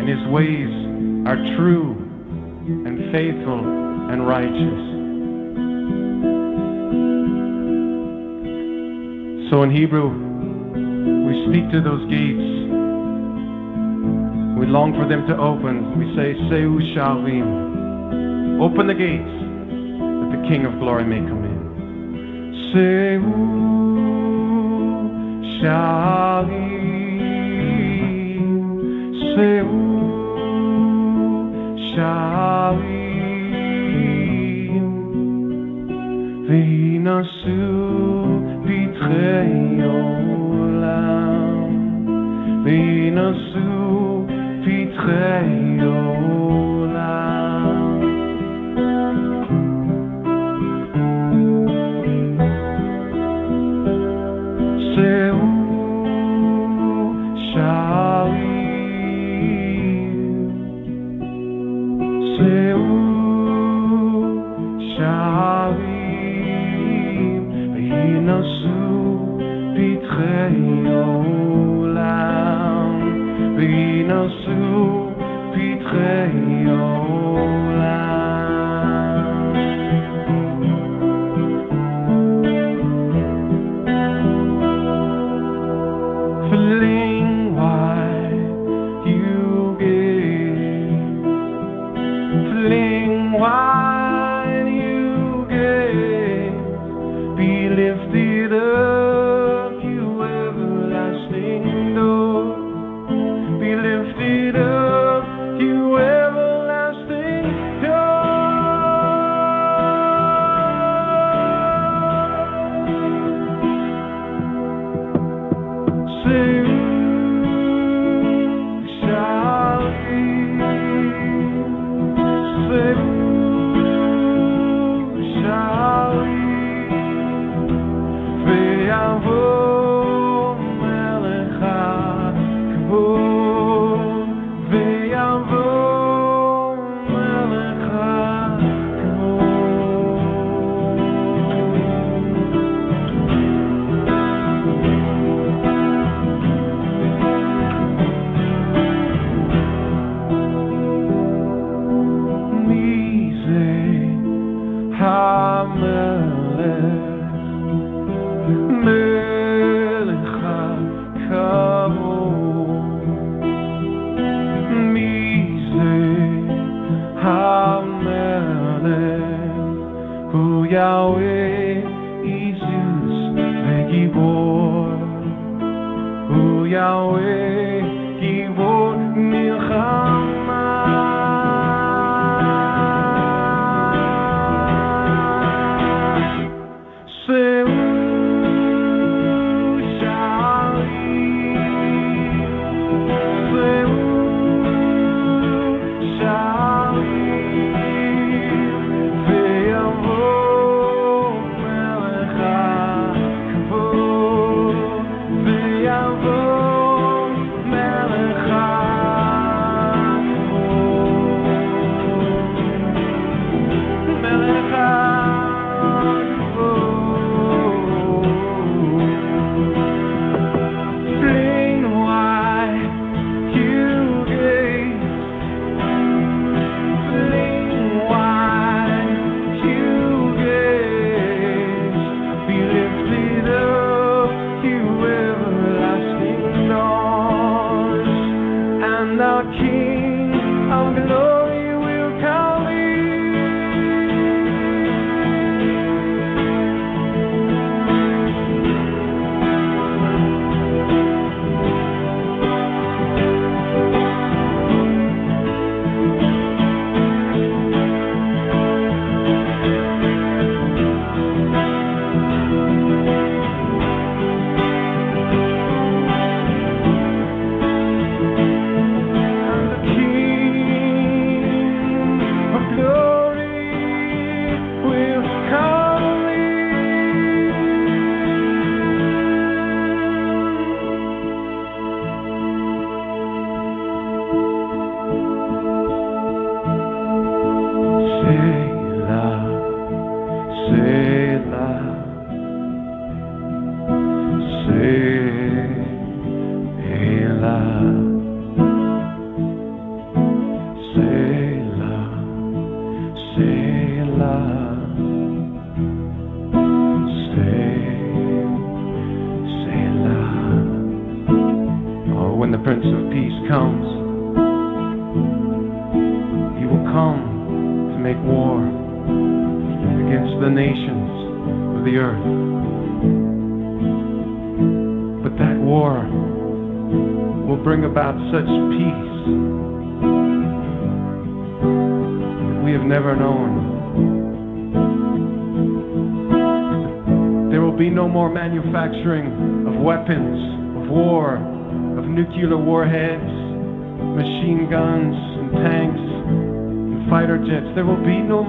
and his ways are true and faithful and righteous. So in Hebrew, we speak to those gates. We long for them to open. We say, Seu She'arim. Open the gates that the King of glory may come in. Seu She'arim. Seu She'arim. V'yinasu morrer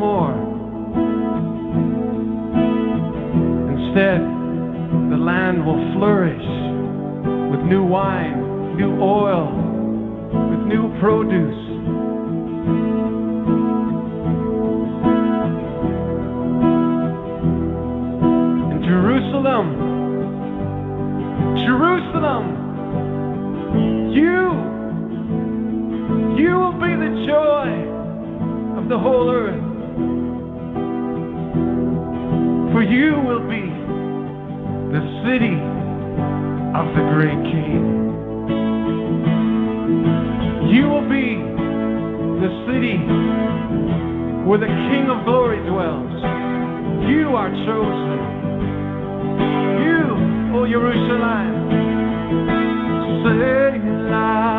more. Instead, the land will flourish with new wine, new oil, with new produce. And Jerusalem, Jerusalem, you, you will be the joy of the whole earth. you will be the city of the great King. You will be the city where the King of glory dwells. You are chosen. You, O Jerusalem, say loud.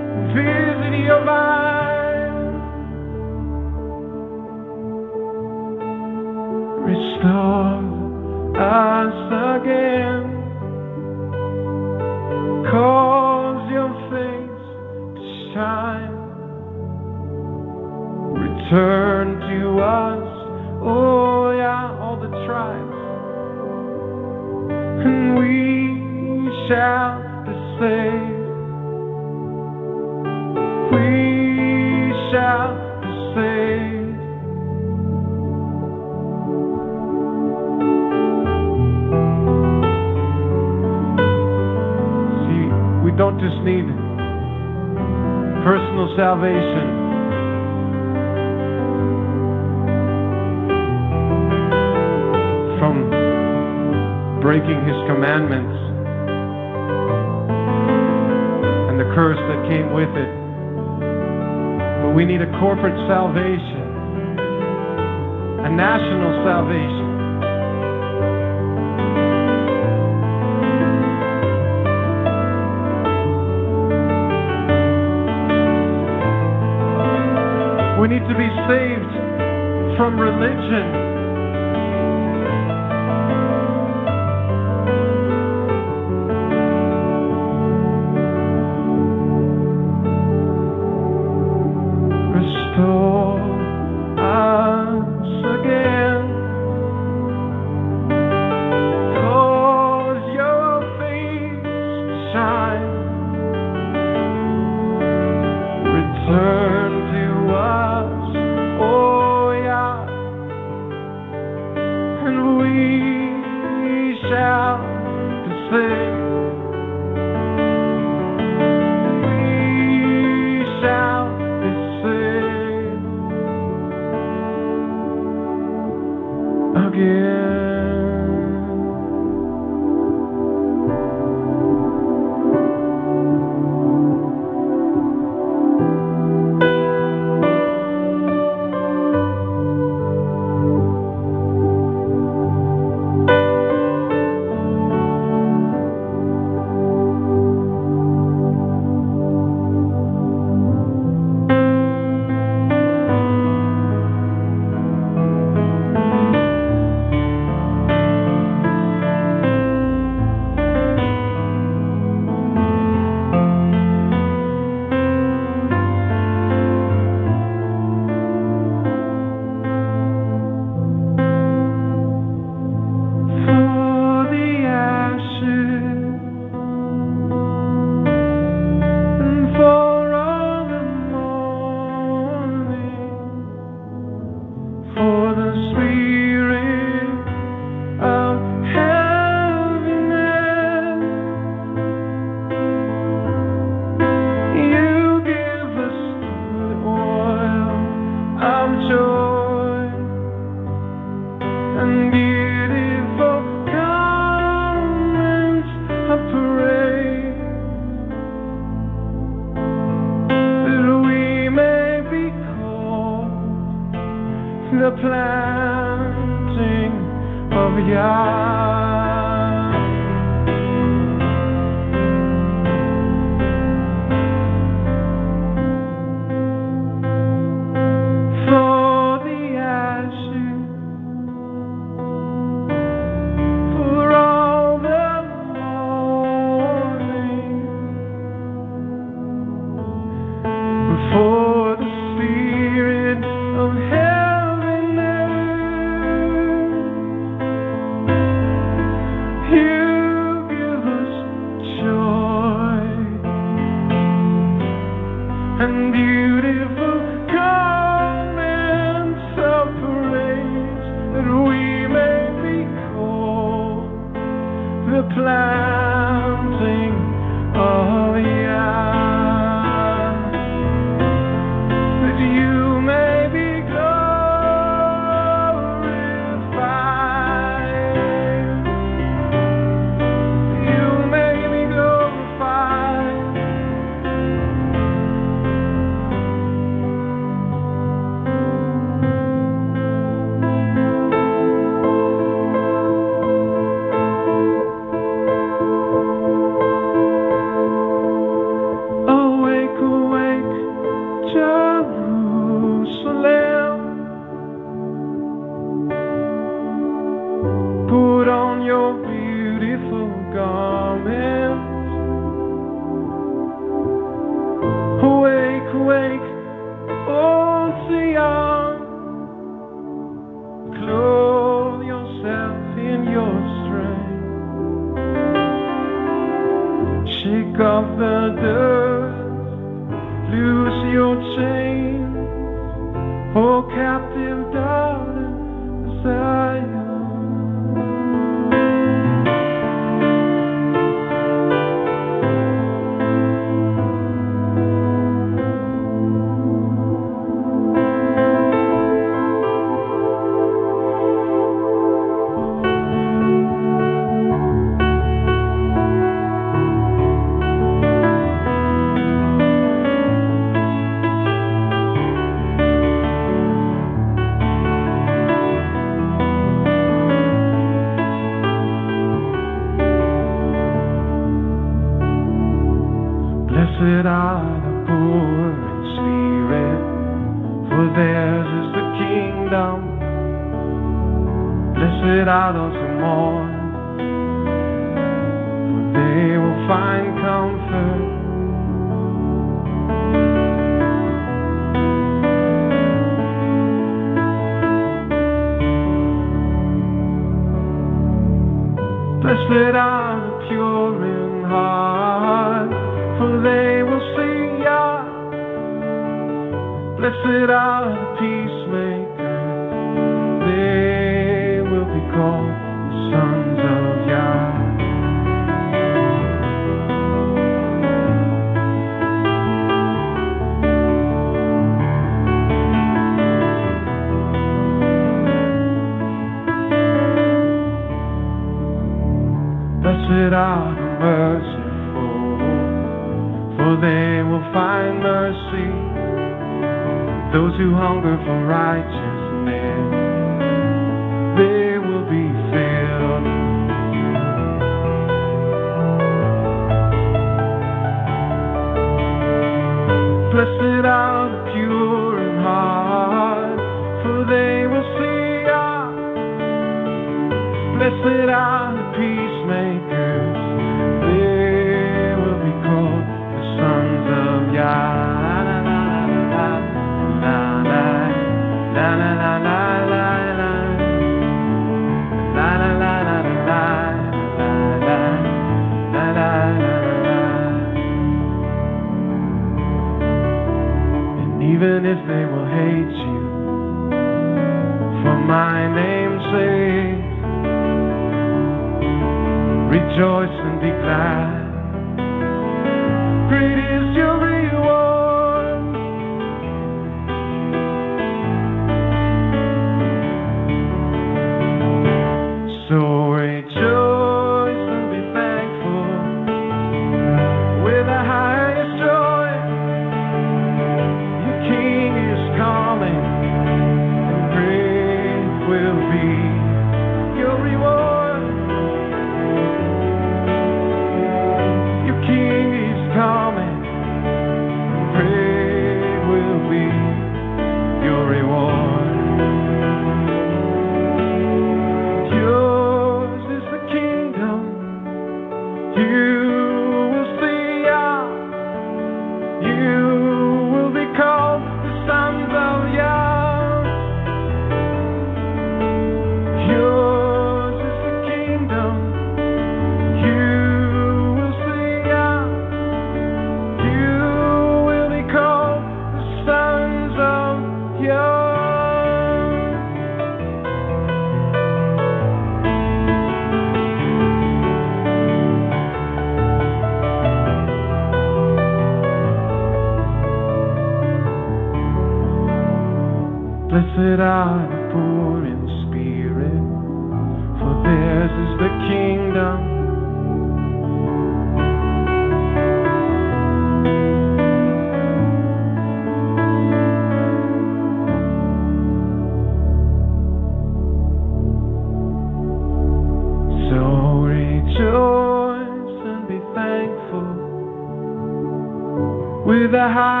the high.